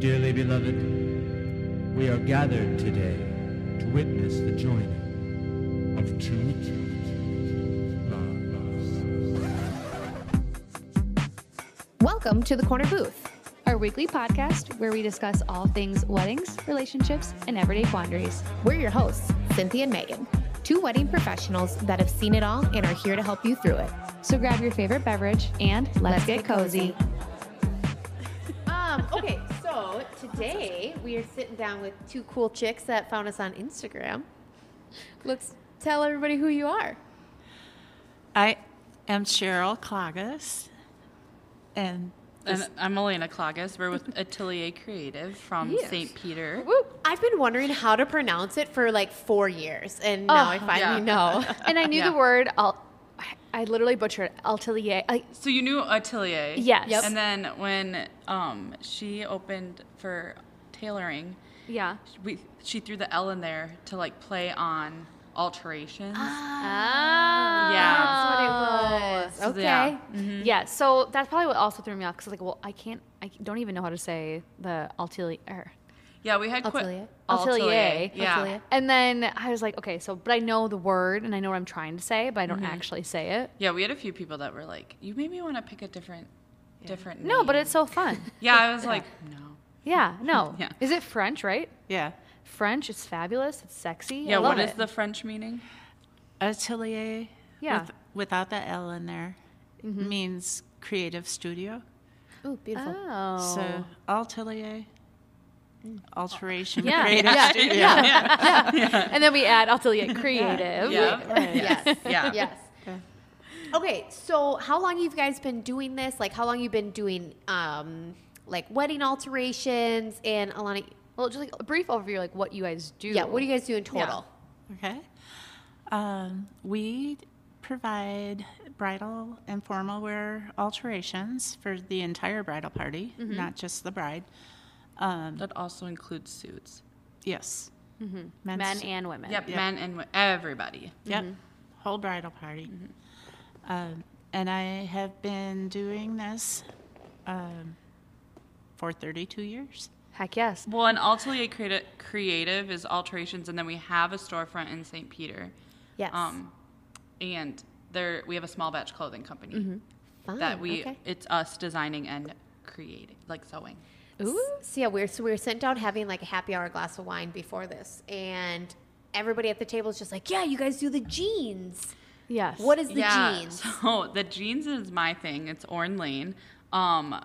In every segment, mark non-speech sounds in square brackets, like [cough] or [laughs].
Dearly beloved, we are gathered today to witness the joining of two loves. Welcome to the Corner Booth, our weekly podcast where we discuss all things weddings, relationships, and everyday quandaries. We're your hosts, Cynthia and Megan, two wedding professionals that have seen it all and are here to help you through it. So grab your favorite beverage and let's, Let's get get cozy. Today we are sitting down with two cool chicks that found us on Instagram. Let's tell everybody who you are. I am Cheryl Klagas, and And I'm Alaena Klagas. We're with [laughs] Altelier Creative from Yes. St. Peter. I've been wondering how to pronounce it for like four years, and now I Oh, finally yeah. know. [laughs] And I knew Yeah. the word, I'll, I literally butchered Atelier. Like, So you knew Atelier. Yes. Yep. And then when um, she opened for tailoring, yeah. we, she threw the L in there to like play on alterations. Ah. Yeah. That's what it was. Okay. yeah. Yeah, so that's probably what also threw me off because like, well, I can't, I don't even know how to say the Atelier. er, Yeah, we had quit. Atelier. Atelier. Yeah. Atelier. And then I was like, okay, so but I know the word and I know what I'm trying to say, but I don't actually say it. Yeah, we had a few people that were like, "You made me want to pick a different, different." No, but it's so fun. [laughs] Yeah, I was like, no. Yeah, [laughs] no. Yeah. Is it French, right? yeah, French, it's fabulous, it's sexy. Yeah, I love what is it. the French meaning? Atelier. Yeah. with, without the L in there means creative studio. Ooh, beautiful. Oh. So Atelier, alteration yeah, creative yeah, studio. yeah, yeah. [laughs] [laughs] And then we add Altelier Creative. Yeah. Yes. Yeah. Yes. Okay, so how long you guys been doing this? Like, how long you been doing, um, like wedding alterations and Alaena? Well, just like a brief overview, like what you guys do. Yeah, what do you guys do in total? Okay. Um, we provide bridal and formal wear alterations for the entire bridal party, not just the bride. Um, That also includes suits. yes. Men and women. Yep, men and wo- everybody. Yep. Whole bridal party. Um, and I have been doing this um, for 32 years. Heck yes. Well, an Atelier creati- Creative is alterations, and then we have a storefront in St. Peter. Yes. Um, and there we have a small batch clothing company Fun. that we Okay. it's us designing and creating, like sewing. Ooh. So yeah, we're so we were sitting down having like a happy hour glass of wine before this, and everybody at the table is just like, "Yeah, you guys do the jeans. Yes. What is the yeah. jeans?" [laughs] So the jeans is my thing. It's Orin Lane. Um,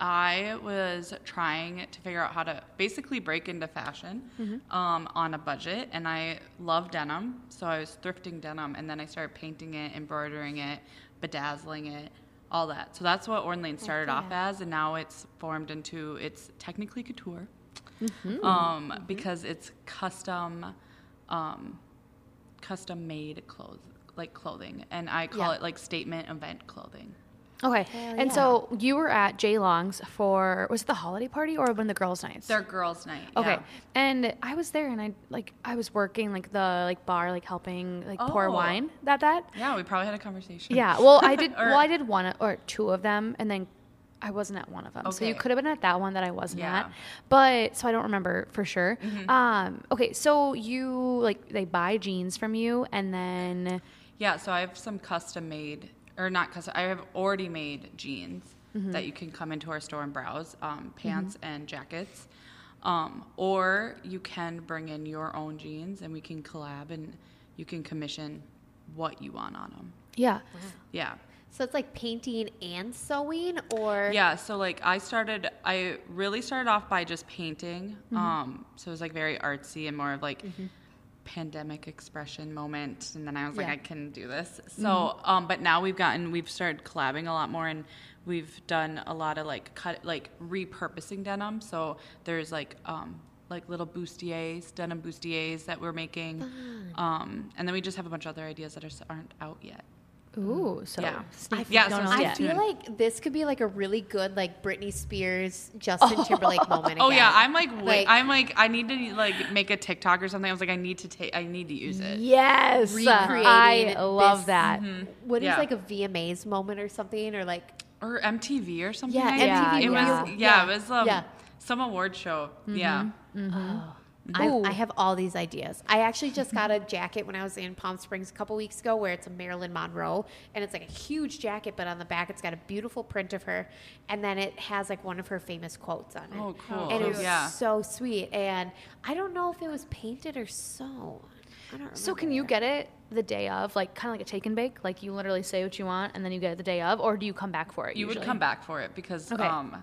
I was trying to figure out how to basically break into fashion Mm-hmm. um, on a budget, and I love denim, so I was thrifting denim, and then I started painting it, embroidering it, bedazzling it, all that. So that's what Orin Lane started off as, and now it's formed into it's technically couture, Mm-hmm. um, because it's custom, um, custom made clothes like clothing, and I call Yeah. it like statement event clothing. Okay. Hell and yeah. so you were at J Long's for was it the holiday party or one of the girls' nights? Their girls' night. Okay. yeah. And I was there and I like I was working like the like bar like helping like pour Oh. wine that that. Yeah, we probably had a conversation. Yeah. Well, I did [laughs] Or- well I did one or two of them and then I wasn't at one of them. Okay. So you could have been at that one that I wasn't Yeah. at. But so I don't remember for sure. Um okay, so you like they buy jeans from you and then Yeah, so I have some custom made, or not custom, I have already made jeans that you can come into our store and browse, um, pants and jackets. Um, or you can bring in your own jeans and we can collab and you can commission what you want on them. yeah. Yeah. So it's like painting and sewing, or Yeah, so like I started, I really started off by just painting. Mm-hmm. Um, so it was like very artsy and more of like pandemic expression moment. And then I was like, Yeah. I can do this. So, um, but now we've gotten, we've started collabing a lot more and we've done a lot of like cut, like repurposing denim. So there's like, um, like little bustiers, denim bustiers that we're making. Um, and then we just have a bunch of other ideas that are, aren't out yet. Ooh, so Yeah. sneak Yeah, so don't know I feel tuned. like this could be like a really good like Britney Spears, Justin [laughs] Timberlake moment. Oh yeah, I'm like, wait, Like- I'm like, I need to like make a TikTok or something. I was like, I need to take, I need to use it. Yes, Recreating I love this- that. Mm-hmm. What is Yeah. like a VMAs moment or something, or like Or MTV or something. Yeah, I MTV think. It video. was, yeah, Yeah. it was. Um, Yeah. Some award show. Mm-hmm. Yeah. I, Ooh. I have all these ideas. I actually just got a jacket when I was in Palm Springs a couple weeks ago, where it's a Marilyn Monroe, and it's like a huge jacket, but on the back it's got a beautiful print of her, and then it has like one of her famous quotes on it. Oh, cool. And it was Yeah. so sweet. And I don't know if it was painted or sewn. I don't. So can you get it the day of, like kind of like a take and bake? Like you literally say what you want and then you get it the day of, or do you come back for it? You would come back for it because Okay. um,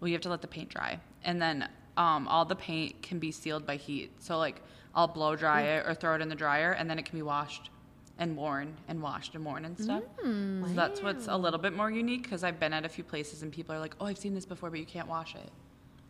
well, you have to let the paint dry, and then um, all the paint can be sealed by heat. So like, I'll blow dry it or throw it in the dryer, and then it can be washed and worn and washed and worn and stuff. Mm. So that's what's a little bit more unique because I've been at a few places and people are like, "Oh, I've seen this before, but you can't wash it."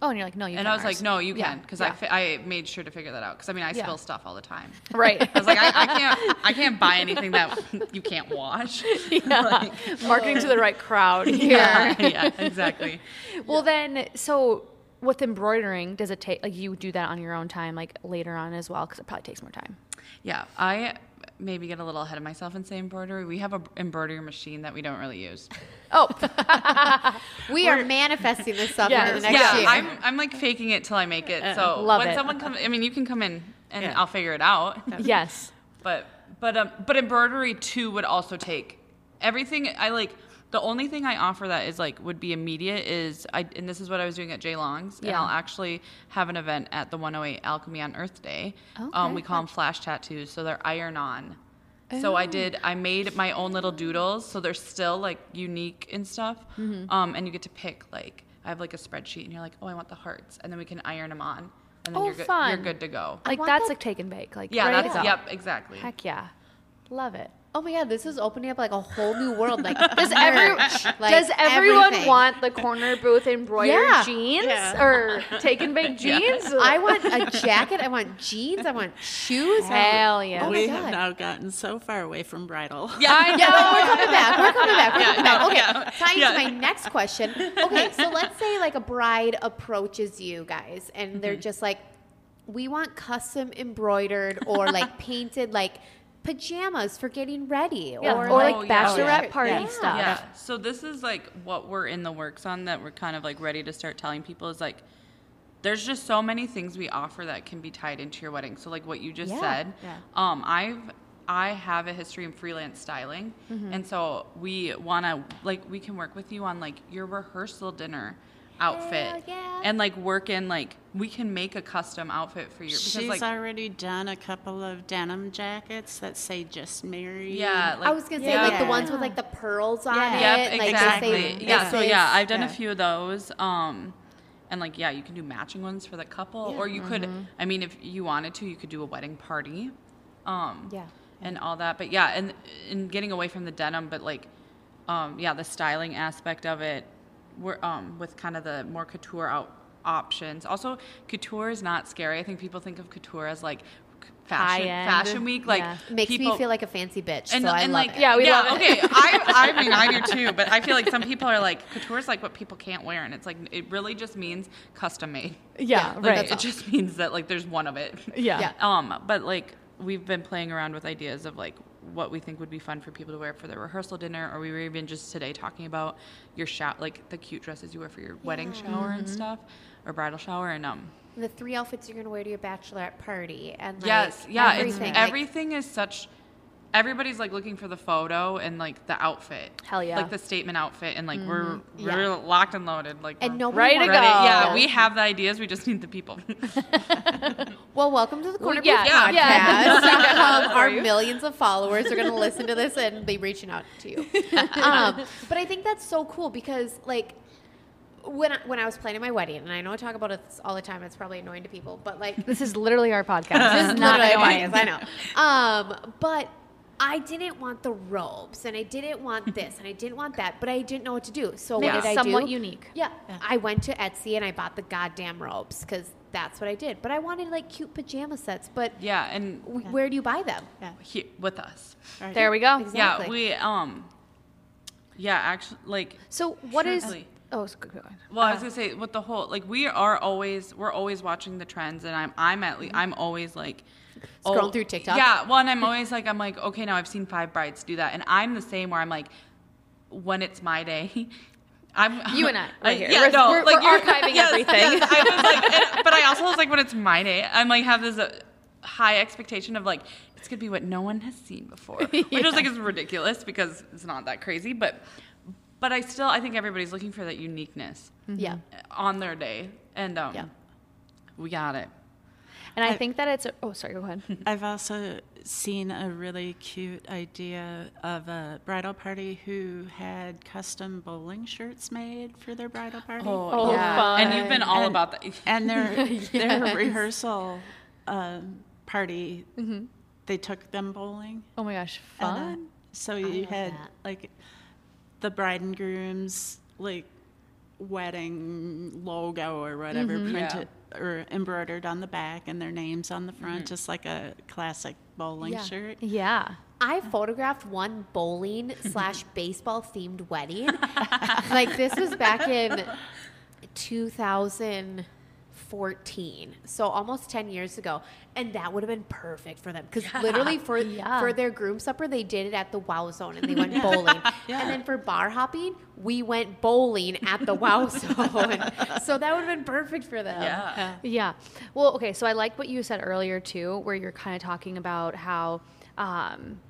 Oh, and you're like, no, you. Can't. And I was ours. like, "No, you Yeah, can," because yeah. I, fi- I made sure to figure that out. Because I mean, I Yeah. spill stuff all the time. [laughs] right. I was like, I, I can't, I can't buy anything that [laughs] you can't wash. [laughs] yeah. Marketing to the right crowd here. yeah, yeah, exactly. Well, then, so with embroidering, does it take like you do that on your own time, like later on as well? Because it probably takes more time. Yeah, I maybe get a little ahead of myself and say embroidery. We have an embroidery machine that we don't really use. Oh, [laughs] We are manifesting this stuff Yes. into the next yeah, year. I'm I'm like faking it till I make it. So Love when it. someone comes, I mean, you can come in and Yeah. I'll figure it out. yes. But but um but embroidery too would also take everything. I like the only thing I offer that is like would be immediate is I and this is what I was doing at J Long's and Yeah. I'll actually have an event at the 108 Alchemy on Earth Day. Okay. Um, we call them flash tattoos, so they're iron on. So I did. I made my own little doodles, so they're still like unique and stuff. Mm-hmm. Um, and you get to pick like I have like a spreadsheet, and you're like, oh, I want the hearts, and then we can iron them on, and then Oh, you're good. fun. You're good to go. Like that's that- like take and bake. Like Yeah, ready that's go. yep, exactly. Heck yeah, love it. Oh my god, this is opening up like a whole new world. Like [laughs] Does every like does everyone everything. want the corner booth embroidered Yeah. jeans Yeah. or take and bake [laughs] jeans? I want a jacket. I want jeans. I want shoes. Hell yeah. Oh we God. have now gotten so far away from bridal. Yeah, I Yeah, we're coming back. We're coming back. We're coming back. Okay, yeah, tying yeah. to my next question. Okay, so let's say like a bride approaches you guys, and they're Mm-hmm. just like, "We want custom embroidered or like [laughs] painted like pajamas for getting ready, Yeah, or, or, like, Oh, bachelorette Yeah. party Yeah. stuff. Yeah. So this is like what we're in the works on that we're kind of like ready to start telling people is like there's just so many things we offer that can be tied into your wedding. So like what you just Yeah. said. Yeah. Um I've I have a history in freelance styling. Mm-hmm. And so we want to like we can work with you on like your rehearsal dinner outfit Hell yeah. and like work in like we can make a custom outfit for you because She's like already done a couple of denim jackets that say "Just Married." yeah like I was gonna say yeah. like the ones with like the pearls on Yeah. it. Yep, like exactly. Say yeah, so yeah, I've done a few of those. Um, and like, yeah, you can do matching ones for the couple, or you could. I mean, if you wanted to, you could do a wedding party. Um, Yeah. And all that, but yeah, and and getting away from the denim, but like, um, yeah, the styling aspect of it, we're um with kind of the more couture out options. Also, couture is not scary. I think people think of couture as like fashion fashion week, like Yeah. Makes people, me feel like a fancy bitch. and, so I and love like it. Yeah, we love it. okay I, [laughs] I mean i do too but i feel like some people are like couture is like what people can't wear and it's like it really just means custom made Yeah, [laughs] like right. it just means that like there's one of it yeah. Yeah. um but like we've been playing around with ideas of like what we think would be fun for people to wear for their rehearsal dinner or we were even just today talking about your shower like the cute dresses you wear for your wedding shower and Mm-hmm. stuff or bridal shower and um the three outfits you're gonna wear to your bachelorette party and like, yes yeah everything. it's like- everything is such everybody's like looking for the photo and like the outfit Hell yeah. like the statement outfit and like we're we're locked and loaded like and we're nobody Ready to go. yeah Yeah. we have the ideas we just need the people [laughs] Well, welcome to the Corner yeah, yeah. podcast. [laughs] Yeah. [laughs] um, our millions of followers are going to listen to this and be reaching out to you. Um, but I think that's so cool because, like, when I, when I was planning my wedding, and I know I talk about it all the time, it's probably annoying to people, but like, This is literally our podcast. this This is not literally annoying. my I know. Um, but I didn't want the robes, and I didn't want [laughs] this, and I didn't want that, but I didn't know what to do. So Make what did I do? somewhat unique. Yeah, I went to Etsy and I bought the goddamn robes because that's what I did. But I wanted like cute pajama sets. But yeah and w- where do you buy them? he, with us Right. There we go. Exactly. yeah we um yeah actually like So what is? Truthfully. Oh, so go go ahead. Well, I was gonna say with the whole like we are always we're always watching the trends, and I'm I'm at least I'm always like oh, through TikTok? Yeah, well, and I'm always like I'm like okay, now I've seen five brides do that, and I'm the same where I'm like when it's my day. [laughs] I'm You and I, right here. yeah, We're- no, we're- like we're you're- archiving [laughs] yes, everything. yes, I was like, and- [laughs] but I also was like, when it's my day, I'm like have this uh, high expectation of like it's gonna be what no one has seen before, which is like is ridiculous because it's not that crazy, but but I still I think everybody's looking for that uniqueness Yeah. on their day, and um, Yeah. we got it. And I think that it's. A, oh, sorry. Go ahead. [laughs] I've also seen a really cute idea of a bridal party who had custom bowling shirts made for their bridal party. Oh, oh yeah, and you've been all And- about that. And their [laughs] their rehearsal um, party, they took them bowling. Oh my gosh, And, uh, fun. so you had that. like the bride and groom's like wedding logo or whatever printed or embroidered on the back and their names on the front, mm-hmm. just like a classic bowling Yeah. shirt. Yeah. I photographed one bowling [laughs] slash baseball themed wedding. [laughs] like this was back in 2014, so almost 10 years ago, and that would have been perfect for them because [laughs] literally for Yeah. for their groom supper they did it at the Wow Zone and they went [laughs] bowling, and then for bar hopping we went bowling at the Wow [laughs] Zone, so that would have been perfect for them. Yeah. Yeah. Well, okay. So I like what you said earlier too, where you're kind of talking about how um,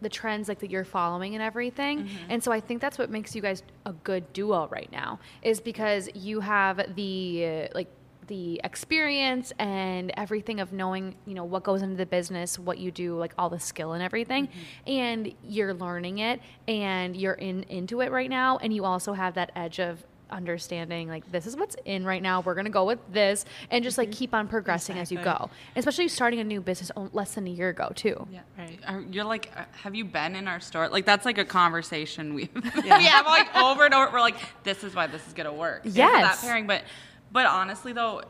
the trends like that you're following and everything. And so I think that's what makes you guys a good duo right now, is because you have the uh, like the experience and everything of knowing you know what goes into the business what you do like all the skill and everything and you're learning it and you're in into it right now and you also have that edge of understanding like this is what's in right now we're going to go with this and just like keep on progressing as you go especially starting a new business less than a year ago too Yeah. Right. You're like, uh, have you been in our store? Like that's like a conversation we [laughs] we have like over and over. We're like, this is why this is gonna work. This is Yes. that pairing. But but honestly though,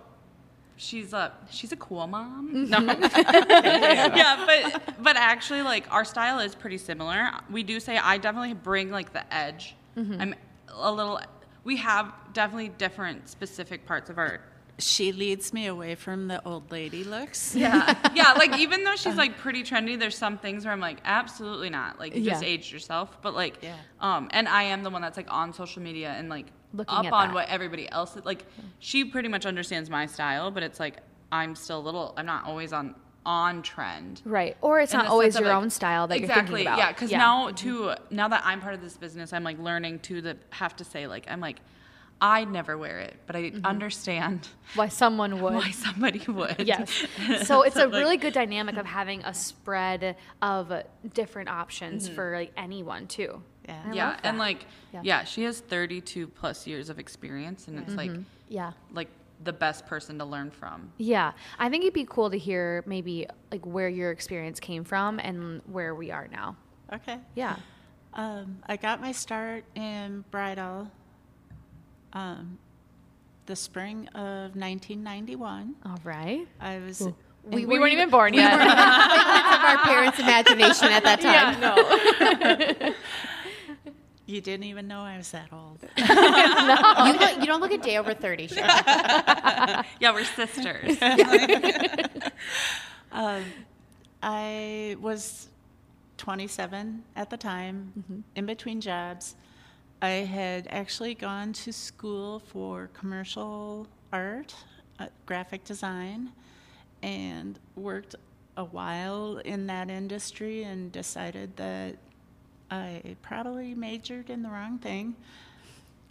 she's a she's a cool mom. No. [laughs] yeah, but but actually like our style is pretty similar. We do say I definitely bring like the edge. I'm a little. We have definitely different specific parts of our She leads me away from the old lady looks. yeah, yeah. Like even though she's [laughs] like pretty trendy, there's some things where I'm like, absolutely not. Like you just Yeah. aged yourself. But like, Yeah. um, and I am the one that's like on social media and like Looking up on that. what everybody else. Like she pretty much understands my style, but it's like I'm still a little. I'm not always on on trend. right or it's in not always your like- own style that exactly, you're thinking about Yeah, because now too, now that I'm part of this business, I'm like learning to the have to say like I'm like. I never wear it, but I Mm-hmm. understand why someone [laughs] would why somebody [laughs] would. Yes. So [laughs] it's a like- really good dynamic of having a spread of different options for like anyone too. Yeah. I yeah and like Yeah. yeah. she has 32 plus years of experience and it's like Yeah. like the best person to learn from Yeah, I think it'd be cool to hear maybe like where your experience came from and where we are now. Okay. Yeah. Um, I got my start in bridal um, the spring of 1991. All right. I was. We, we weren't even born yet. Figments of our parents' imagination at that time. no. You didn't even know I was that old. [laughs] You, look, you don't look a day over 30, sure. [laughs] yeah we're sisters [laughs] I was 27 at the time, in between jobs. I had actually gone to school for commercial art, uh, graphic design, and worked a while in that industry and decided that I probably majored in the wrong thing.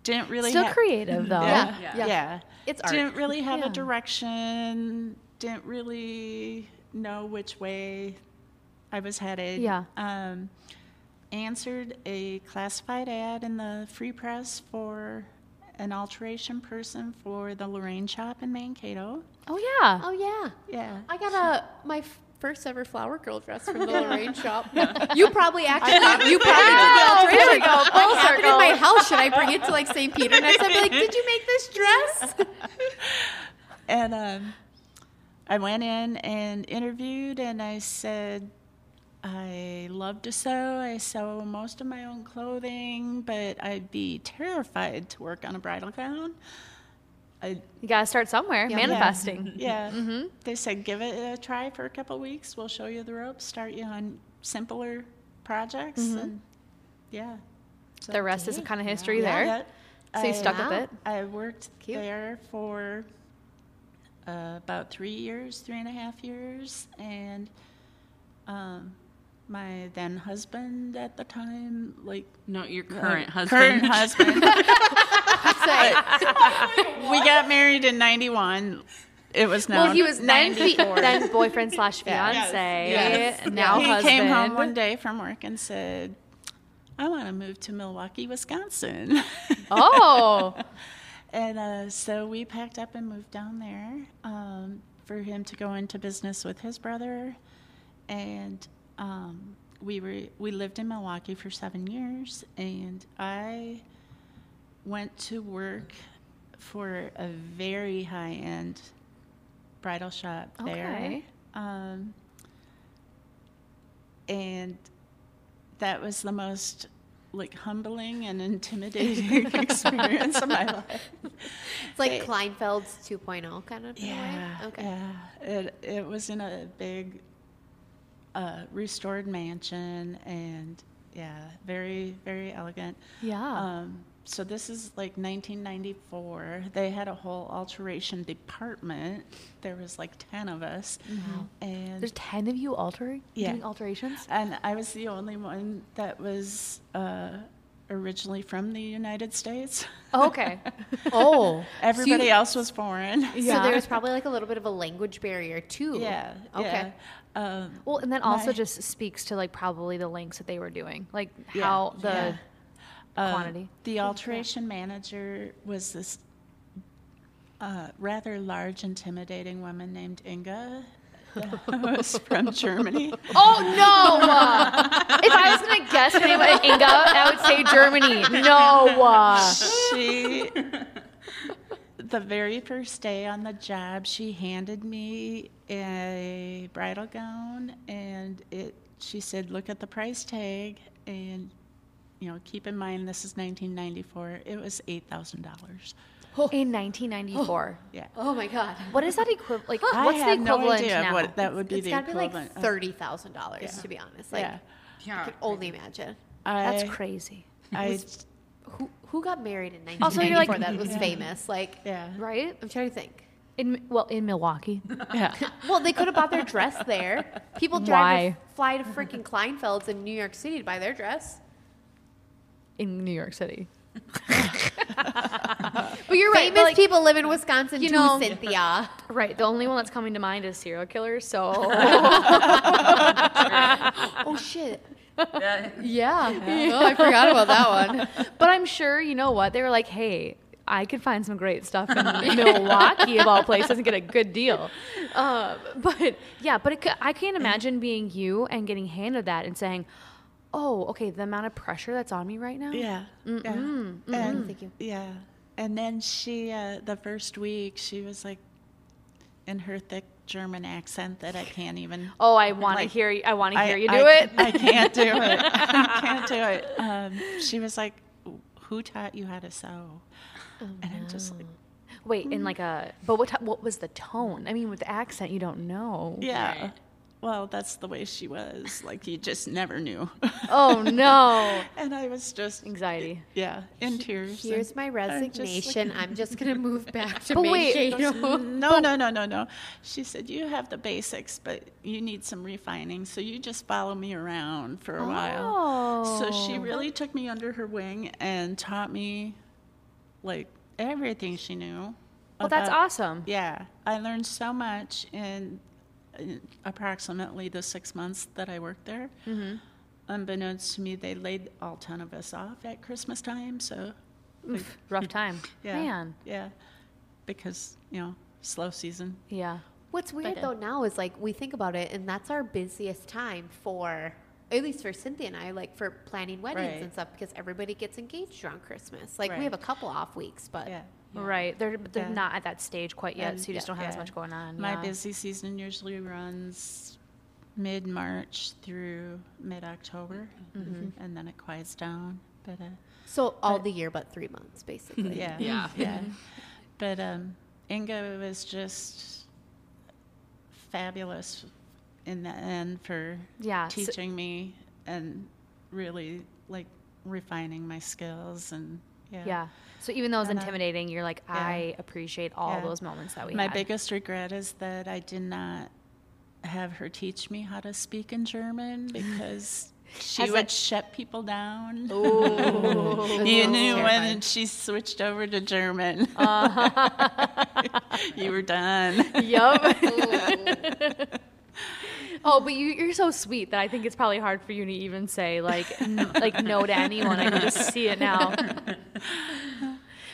Didn't really Still ha- creative though. Yeah. yeah. Yeah. yeah. It's art. Didn't really have Yeah. a direction. Didn't really know which way I was headed. Yeah. Um, answered a classified ad in the Free Press for an alteration person for the Lorraine shop in Mankato. Oh yeah. Oh, yeah. Yeah. I got a my f- first ever flower girl dress from the [laughs] Lorraine shop. You probably actually you probably did the alteration. There go, full I circle. in my house. Should I bring it to like St. Peter next time? Be like, did you make this dress? [laughs] And um, I went in and interviewed, and I said, I love to sew. I sew most of my own clothing, but I'd be terrified to work on a bridal gown. I, You gotta start somewhere. Manifesting. yeah. [laughs] mm-hmm They said, give it a try for a couple weeks. We'll show you the ropes, start you on simpler projects. And yeah. So The rest is kind of history yeah, there. So you stuck with it? I worked Cute. there for uh, about three years, three and a half years, and um, my then husband at the time, like No, your current husband. current husband, [laughs] [laughs] we got married in '91. It was now Well, he was 94. then boyfriend slash Yeah. fiance. Yes. Now he husband. came home one day from work and said, "I want to move to Milwaukee, Wisconsin." Oh, [laughs] And uh, so we packed up and moved down there um, for him to go into business with his brother, and um, we were we lived in Milwaukee for seven years, and I went to work for a very high end bridal shop there. Okay. Um, and that was the most like humbling and intimidating [laughs] experience of my life. It's like They- Kleinfeld's 2.0 kind of a way? Yeah. Okay. Yeah. It it was in a big uh, restored mansion and yeah, very very elegant. yeah. Um, so this is like 1994. They had a whole alteration department. There was like 10 of us, and There's 10 of you altering? Yeah. Doing alterations? and I was the only one that was uh, originally from the United States. Oh, okay. [laughs] Oh. Everybody you- else was foreign. Yeah. So there's [laughs] probably like a little bit of a language barrier too. Yeah. Okay. Yeah. Um, Well, and that also My- just speaks to like probably the links that they were doing, like Yeah, how the yeah. uh, quantity. the alteration manager was this uh, rather large, intimidating woman named Inga. [laughs] Was from Germany. [laughs] Oh no! Uh, if I was gonna guess her name Inga, I would say Germany. No. Uh, she the very first day on the job she handed me a bridal gown and it she said look at the price tag and you know keep in mind this is 1994 it was $8000 in 1994. yeah Oh my god. What is that equivalent? Like, I what's the have no equivalent idea now? what that would be It's the gotta be like equivalent of- thirty thousand dollars to be honest. Like yeah Yeah. I could only imagine. That's crazy, I, Who who got married in [laughs] Also, 1994 you're like- that was famous? Like yeah right? I'm trying to think. In well, in Milwaukee. [laughs] yeah [laughs] Well, they could have bought their dress there. People drive to fly to freaking Kleinfeld's in New York City to buy their dress. in New York City. But you're right, Famous like, people live in Wisconsin you too, know- Cynthia. Right. The only one that's coming to mind is serial killers. So oh shit. Yeah. [laughs] Yeah. Oh, I forgot about that one. [laughs] But I'm sure you know what they were like. Hey, I could find some great stuff in [laughs] Milwaukee of all places and get a good deal. Uh, but yeah, but it, c- I can't imagine being you and getting handed that and saying, "Oh, okay, the amount of pressure that's on me right now." Yeah. yeah. And Thank you. Yeah. And then she, uh, the first week, she was like, in her thick German accent that I can't even. Oh, I want to Like, hear. you I want to I- hear you do ca- it. I can't do it. [laughs] I can't do it. Um, she was like, "Who taught you how to sew?" and I'm just like, Wait, in like a. But what? What was the tone? I mean, with the accent, you don't know. "Yeah." Right. Well, that's the way she was. Like you just never knew. Oh no! [laughs] and I was just, Anxiety. yeah, in tears. Here's and my I'm just like- resignation. I'm just gonna [laughs] move back to But wait, Mankato. No, no, no, no, no. She said, You have the basics, but you need some refining. So you just follow me around for a while. So she Oh. really took me under her wing and taught me like everything she knew. Well, that's awesome. Yeah. I learned so much in, in approximately the six months that I worked there. Mm-hmm. Unbeknownst to me, they laid all 10 of us off at Christmas time. So, like, Rough [laughs] time. yeah. Man. Yeah. Because, you know, slow season. Yeah. What's weird But, uh, though now is like we think about it, and that's our busiest time for, at least for Cynthia and I, like for planning weddings Right. and stuff, because everybody gets engaged around Christmas. Like we have a couple off weeks, but Yeah. Right. They're they're Yeah. not at that stage quite yet, And- so you just don't have as much going on. My yeah. busy season usually runs mid March through mid October, Mm-hmm. and then it quiets down. But uh, so all the year but three months basically. [laughs] yeah, Yeah. [laughs] yeah. But um, Inga was just fabulous in the end for Yeah, so- teaching me and really like refining my skills and yeah. Yeah. So even though it was And I- intimidating, you're like, I appreciate all Yeah. those moments that we had. My had. biggest regret is that I did not have her teach me how to speak in German [laughs] because she Has would that- shut people down. Ooh. [laughs] You knew terrifying. when she switched over to German. Uh-huh. [laughs] you were done. Yup. Oh, but you, you're so sweet that I think it's probably hard for you to even say like n- like no to anyone. I can just see it now.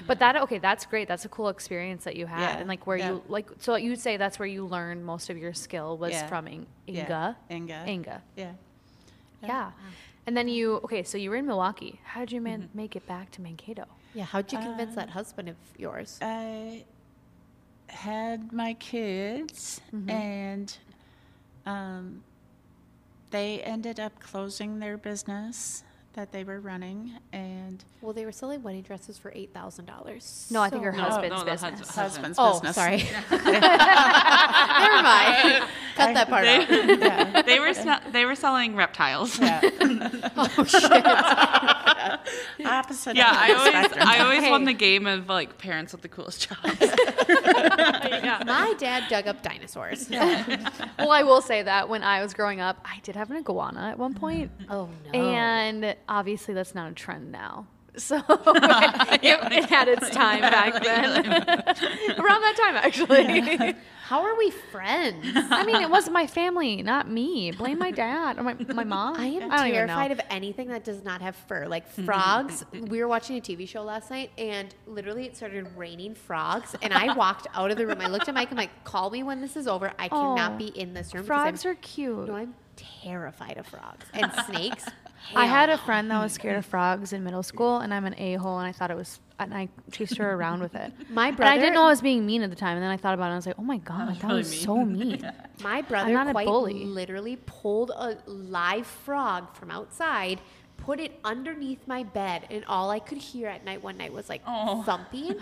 But that okay, that's great. That's a cool experience that you had, Yeah, and like where yeah. you like. So you'd say that's where you learned most of your skill was Yeah. from In- Yeah, Inga. Inga. Inga. Yeah. Yeah. And then you okay, so you were in Milwaukee. How did you man- make it back to Mankato? Yeah, how'd you convince Uh, that husband of yours? I had my kids, Mm-hmm. and um, they ended up closing their business that they were running, and Well, they were selling wedding dresses for eight thousand dollars. No, I think her No, husband's no, the business. hus- husband's Oh, business. sorry. [laughs] [laughs] Never mind. Cut that part out. [laughs] yeah, They were sna- they were selling reptiles. Yeah, yeah. Oh shit. [laughs] Opposite. I end of the always spectrum. I always won the game of like parents with the coolest jobs. [laughs] yeah. My dad dug up dinosaurs. [laughs] well, I will say that when I was growing up, I did have an iguana at one point. Mm. Oh no. And obviously, that's not a trend now. So it, it had its time back then. Around that time, actually. How are we friends? I mean, it was my family, not me. Blame my dad or my, my mom. I am don't terrified of anything that does not have fur, like [laughs] frogs. we were watching a TV show last night, and literally it started raining frogs. And I walked out of the room. I looked at Mike. I'm like, "Call me when this is over. I cannot Oh, be in this room. Frogs are cute. No, I'm terrified of frogs and snakes. I had a friend that was scared of [laughs] frogs in middle school, and I'm an a hole, and I thought it was, and I chased her around with it. [laughs] My And I didn't know I was being mean at the time, and then I thought about it, and I was like, oh my oh, god, that really was mean. so mean. [laughs] My brother not a quite bully. literally pulled a live frog from outside, put it underneath my bed, and all I could hear at night one night was like oh. thumping.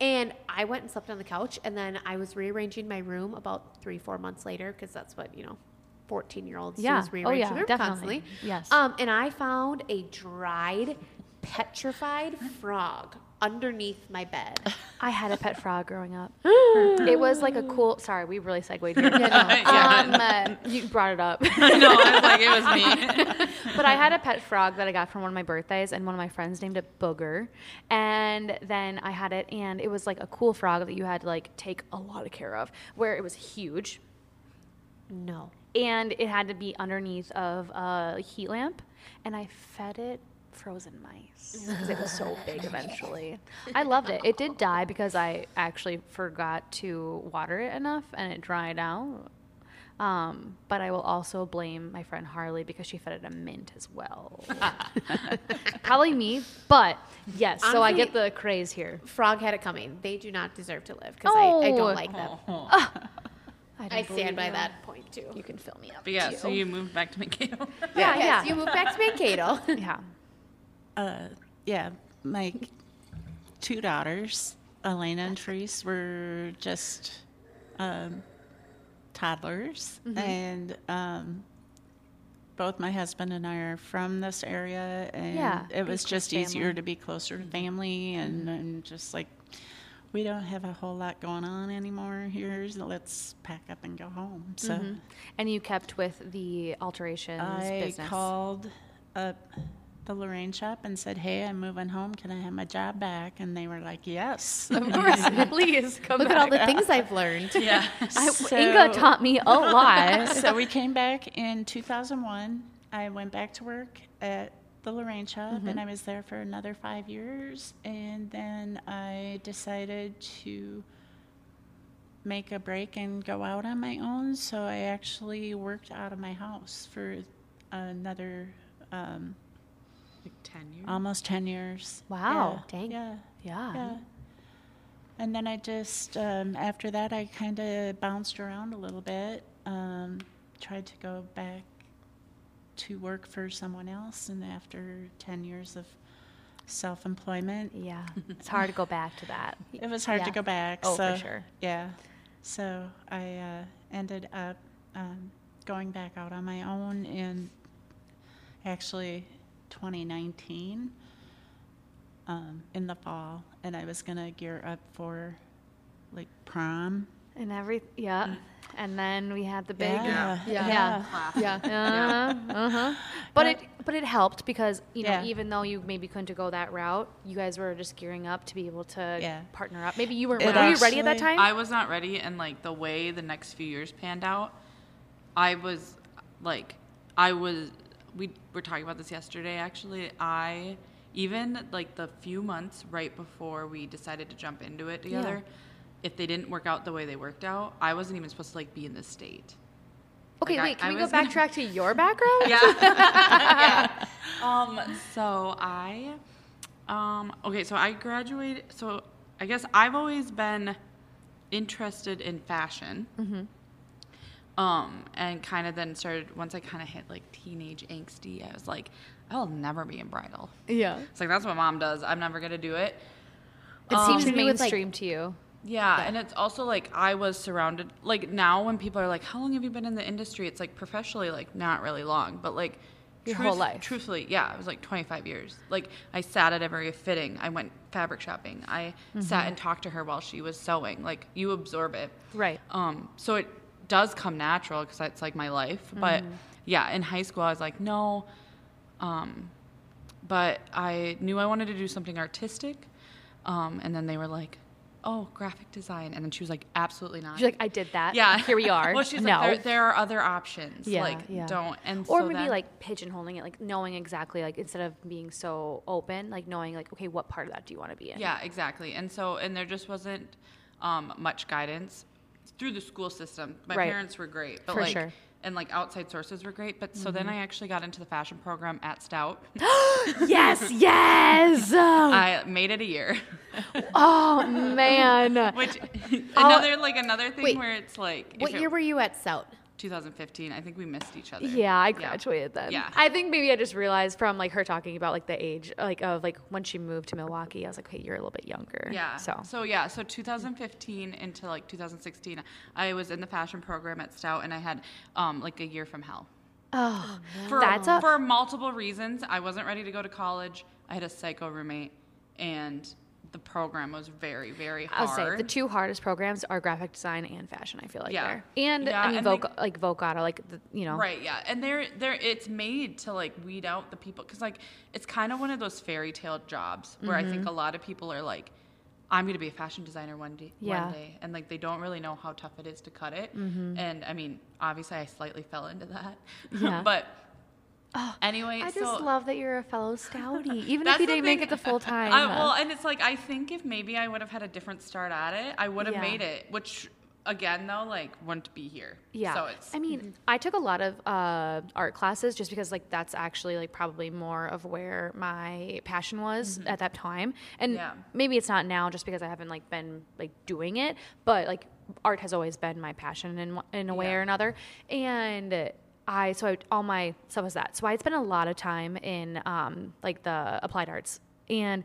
and I went and slept on the couch, and then I was rearranging my room about three, four months later, because that's what, you know, 14 year olds Yeah. do is Oh, rearrange yeah, their definitely. constantly. Yes. Um, and I found a dried, petrified frog underneath my bed. I had a pet frog growing up. [gasps] it was like a cool. Sorry, we really segued here. [laughs] Um, uh, you brought it up. [laughs] no, I was like it was me. [laughs] but I had a pet frog that I got from one of my birthdays, and one of my friends named it Booger. And then I had it, and it was like a cool frog that you had to like take a lot of care of, where it was huge, No. and it had to be underneath of a heat lamp, and I fed it frozen mice [laughs] because it was so big eventually. I loved it. It did die because I actually forgot to water it enough and it dried out. Um, but I will also blame my friend Harley because she fed it a mint as well. [laughs] Probably me, but yes. so I get the craze here. Frog had it coming. They do not deserve to live because I, I Oh. don't like them. [laughs] I, I stand by that point too. You can fill me up. But yeah, too. so you moved back to [laughs] Mankato. yeah, yes, yeah, you moved back to Mankato. [laughs] [laughs] yeah. uh, yeah, my two daughters, Alaena and Therese, were just um, toddlers, Mm-hmm. and um, both my husband and I are from this area, and Yeah, it was just easier. Mm-hmm. to be closer to family, and, and just like we don't have a whole lot going on anymore here. So let's pack up and go home. So. Mm-hmm. And you kept with the alterations I business. called up the Lorraine shop and said, "Hey, I'm moving home. Can I have my job back?" And they were like, "Yes." [laughs] Of course, [laughs] please come Look back. at all the things I've learned. [laughs] yeah. I, So- Inga taught me a lot. so we came back in 2001. I went back to work at the Lorraine shop, Mm-hmm. and I was there for another five years. And then I decided to make a break and go out on my own. So I actually worked out of my house for another um, Like ten years. almost 10 years. Wow. Yeah. Dang. Yeah. yeah. Yeah. And then I just, um, after that, I kind of bounced around a little bit, um, tried to go back to work for someone else. And after 10 years of self employment, Yeah. It's hard to go back to that. [laughs] it was hard Yeah. to go back. Oh, for so, sure. Yeah. So I uh, ended up um, going back out on my own in actually 2019. um, in the fall, and I was gonna gear up for like prom. And every yeah. And then we had the big Yeah, Yeah. Yeah. Yeah. Uh-huh, uh-huh. But it but it helped because you know Yeah. even though you maybe couldn't go that route, you guys were just gearing up to be able to Yeah. partner up. Maybe you weren't. It Were you ready at that actually- time? I was not ready, and like the way the next few years panned out, I was like, I was. We were talking about this yesterday. Actually, I even like the few months right before we decided to jump into it together. If they didn't work out the way they worked out, I wasn't even supposed to like be in this state. okay, like, I- wait. Can I we go was gonna- backtrack to your background? [laughs] Yeah. yeah. [laughs] Um, so I, um, okay, so I graduated. So I guess I've always been interested in fashion. Um, and kind of then started once I kind of hit like teenage angsty. I was like, I'll never be in bridal. Yeah. It's like that's what mom does. I'm never gonna do it. It seems to me with, like- mainstream to you. Yeah, and it's also like I was surrounded like now when people are like, "How long have you been in the industry?" It's like professionally like not really long, but like Your whole life. Truthfully, yeah, it was like 25 years. Like I sat at every fitting. I went fabric shopping. I Mm-hmm. sat and talked to her while she was sewing. Like you absorb it. Right. Um, so it does come natural because that's like my life. But Mm-hmm. yeah, in high school I was like, no. Um, but I knew I wanted to do something artistic. Um, and then they were like, oh, graphic design. And then she was like, absolutely not. She's like, I did that. yeah. Here we are. [laughs] well, she's no. like, there, there are other options. Yeah, like, yeah. don't. And or so maybe then- like pigeonholing it, like knowing exactly, like instead of being so open, like knowing like, okay, what part of that do you want to be in? Yeah, exactly. And so, and there just wasn't um, much guidance through the school system. My Right. parents were great, but For like, sure. And like outside sources were great. But so Mm-hmm. then I actually got into the fashion program at Stout. [gasps] [laughs] yes, yes. I made it a year, [laughs] oh man. which another like another thing Wait. where it's like What it- year were you at Stout? 2015. I think we missed each other. Yeah, I graduated then. Yeah. I think maybe I just realized from like her talking about like the age, like of like when she moved to Milwaukee, I was like, hey, you're a little bit younger. Yeah. So. so yeah, so 2015 into like 2016, I was in the fashion program at Stout, and I had um, like a year from hell. Oh, For, That's a- for multiple reasons. I wasn't ready to go to college. I had a psycho roommate, and the program was very, very hard. I'll say the two hardest programs are graphic design and fashion. I feel like Yeah. there, and Yeah, I mean, and, Voc- like- like, Vocata, like the, you know, Right, yeah, and they're they're it's made to like weed out the people because like it's kind of one of those fairy tale jobs where I Mm-hmm. think a lot of people are like, I'm gonna be a fashion designer one day, Yeah. one day, and like they don't really know how tough it is to cut it. And I mean, obviously, I slightly fell into that, Yeah. [laughs] but Oh, anyway, I just so love that you're a fellow Stouty, [laughs] even if you didn't make it the full time. I, uh, well, and it's like I think if maybe I would have had a different start at it, I would have Yeah. made it. Which again, though, like wouldn't be here. Yeah. So it's I mean, mm-hmm. I took a lot of uh, art classes just because, like, that's actually like probably more of where my passion was mm-hmm. at that time. And Yeah. maybe it's not now, just because I haven't like been like doing it. But like, art has always been my passion in one- in a way Yeah. or another. And I so I, all my stuff was that. So I spent a lot of time in um, like the applied arts and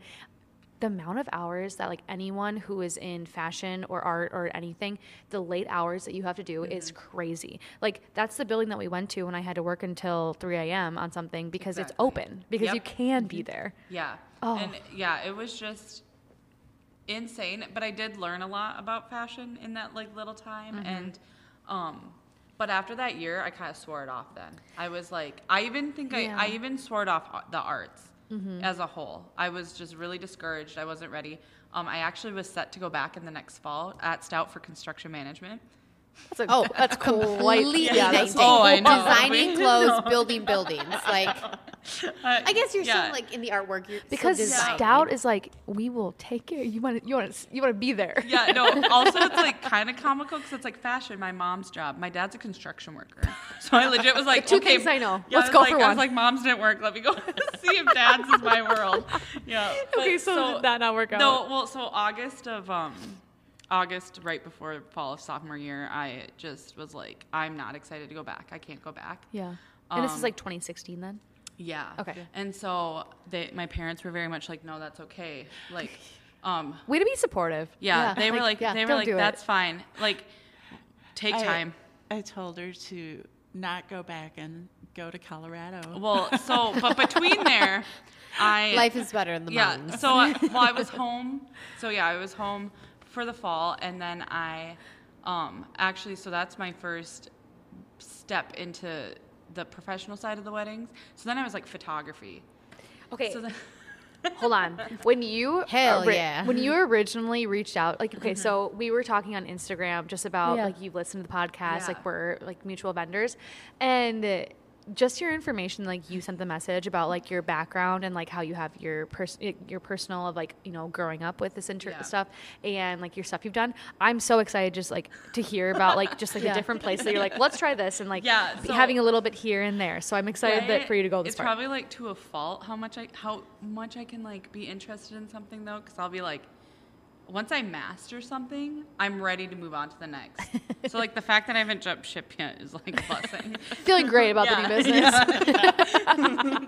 the amount of hours that like anyone who is in fashion or art or anything the late hours that you have to do is Mm-hmm. crazy like that's the building that we went to when i had to work until 3 a.m on something because Exactly. it's open because you Yep. Mm-hmm. can be there Yeah. Oh. And yeah, it was just insane. But I did learn a lot about fashion in that like little time. Mm-hmm. And um but after that year I kind of swore it off then. I was like I even think I, I Mm-hmm. even swore it off uh, the arts as a whole. I was just really discouraged. I wasn't ready. Um, I actually was set to go back in the next fall at Stout for construction management. that's a, Oh, that's [laughs] cool completely yeah, that's. Oh, I know. Designing [laughs] clothes, building buildings. Like, [laughs] [laughs] I guess you're yeah. still like in the artwork. You're because still stout is like we will take care you want to you want to you want to be there Yeah, no. [laughs] Also, it's like kind of comical because it's like fashion. My mom's job. My dad's a construction worker, so I legit was like, two okay, things I know. Yeah, Let's I was go like, for I was like, mom's didn't work. Let me go [laughs] see if dad's is my world. Yeah. Okay, but so did that not work out? No, well, so August of um, August right before fall of sophomore year, I just was like, I'm not excited to go back. I can't go back. yeah and this is Um, like 2016 then Yeah. Okay. And so they, my parents were very much like, no, that's okay. Like, [laughs] um, way to be supportive yeah, they were Like, like, yeah, they were like, do it. that's fine. Like, take I- time. I told her to not go back and go to Colorado. Well, so but between [laughs] there, I Life is better in the yeah. mountains. So I, [laughs] well, I was home. So yeah, I was home for the fall, and then I um, actually. So that's my first step into the professional side of the weddings. So then I was like photography. Okay, So then, [laughs] hold on. When you [laughs] Hell yeah. when you originally reached out, like okay, mm-hmm. so we were talking on Instagram just about Yeah. like you've listened to the podcast, Yeah. like we're like mutual vendors, and just your information, like you sent the message about like your background and like how you have your pers- your personal of like you know growing up with this inter- Yeah. stuff and like your stuff you've done. I'm so excited just like to hear about like just like [laughs] Yeah. a different place that you're like let's try this and like Yeah, be- so- having a little bit here and there. So I'm excited that for you to go this It's far. probably like to a fault how much I how much I can like be interested in something though, because I'll be like, once I master something, I'm ready to move on to the next. [laughs] so like the fact that I haven't jumped ship yet is like a blessing. [laughs] Feeling great about the new [laughs] business.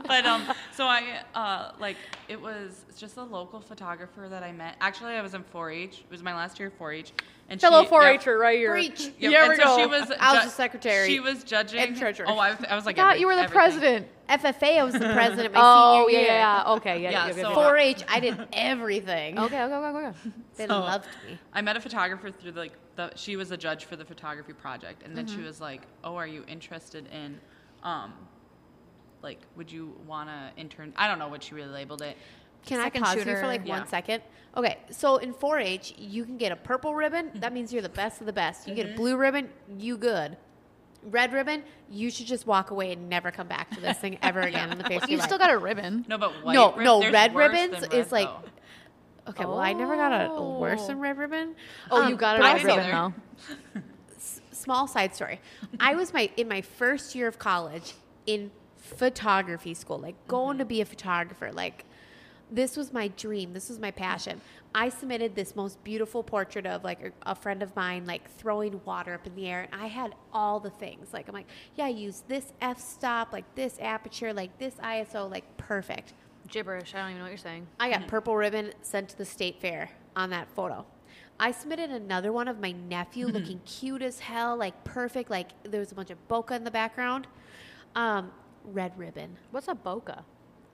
but um, so I uh like it was just a local photographer that I met. Actually, I was in 4-H. It was my last year of 4-H, and Fellow she- 4-H'er right here. Preach. Yep, Here and we so go. She was I was the secretary She was judging and treasurer. Oh, I was, I was like. thought you were the everything. president. FFA, I was the [laughs] president my Oh yeah, senior year. yeah, yeah. Okay, yeah, Yeah, yeah. yeah, so- yeah. 4-H, I did everything. Okay, okay, okay, okay. They So- loved me. I met a photographer through like the she was a judge for the photography project, and then she Mm-hmm. was like, "Oh, are you interested in, um, like, would you want to intern? I don't know what she really labeled it. Can Second I pause you for like Yeah. one second? Okay, so in 4-H, you can get a purple ribbon. That means you're the best of the best. You get a blue ribbon, you good. Red ribbon, you should just walk away and never come back to this thing ever again in the [laughs] face You your still got a ribbon. No, but white. No, rib- no, red ribbons than is like- though. Okay, well, I never got a, a worse Oh. than red ribbon. [gasps] Oh, Um, you got a red ribbon either. though. small side story. I was my in my first year of college in photography school, like going to be a photographer. Like this was my dream. This was my passion. I submitted this most beautiful portrait of like a, a friend of mine, like throwing water up in the air, and I had all the things. Like I'm like, yeah, I use this f stop, like this aperture, like this ISO, like perfect. Gibberish. I don't even know what you're saying. I got purple ribbon sent to the state fair on that photo. I submitted another one of my nephew looking cute as hell, like perfect, like there was a bunch of bokeh in the background. Um, red ribbon, What's a bokeh?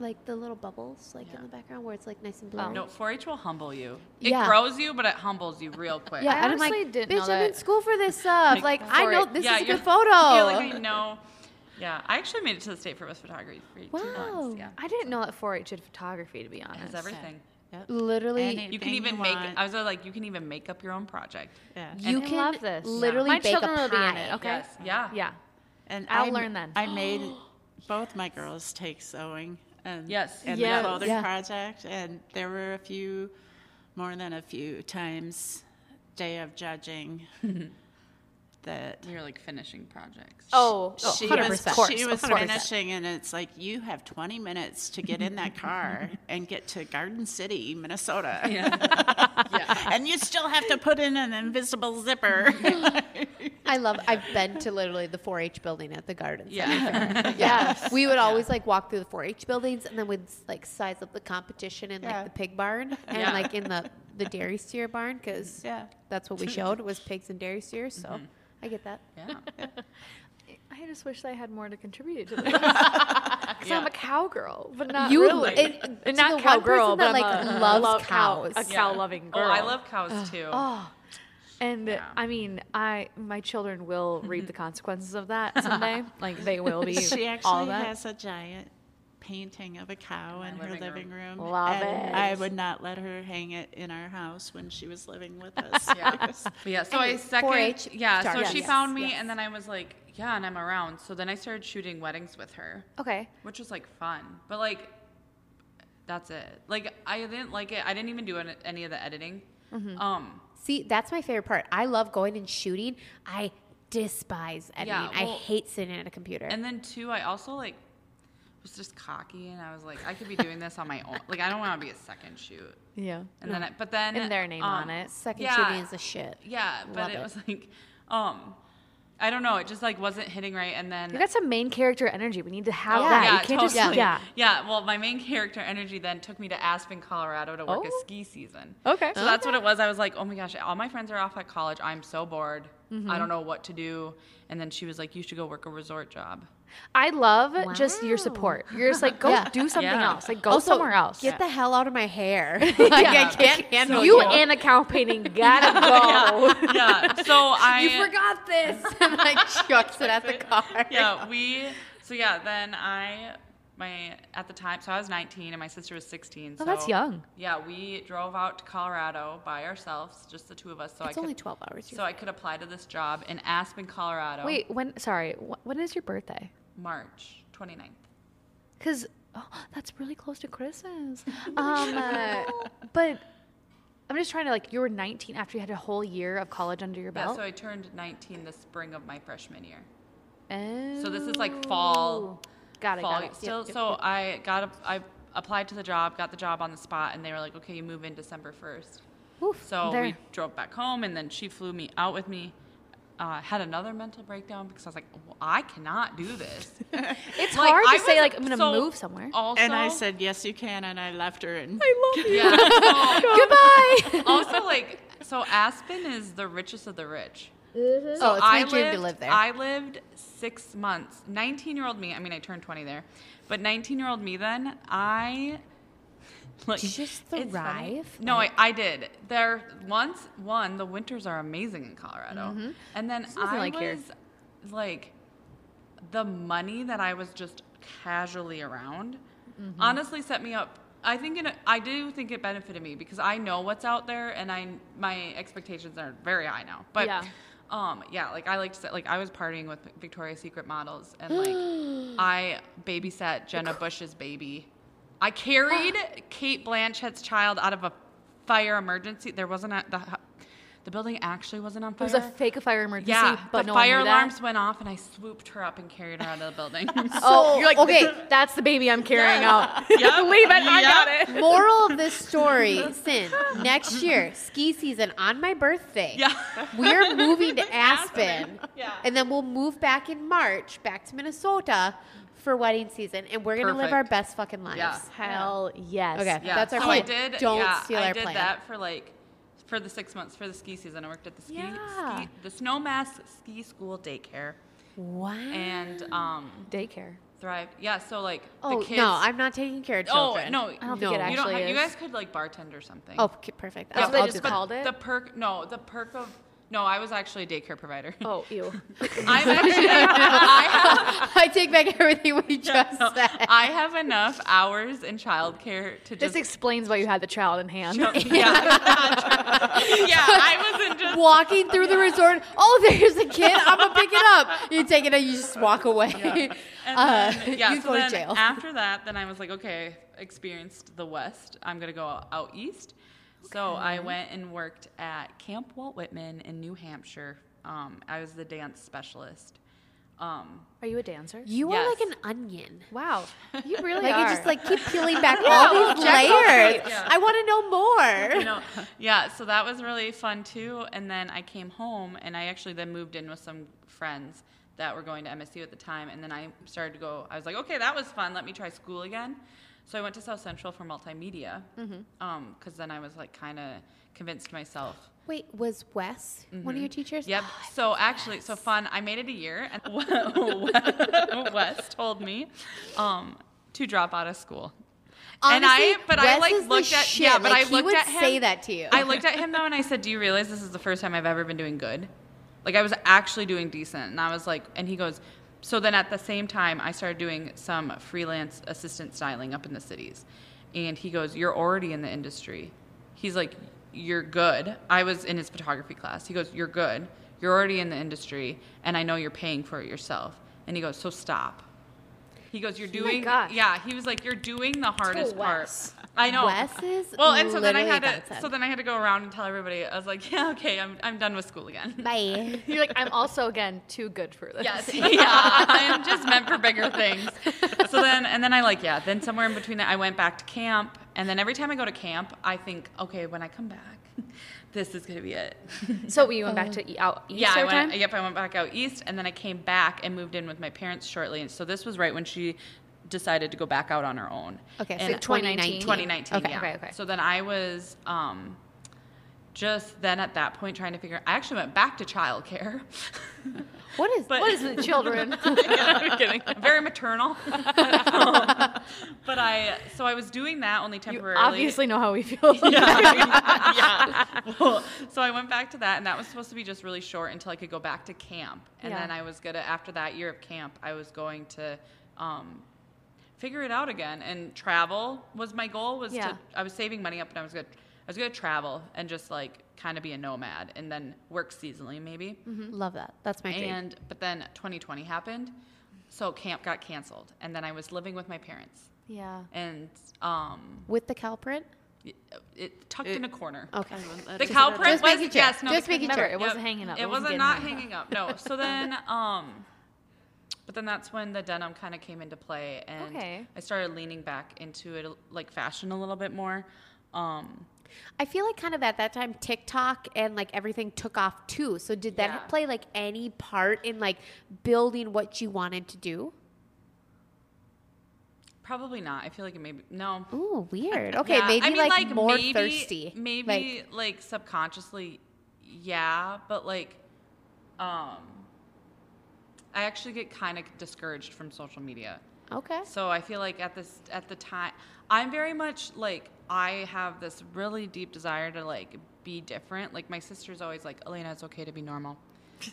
Like the little bubbles, like in the background where it's like nice and oh. blurry. No, 4-H will humble you. It Yeah. grows you, but it humbles you real [laughs] quick. Yeah, I and I'm like, honestly didn't bitch, know I'm in school for this stuff. Like, Like, I know this yeah, is a good photo. Yeah, like I know. Yeah, I actually made it to the state for West photography for two Wow. Yeah, I didn't know that 4-H did photography. To be it honest, has everything. Yep. Literally, Anything You can even make. want. I was uh, like, you can even make up your own project. Yeah. you I can love this. literally My bake children a will be in it, okay? Yes. Yeah. Yeah. And I'll I- learn then. I made [gasps] both my girls take sewing and Yes. and Yes. the clothing Yeah. project, and there were a few, more than a few times, day of judging [laughs] that You're like finishing projects. Oh, oh she 100%. was, course, she of was course. finishing, and it's like you have 20 minutes to get in that car [laughs] and get to Garden City, Minnesota, [laughs] yeah. and you still have to put in an invisible zipper. I love. [laughs] I've been to literally the 4-H building at the gardens. Yeah. [laughs] Yeah. [laughs] We would always like walk through the 4-H buildings and then we'd like size up the competition in like the pig barn and Yeah. like in the the dairy steer barn because yeah. that's what we showed was pigs and dairy steers. So mm-hmm. I get that. Yeah. I just wish I had more to contribute to this. Because I'm Yeah. a cowgirl, but not You- really. it- And not the one cowgirl, person that, but like, I'm a loves love cow- cows. a Yeah. cow-loving girl. Oh, I love cows too. Oh, and Yeah. I mean, I my children will reap the [laughs] consequences of that [laughs] someday. like they will be. She all actually of has a giant painting of a cow in, my her living living room. Love and it. I would not let her hang it in our house when she was living with [laughs] us. Yeah. Yeah, so I Anyway, second 4-H yeah, so started. she Yes, found me yes. and then I was like, yeah, and I'm around. So then I started shooting weddings with her, Okay. which was like fun. But like that's it. Like I didn't like it. I didn't even do any- any of the editing. Mm-hmm. Um See, that's my favorite part. I love going and shooting. I despise editing. Yeah, I hate sitting at a computer. and then two, I also like was just cocky and I was like, I could be doing this on my own. Like I don't want to be a second shoot. Yeah. And then I, but then And their name um, on it. Second yeah. shooting is a shit. Yeah, but Love it. was like um I don't know, it just like wasn't hitting right and then You got some main character energy. We need to have Oh, that. yeah, you can't totally. just yeah. Yeah, well, my main character energy then took me to Aspen, Colorado to work a Oh. ski season. Okay. So that's what it was. I was like, oh my gosh, all my friends are off at college. I'm so bored. I don't mm-hmm. know what to do. And then she was like, you should go work a resort job. I love just your support. You're just like, go Yeah. do something Yeah. else. Like, go Also, somewhere else. Get the hell out of my hair. [laughs] [laughs] like, I can't handle you you. and account painting [laughs] gotta go. Yeah. So I You forgot this. and like chucks it at the car. yeah, we. So yeah, then I, my at the time, so I was 19 and my sister was 16. Oh, so, that's young. Yeah, we drove out to Colorado by ourselves, just the two of us. So It's I only could, 12 hours. So I could apply to this job in Aspen, Colorado. Wait, when? Sorry, when is your birthday? March 29th. Because oh, that's really close to Christmas. [laughs] Um, uh, but I'm just trying to like. You were 19 after you had a whole year of college under your Yeah, belt. so I turned 19 the spring of my freshman year. oh. So this is like fall. Got it. fall got it. still. Yep, yep, so yep. I got a, I applied to the job, got the job on the spot, and they were like, "Okay, you move in December 1st. Oof, So there. we drove back home, and then she flew me out with me. Uh, had another mental breakdown because I was like, well, I cannot do this. [laughs] It's Like, hard to I say was- like I'm gonna so move somewhere. Also, and I said, yes, you can. And I left her. And I love [laughs] you. yeah. so- [laughs] Goodbye. also, like, so Aspen is the richest of the rich. oh, it's I my dream lived, to live there. I lived six months. 19 year old me, I mean, I turned 20 there, but 19 year old me then, I. Like, Did you just funny. thrive? No, I, I did. There once one, the winters are amazing in Colorado, and then I like was here. like, the money that I was just casually around, Mm-hmm. honestly set me up. I think it, I do think it benefited me because I know what's out there, and I my expectations are very high now. But Yeah. Um, yeah, like I like to say, like I was partying with Victoria's Secret models, and like [gasps] I babysat Jenna Bush's baby. I carried [gasps] Cate Blanchett's child out of a fire emergency. There wasn't a, the the building actually wasn't on fire. It was a fake fire emergency, yeah, but the no fire one knew that. alarms went off, and I swooped her up and carried her out of the building. [laughs] Oh, you're like, okay. [laughs] that's the baby I'm carrying out. [laughs] Yeah. Leave it, I got it. Moral of this story, Sin, next year, ski season on my birthday. yeah. We're moving to Aspen. Yeah. And then we'll move back in March, back to Minnesota for wedding season. And we're going to live our best fucking lives. Yeah. Hell yes. Okay. Yeah, That's our so plan. I did. Don't yeah, steal I our did that for like for the six months for the ski season. I worked at the ski, Yeah. ski the Snowmass Ski School daycare Wow. and um Daycare. Thrive. Yeah, so like oh, the kids. no, I'm not taking care of children. Oh children. no, I don't think it No. you don't. actually Have, you guys could like bartend or something. Oh, perfect. That's I'll, what they I'll just called it? The perk. No, the perk of. No, I was actually a daycare provider. Oh, ew. [laughs] I'm actually. I have, [laughs] I take back everything we just said. I have enough hours in childcare to This just. explains why you had the child in hand. [laughs] yeah, yeah, I wasn't just Walking through the resort. Oh, there's a kid. I'm gonna pick it up. You take it and you just walk away. And Uh, then, yeah, you so go to jail. after that, then I was like, okay, experienced the West. I'm gonna go out east. So I went and worked at Camp Walt Whitman in New Hampshire. Um, I was the dance specialist. Um, Are you a dancer? You are like an onion. Wow. You [laughs] really Like are. you just like keep peeling back [laughs] all these Jack layers. trades. Yeah. I want to know more. [laughs] you know, yeah. So that was really fun too. And then I came home, and I actually then moved in with some friends that were going to MSU at the time. And then I started to go. I was like, okay, that was fun. Let me try school again. So I went to South Central for multimedia, mm-hmm. um, because then I was like kind of convinced myself. Wait, was Wes one of your mm-hmm. teachers? Yep. Oh, so actually, so fun. I made it a year, and [laughs] Wes told me um, to drop out of school. and Honestly, I, but I like looked at, shit. yeah, but Like, I he looked would at him. say that to you. I looked at [laughs] him though, and I said, "Do you realize this is the first time I've ever been doing good? Like I was actually doing decent." And I was like, and he goes, so then at the same time, I started doing some freelance assistant styling up in the cities, and he goes, "You're already in the industry." He's like, "You're good." I was in his photography class. He goes, "You're good. You're already in the industry, and I know you're paying for it yourself." And he goes, "So stop." He goes, "You're doing, gosh. yeah." He was like, "You're doing the hardest part." Wes. I know. Wes is well, and so then I had to, so then I had to go around and tell everybody. I was like, [laughs] "Yeah, okay, I'm I'm done with school again." Bye. [laughs] You're like, I'm also again too good for this. Yes, [laughs] yeah, I am just meant for bigger things. So then, and then I like, yeah. Then somewhere in between that, I went back to camp, and then every time I go to camp, I think, okay, when I come back, this is gonna be it. So you went back to e- out east yeah, I went. time? Yep, I went back out east, and then I came back and moved in with my parents shortly. And so this was right when she decided to go back out on her own. Okay, so And- 2019. 2019. Okay. yeah. Okay, okay. So then I was um, just then at that point trying to figure I actually went back to childcare. [laughs] What is But- What is it, children? [laughs] I'm kidding. Very maternal. [laughs] But I so I was doing that only you temporarily. obviously know how we feel. yeah. yeah. Well, so I went back to that, and that was supposed to be just really short until I could go back to camp. And Yeah. then I was gonna, after that year of camp, I was going to um, figure it out again. And travel was my goal. Was Yeah. to I was saving money up, and I was good. I was gonna travel and just like kind of be a nomad, and then work seasonally maybe. Love that. That's my dream. And but then 2020 happened, so camp got canceled, and then I was living with my parents, yeah. and um, With the cow print? it, it tucked It- in a corner. Okay. The cow print was making sure. yes, no, Just the- making sure. it wasn't hanging up. It, It wasn't wasn't getting not hung up. hanging up. No. So then, um, but then that's when the denim kind of came into play, and Okay. I started leaning back into it, like fashion a little bit more. Um, I feel like kind of at that time TikTok and like everything took off too. So did that Yeah. play like any part in like building what you wanted to do? probably not. I feel like it maybe no. Ooh, weird. Okay, Yeah, maybe I mean, like, more maybe, thirsty. Maybe like, subconsciously, yeah, but like, um, I actually get kind of discouraged from social media. Okay. So I feel like at this at the time, I'm very much like I have this really deep desire to like be different. Like my sister's always like, Alaena, it's okay to be normal.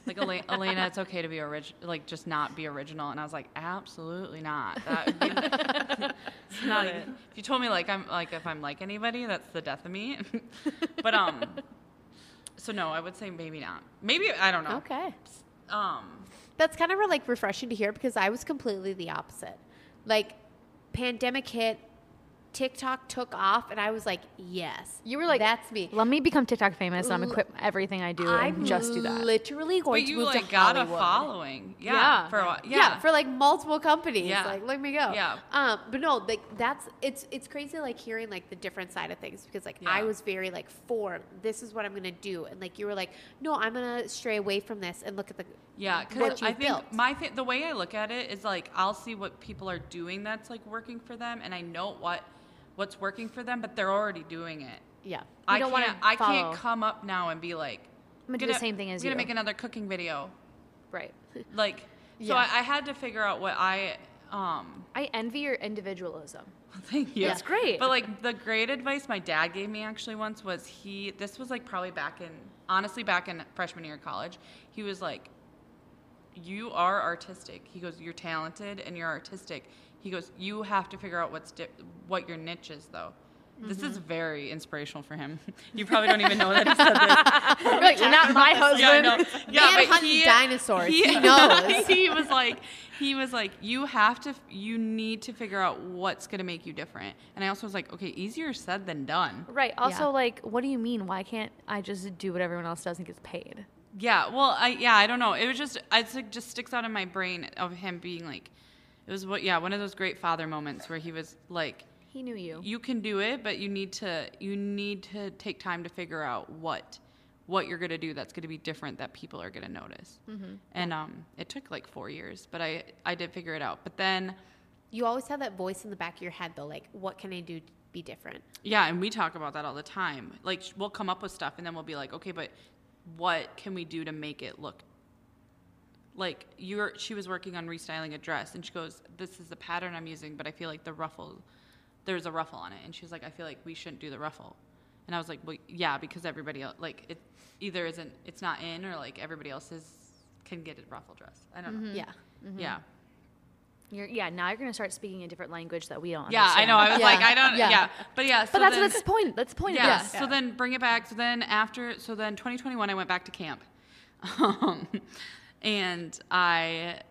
Like Alaena, [laughs] Alaena it's okay to be original, like just not be original. And I was like, absolutely not. That would be, it's [laughs] [laughs] not. If you told me like I'm like if I'm like anybody, that's the death of me. but um, so no, I would say maybe not. Maybe I don't know. Okay. Um, That's kind of like refreshing to hear because I was completely the opposite. Like pandemic hit, TikTok took off and I was like, yes. You were like, that's me. Let me become TikTok famous and I'm L- everything I do I'm and just do that. literally going but to you move like to got a following, yeah, Yeah. for a while. yeah. yeah. for like multiple companies. Yeah. Like, let me go. Yeah. Um, but no, like that's it's it's crazy like hearing like the different side of things because like I was very like for this is what I'm gonna do and like you were like no I'm gonna stray away from this and look at the Yeah, what because I you've think built. my th- the way I look at it is like I'll see what people are doing that's like working for them, and I know what what's working for them, but they're already doing it. yeah I don't can't I can't come up now and be like I'm gonna do the same thing as I'm gonna make another cooking video, Right. [laughs] like so Yeah. I, I had to figure out what I um I envy your individualism. [laughs] Thank you. That's great. But like the great advice my dad gave me actually once was he this was like probably back in honestly back in freshman year of college. He was like you are artistic. He goes you're talented and you're artistic. He goes you have to figure out what's di- what your niche is though. This is Mm-hmm. very inspirational for him. [laughs] You probably don't even know that he said this. [laughs] Like, you're not my husband. Yeah, I know. Yeah, Man but he, dinosaurs. He [laughs] knows. he was like, he was like, you have to, you need to figure out what's gonna make you different. And I also was like, okay, easier said than done. Right. Also, Yeah. like, what do you mean? Why can't I just do what everyone else does and gets paid? Yeah, well, I yeah, I don't know. It was just, it's like just sticks out in my brain of him being like, it was what, yeah, one of those great father moments where he was like, He knew you. you can do it, but you need to, you need to take time to figure out what, what you're gonna do that's gonna be different that people are gonna notice. And um, it took like four years, but I, I did figure it out. But then. You always have that voice in the back of your head though, like what can I do to be different? Yeah, and we talk about that all the time. Like we'll come up with stuff and then we'll be like, "Okay, but what can we do to make it look like you're she was working on restyling a dress and she goes, "This is the pattern I'm using, but I feel like the ruffle there's a ruffle on it." And she was like, "I feel like we shouldn't do the ruffle." And I was like, "Well, yeah, because everybody else like it either isn't it's not in or like everybody else is can get a ruffle dress." I don't know. Yeah. Yeah. You're, yeah. Now you're gonna start speaking a different language that we don't. Yeah, I know. I was Yeah. like, I don't Yeah. yeah. But yeah, so But that's then, that's the point. That's the point yeah. of this. So then bring it back. So then after, so then 2021, I went back to camp, [laughs] um, and I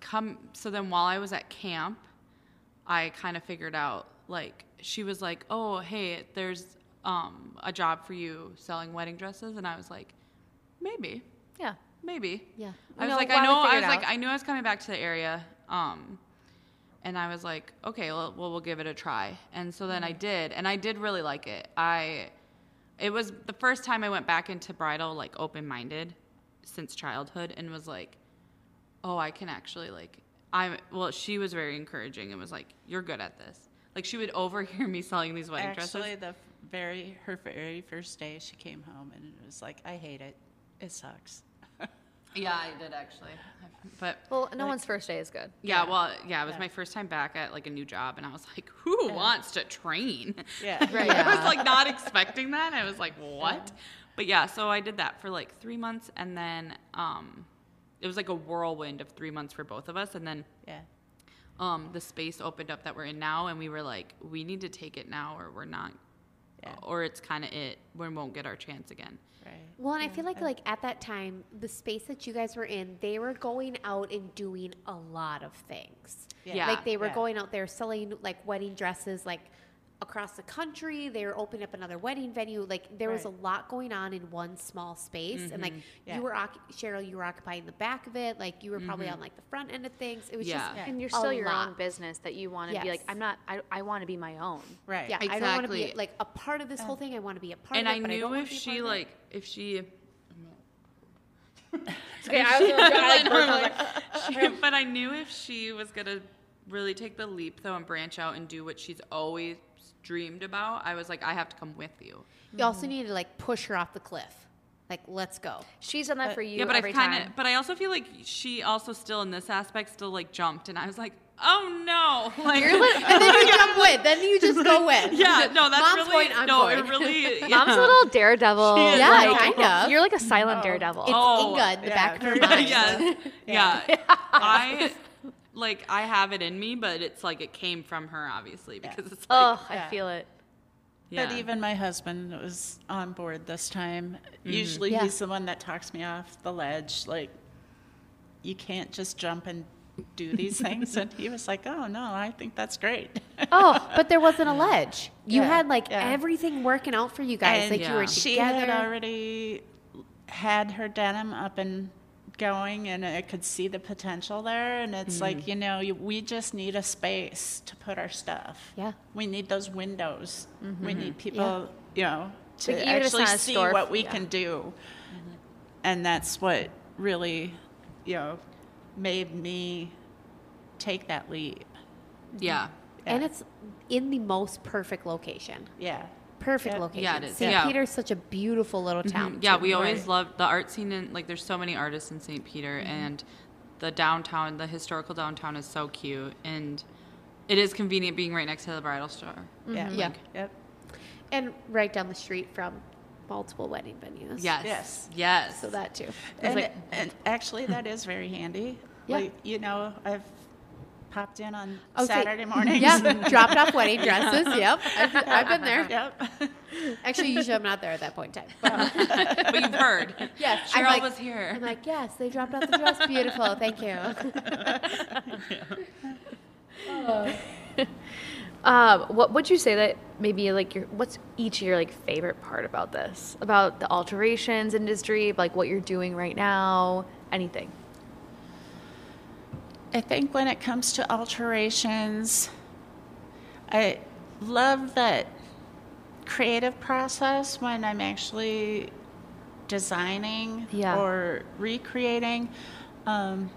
come. So then while I was at camp, I kind of figured out like she was like, oh hey, there's um, a job for you selling wedding dresses, and I was like, maybe, Yeah. maybe. Yeah. I was know, like, I know, I was like. I knew I was coming back to the area. Um, and I was like, okay, well, well, we'll give it a try. And so then I did, and I did really like it. I, it was the first time I went back into bridal like open minded since childhood, and was like, oh, I can actually like, I well, she was very encouraging and was like, you're good at this. Like she would overhear [laughs] me selling these wedding Actually, dresses. Actually, the very her very first day, she came home and it was like, I hate it. It sucks. [laughs] Yeah, I did actually. But Well, no one's first day is good. yeah, well, yeah, it was my first time back at like a new job, and I was like, "Who wants to train?" Yeah. Right. [laughs] I was like not expecting that. I was like, "What?" But yeah, so I did that for like three months, and then um, it was like a whirlwind of three months for both of us, and then Yeah. um, the space opened up that we're in now, and we were like, "We need to take it now, or we're not." Yeah. Or it's kind of it. We won't get our chance again. Right. Well, and I feel like like at that time, the space that you guys were in, they were going out and doing a lot of things. Yeah. Like they were Yeah. going out there selling like wedding dresses like across the country. They were opening up another wedding venue. Like there was a lot going on in one small space. And like mm-hmm. Yeah. you were Cheryl, you were occupying the back of it. Like you were probably mm-hmm. on like the front end of things. It was Yeah. just Yeah. And you're a still your own business that you want to be like, I'm not, I, I want to be my own. Right. Yeah, I don't want to be Exactly. like a part of this whole thing. I want to be a part and of it. I but I knew don't if be a part she like if she [laughs] Okay, I was [laughs] [laughs] She- but I knew if she was gonna really take the leap though and branch out and do what she's always dreamed about, I was like, I have to come with you. You also need to like push her off the cliff. Like, let's go. She's done that for you yeah, but I every kind time. of, but I also feel like she also still in this aspect still like jumped, and I was like, oh no, [laughs] like and then you jump with. Then you just go with. [laughs] yeah, no, that's Mom's really going, I'm no, going. it really. [laughs] Yeah. Mom's a little daredevil. She is. Yeah, like, kind of. You're like a silent daredevil. It's Oh, Inga in the yeah. back of her Yeah. mind. yes. Yeah. I like I have it in me, but it's like it came from her obviously because it's like oh, yeah. I feel it. yeah. But even my husband was on board this time. Mm-hmm. Usually Yeah. he's the one that talks me off the ledge. Like, you can't just jump and do these [laughs] things. And he was like, oh, no, I think that's great. Oh, but there wasn't a ledge. You Yeah, had like yeah. everything working out for you guys. And like you were Yeah. she had already had her denim up and going, and I could see the potential there. And it's Mm-hmm. like, you know, you, we just need a space to put our stuff. Yeah. We need those windows. Mm-hmm. We need people, you know, to Like, even if it's actually see store- what we yeah. can do. And that's what really, you know, made me take that leap. yeah. And it's in the most perfect location. Yeah. Perfect Yeah. location. Yeah, it is. St. Yeah. Peter's such a beautiful little town. Yeah, too. we always Right. loved the art scene in like there's so many artists in St. Peter Mm-hmm. and the downtown, the historical downtown is so cute and it is convenient being right next to the bridal store. Yeah. Mm-hmm. Yeah. Yep. And right down the street from multiple wedding venues. Yes. Yes. Yes. So that too. And, like- and actually, that is very handy. Yeah. Like, you know, I've popped in on Oh, say- Saturday mornings. Yeah, [laughs] dropped off wedding dresses. Yep, I've, I've been there. Yep. Actually, usually I'm not there at that point in time. But, [laughs] but you've heard. yes, Cheryl I'm like, was here. I'm like, yes, they dropped off the dress. Beautiful, thank you. [laughs] Um, what would you say that maybe like your what's each of your like favorite part about this? About the alterations industry, like what you're doing right now, anything. I think when it comes to alterations, I love that creative process when I'm actually designing Yeah. or recreating. Um,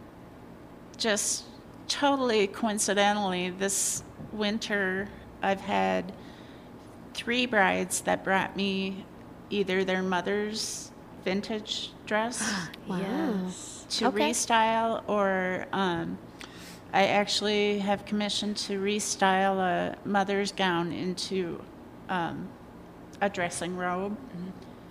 just totally coincidentally, this winter I've had three brides that brought me either their mother's vintage dress [gasps] Yes. To Okay. restyle or um, I actually have commissioned to restyle a mother's gown into um, a dressing robe.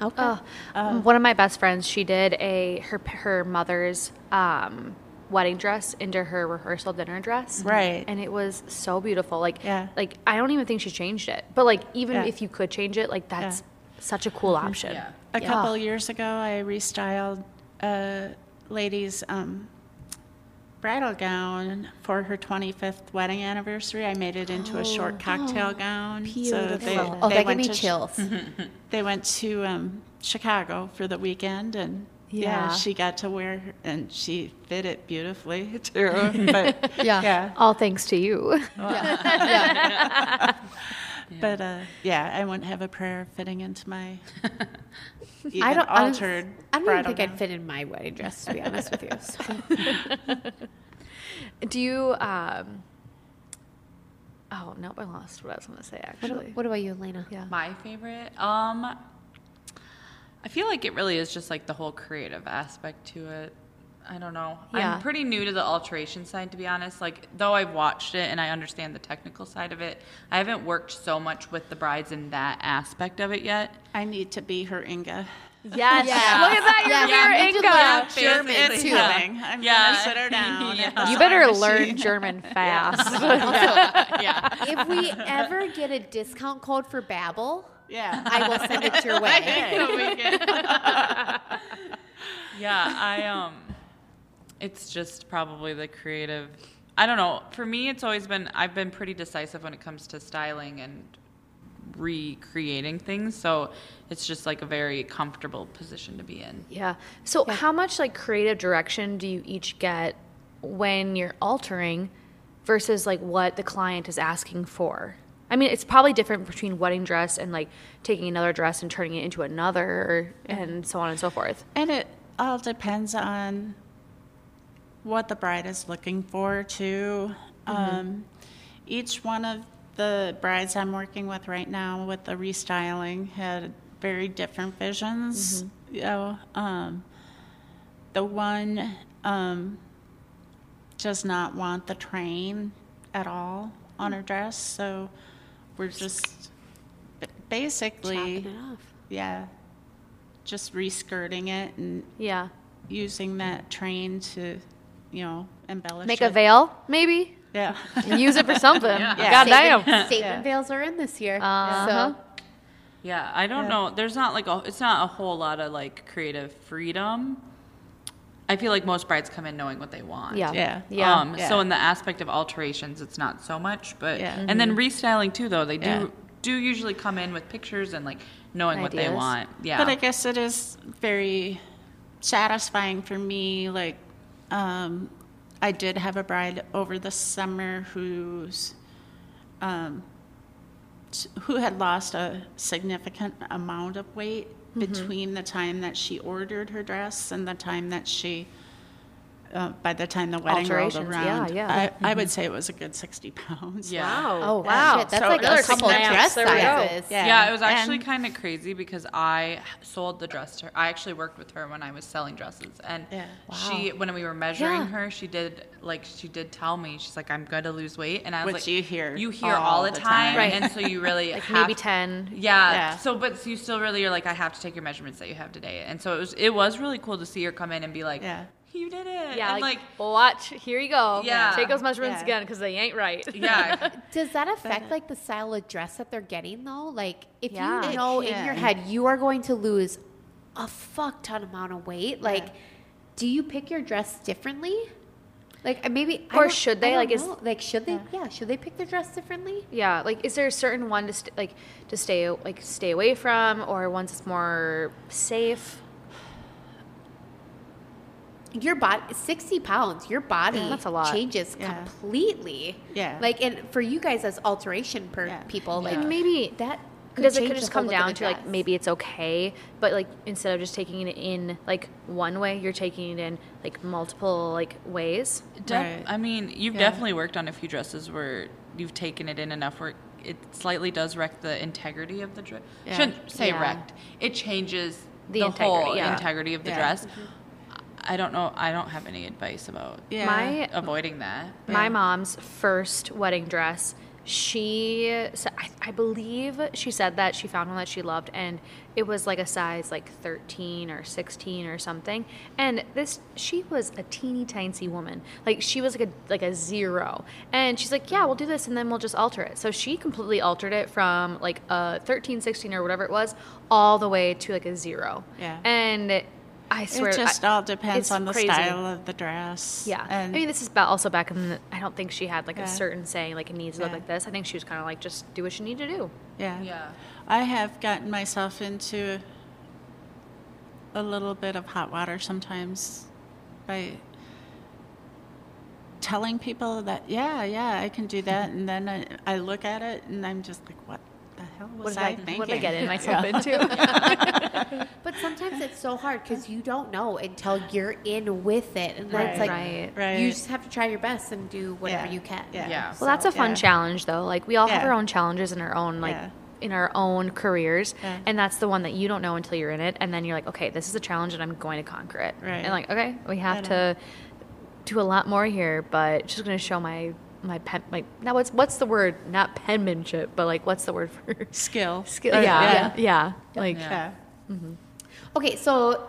Okay. Oh, one of my best friends, she did a her her mother's um, wedding dress into her rehearsal dinner dress. Right. And it was so beautiful. Like Yeah. like I don't even think she changed it. But like even Yeah. if you could change it, like that's such a cool option. Yeah. A Yeah. couple years ago, I restyled a lady's um, bridal gown for her 25th wedding anniversary. I made it into a short cocktail gown. So they, Beautiful. oh, they that gave went me to, chills. [laughs] They went to um, Chicago for the weekend, and yeah. Yeah. she got to wear, and she fit it beautifully [laughs] too. But [laughs] Yeah. yeah, All thanks to you. but uh, yeah, I wouldn't have a prayer fitting into my I don't. I don't- altered. I don't even think gown. I'd fit in my wedding dress, to be honest with you. So. [laughs] Do you um Oh nope, I lost what I was gonna say What, actually. what about you, Alaena? yeah. My favorite, um, I feel like it really is just like the whole creative aspect to it. I don't know. Yeah. I'm pretty new to the alteration side, to be honest. Like, though I've watched it and I understand the technical side of it, I haven't worked so much with the brides in that aspect of it yet. I need to be her Inga. Yes. Yeah. Look at that. You're Yeah, yeah, we need to Inga. German Basically, too. yeah. I'm Yeah. gonna sit her down. [laughs] Yeah. You sewing better learn. German [laughs] fast. [laughs] yeah. If we ever get a discount code for Babbel, Yeah. I will send it your way. yeah, I um it's just probably the creative I don't know. For me it's always been I've been pretty decisive when it comes to styling and recreating things, so it's just like a very comfortable position to be in. Yeah. So how much like creative direction do you each get when you're altering versus like what the client is asking for? I mean, it's probably different between wedding dress and like taking another dress and turning it into another mm-hmm. and so on and so forth. And it all depends on what the bride is looking for, too. Um, each one of the brides I'm working with right now with the restyling had very different visions. You know, um, the one um, does not want the train at all on her dress, so we're just basically, Chopping it off. yeah, just reskirting it and Yeah. using that train to, you know, embellish Make it. a veil, maybe? Yeah. And use it for something. [laughs] Yeah. God damn. Statement, statement veils are in this year. Uh-huh. So Yeah, I don't Yeah. know. There's not like a it's not a whole lot of like creative freedom. I feel like most brides come in knowing what they want. Yeah. Yeah. Yeah. Um, Yeah. So in the aspect of alterations, it's not so much, but Yeah. and then restyling too, though they do Yeah. do usually come in with pictures and like knowing what they want. Yeah. But I guess it is very satisfying for me. Like, um, I did have a bride over the summer who's, um, who had lost a significant amount of weight between the time that she ordered her dress and the time that she, uh, by the time the wedding rolled Alterations, yeah, around. yeah. I, I would say it was a good 60 pounds. Yeah. Wow. Oh, wow. shit, that's So like a another couple snaps. dress There we go. sizes. Yeah. Yeah, it was actually And- kind of crazy because I sold the dress to her. I actually worked with her when I was selling dresses, and Yeah. she, when we were measuring Yeah. her, she did like she did tell me she's like, "I'm going to lose weight," and I was Which like, you hear you hear all all the the time, time. Right. and so you really [laughs] Like have maybe 10. Yeah. Yeah. So, but you still really are like, I have to take your measurements that you have today, and so it was. It was really cool to see her come in and be like, Yeah. You did it." Yeah, and like, like, watch, here you go. Yeah. Take those measurements Yeah. again because they ain't right. yeah, [laughs] Does that affect like the style of dress that they're getting though? Like if Yeah. you know in your head you are going to lose a fuck ton amount of weight, like do you pick your dress differently? Like uh, maybe Or should they? don't Like, is- like should they yeah, should they pick their dress differently? Yeah, like is there a certain one to st- like to stay like stay away from, or ones that's more safe? Your body, sixty pounds. Your body Yeah, that's a lot. changes Yeah. completely. Yeah. Like, and for you guys as alteration per Yeah. people, like And maybe that. could does it could just come down to like maybe it's okay, but like instead of just taking it in like one way, you're taking it in like multiple like ways. Def- Right. I mean, you've Yeah. definitely worked on a few dresses where you've taken it in enough where it slightly does wreck the integrity of the dress. Yeah. Shouldn't say Yeah. wrecked. It changes The the, integrity, whole yeah. integrity of the Yeah. dress. Mm-hmm. I don't know. I don't have any advice about Yeah. My avoiding that. My Yeah. mom's first wedding dress, she, I, I believe she said that she found one that she loved, and it was like a size like 13 or 16 or something. And this, she was a teeny tiny woman. Like she was like a like a zero. And she's like, yeah, we'll do this, and then we'll just alter it. So she completely altered it from like a 13, 16 or whatever it was, all the way to like a zero. Yeah. And I swear, It just I- all depends on the crazy. style of the dress. Yeah, And I mean, this is ba- also back in. The, I don't think she had like Yeah. a certain saying like it needs to look like this. I think she was kind of like just do what you need to do. yeah. Yeah. I have gotten myself into a little bit of hot water sometimes by telling people that, yeah, yeah, I can do that. And then I, I look at it and I'm just like, what the hell what was did I, I, thinking? what did I get in [laughs] Yeah. myself into? [laughs] [laughs] But sometimes it's so hard because you don't know until you're in with it, and that's Right. like Right. Right. you just have to try your best and do whatever Yeah. you can. Yeah. Yeah. Well, that's a fun Yeah. challenge, though. Like we all have our own challenges in our own like Yeah. in our own careers, Yeah. and that's the one that you don't know until you're in it, and then you're like, okay, this is a challenge, and I'm going to conquer it. Right. And like, okay, we have to do a lot more here, but just going to show my my pen like now what's what's the word not penmanship but like what's the word for Skill. [laughs] skill Or- yeah yeah, like Yeah. Mm-hmm. Okay, so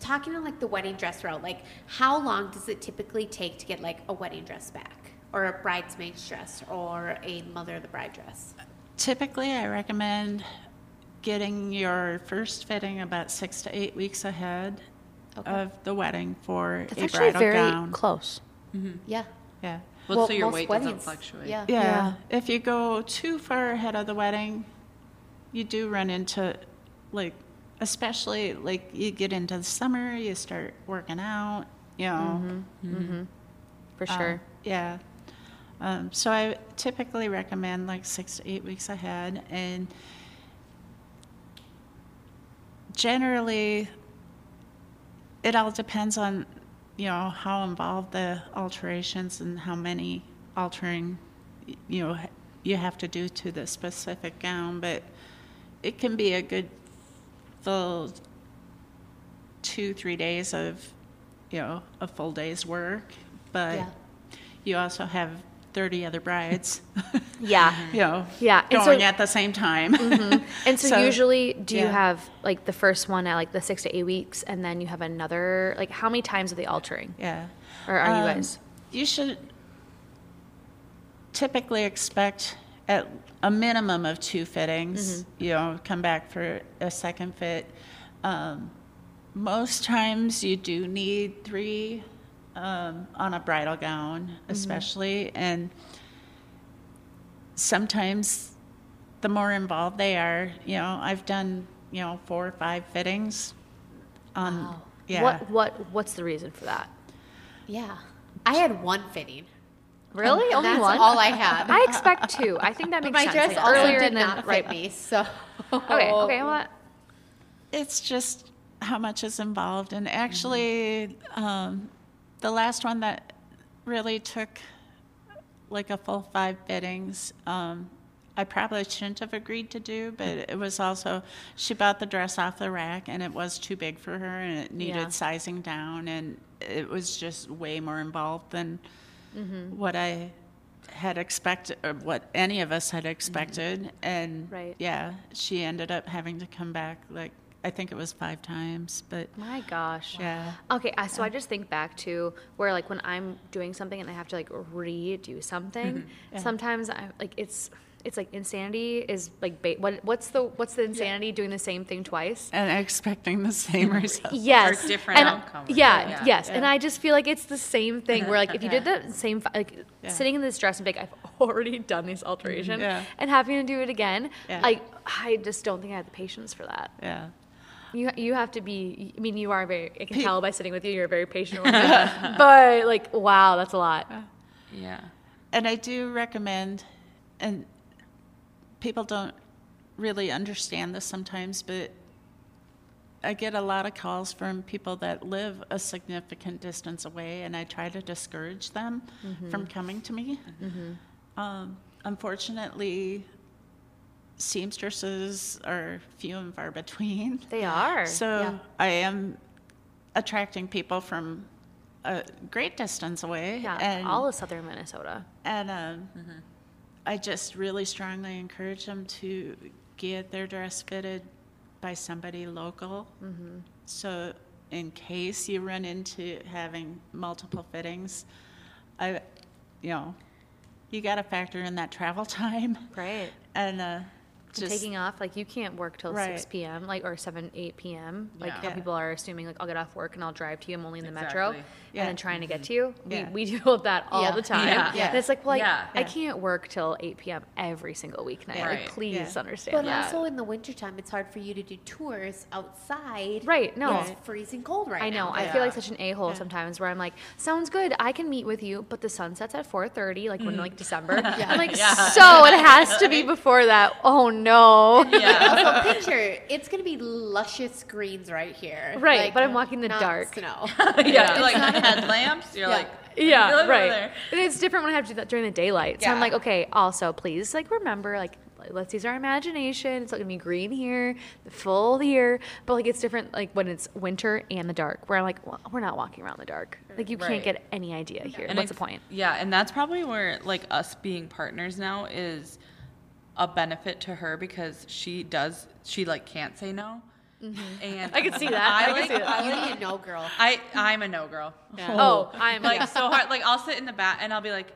talking on like the wedding dress route, like how long does it typically take to get like a wedding dress back, or a bridesmaid's dress, or a mother of the bride dress? Typically, I recommend getting your first fitting about six to eight weeks ahead Okay. of the wedding for that's a actually bridal very gown. close mm-hmm. Mm-hmm. Yeah. Yeah. Well, so your most weight doesn't fluctuate. Yeah. yeah. Yeah. If you go too far ahead of the wedding, you do run into, like, especially like you get into the summer, you start working out, you know. for Uh, sure yeah. Um, so I typically recommend like six to eight weeks ahead, and generally, it all depends on you know how involved the alterations and how many altering you know you have to do to the specific gown, but it can be a good full two three days of you know a full day's work, but Yeah. you also have 30 other brides, [laughs] yeah [laughs] you know, Yeah, and going so- at the same time. And [laughs] so, So, usually, do you yeah. have like the first one at like the six to eight weeks, and then you have another? Like, how many times are they altering, yeah. or are you Um, guys? You should typically expect at a minimum of two fittings. Mm-hmm. You know, come back for a second fit. Um, most times you do need three um, on a bridal gown, Mm-hmm. especially, and sometimes the more involved they are, you know, I've done you know four or five fittings. On Wow. yeah. What what what's the reason for that? Yeah. I had one fitting. Really, only that's one? all I had. I expect two. I think that but makes my sense. dress like, also earlier did and then not right. fit me. So Okay, okay, well, it's just how much is involved and actually um, the last one that really took like a full five fittings um, i probably shouldn't have agreed to do but it was also she bought the dress off the rack and it was too big for her and it needed Yeah. sizing down and it was just way more involved than Mm-hmm. what i had expected or what any of us had mm-hmm. expected and Right. yeah she ended up having to come back like i think it was five times but my gosh. yeah Okay, I- so I just think back to where like when I'm doing something and I have to like redo something. Mm-hmm. Sometimes I like it's it's like insanity is like ba- what what's the what's the insanity doing the same thing twice? and expecting the same mm-hmm. result Yes, different and, outcome. Yeah, Yeah. yes, and I just feel like it's the same thing. Where like if you did the [laughs] same, like Yeah. sitting in this dress and be like, I've already done this alteration, mm-hmm. Yeah. and having to do it again, Yeah. like I just don't think I have the patience for that. yeah You you have to be. I mean, you are very. I can tell by sitting with you, you're a very patient [laughs] woman. but like, wow, that's a lot. Yeah. and i do recommend and people don't really understand this sometimes but i get a lot of calls from people that live a significant distance away and i try to discourage them from coming to me um, unfortunately seamstresses are few and far between [laughs] They are. So Yeah. I am attracting people from a great distance away. yeah, and, all of southern Minnesota. and um, I just really strongly encourage them to get their dress fitted by somebody local. So in case you run into having multiple fittings, I, you know, you got to factor in that travel [laughs] time Right. and uh, just taking off, like you can't work till Right. 6 p.m. like or 7, 8 p.m. Like Yeah. how people are assuming like I'll get off work and I'll drive to you. I'm only in the metro, Yeah. and then trying to get mm-hmm. to you. Yeah. We, we [laughs] deal with that all Yeah. the time. Yeah. Yeah. And it's like, well, Yeah. I, I can't work till 8 p.m. every single weeknight. Yeah. Like, Right. please Yeah. understand But that. also in the wintertime, it's hard for you to do tours outside. Right, no. It's freezing cold right I know. now. I feel like such an a hole Yeah. sometimes where I'm like, sounds good. I can meet with you, but the sun sets at 4:30, like when mm. like December. [laughs] Yeah. I'm like, Yeah. so it has to be [laughs] before that. Oh no. Yeah. [laughs] Also, picture it's gonna be luscious greens right here. Right, but I'm walking in the not dark. Snow. [laughs] yeah. Like headlamps. You're Yeah. like, Yeah, you live right. there. And it's different when I have to do that during the daylight. So I'm like, okay, also please, like remember, like let's use our imagination. It's not gonna be green here, the full here, but like it's different, like when it's winter and the dark. Where I'm like, well, we're not walking around in the dark. Like you can't get any idea here. And What's I- the point? Yeah, and that's probably where like us being partners now is a benefit to her because she does she like can't say no. And Mm-hmm. I can see that. I can like, see that. You need a no girl. I I'm a no girl. Oh, I'm like yeah. so hard. Like I'll sit in the back and I'll be like,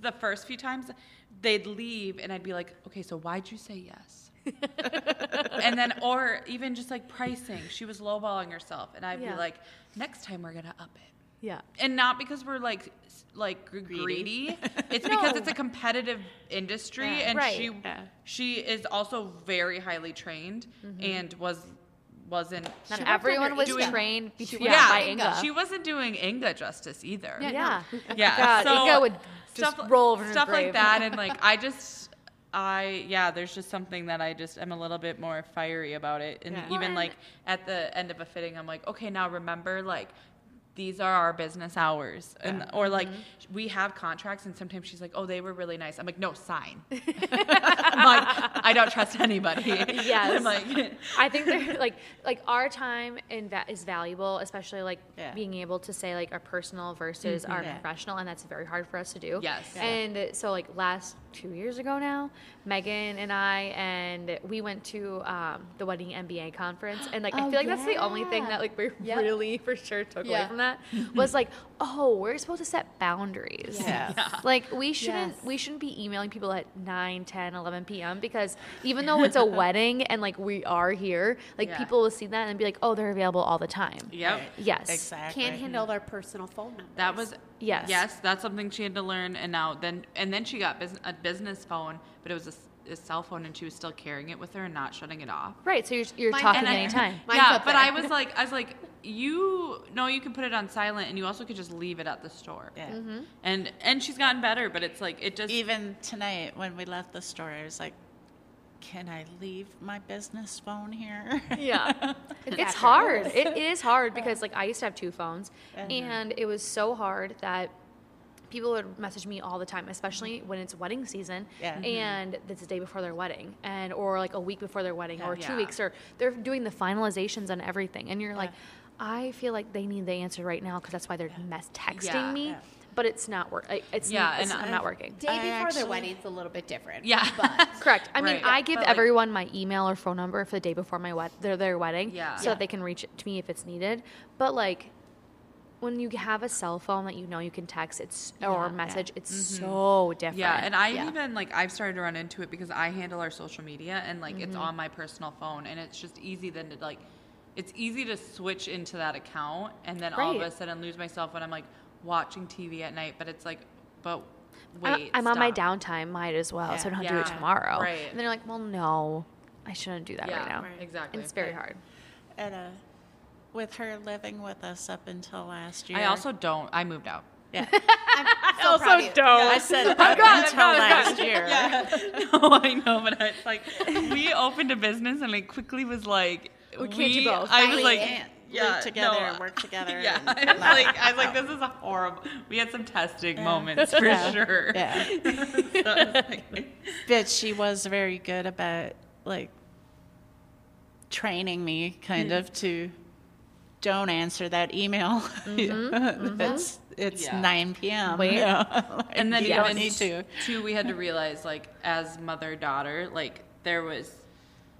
the first few times they'd leave and I'd be like, okay, so why'd you say yes? [laughs] and then or even just like pricing, she was lowballing herself, and I'd Yeah. be like, next time we're gonna up it. yeah. And not because we're like s- like gr- greedy. [laughs] It's because it's a competitive industry, Yeah. and Right. she Yeah. she is also very highly trained and was wasn't Mm-hmm. Not everyone was doing- trained between yeah, yeah, by Inga. Inga. she wasn't doing Inga justice either. yeah. Yeah, God, [laughs] so Inga would just stuff, roll over in her stuff like that, [laughs] and like I just, I yeah, there's just something that I just am a little bit more fiery about it, and Yeah. even Well, like at the end of a fitting, I'm like, okay, now remember like. These are our business hours, and or like Mm-hmm. we have contracts, and sometimes she's like, "Oh, they were really nice." I'm like, "No, sign." [laughs] I'm like, I don't trust anybody. Yes. I'm like, I think they're [laughs] like like our time that is valuable, especially like Yeah. being able to say like our personal versus our Yeah. professional, and that's very hard for us to do. Yes. Yeah. And so like last two years ago now, Megan and I and we went to um, the wedding MBA conference, and like I Oh, feel like that's the only thing that like we Yep. really for sure took away from that was like oh we're supposed to set boundaries. Yeah. Like we shouldn't Yes. we shouldn't be emailing people at 9, 10, 11 p.m. because even though it's a [laughs] wedding and like we are here, like Yeah. people will see that and be like, "Oh, they're available all the time." yep. Yes. Exactly. Can't handle their personal phone numbers. That was Yes. yes. That's something she had to learn, and now then and then she got bus- a business phone, but it was a cell phone, and she was still carrying it with her and not shutting it off. Right, so you're, you're Mine- talking anytime. [laughs] Mine's yeah, but there. I was like, I was like, you no, you can put it on silent, and you also could just leave it at the store. Yeah. Mm-hmm. And and she's gotten better, but it's like it just Even tonight when we left the store, I was like, "Can I leave my business phone here?" Yeah. [laughs] it's hard. It, it [laughs] is hard because like I used to have two phones and it was so hard that people would message me all the time, especially when it's wedding season Yeah. Mhm. and it's the day before their wedding and or like a week before their wedding or two Yeah. weeks or they're doing the finalizations on everything and you're like I feel like they need the answer right now because that's why they're mess texting Yeah. me, Yeah. But it's not work. It's Yeah, yeah, it's and I'm I- not working. Day I before their actually- wedding's a little bit different. Yeah. But [laughs] Correct. I mean, Right. I give But, like- everyone my email or phone number for the day before my wed- their their wedding, Yeah. so Yeah. that they can reach to me if it's needed. But like, when you have a cell phone that you know you can text, it's or Yeah. message, it's so different. Yeah, and I Yeah. even like I've started to run into it because I handle our social media and like Mm-hmm. it's on my personal phone and it's just easy then to like it's easy to switch into that account and then all of a sudden lose myself when I'm like watching TV at night, but it's like but I'm- wait, I'm, on my downtime, might as well, so I don't have to do it tomorrow. Right. And they're like, well, no, I shouldn't do that Yeah, right now. right. exactly. And it's very Right. hard. And uh, with her living with us up until last year, I also don't. I moved out. yeah. [laughs] I'm so proud of you. I said [laughs] up until last year. [laughs] no, I know, but it's like we opened a business and it quickly was like We can't do both. I was like, Can't yeah, live together, no, work [laughs] together. Yeah, and- I was like, I was like, this is a horrible. We had some testing moments for [laughs] Yeah. sure. Yeah. [laughs] So like, But she was very good about like training me kind of to don't answer that email. Mm-hmm, mm-hmm. it's it's Yeah. 9 p.m. Wait. Yeah. Like, and then you even don't need to. too, we had to realize like as mother daughter, like there was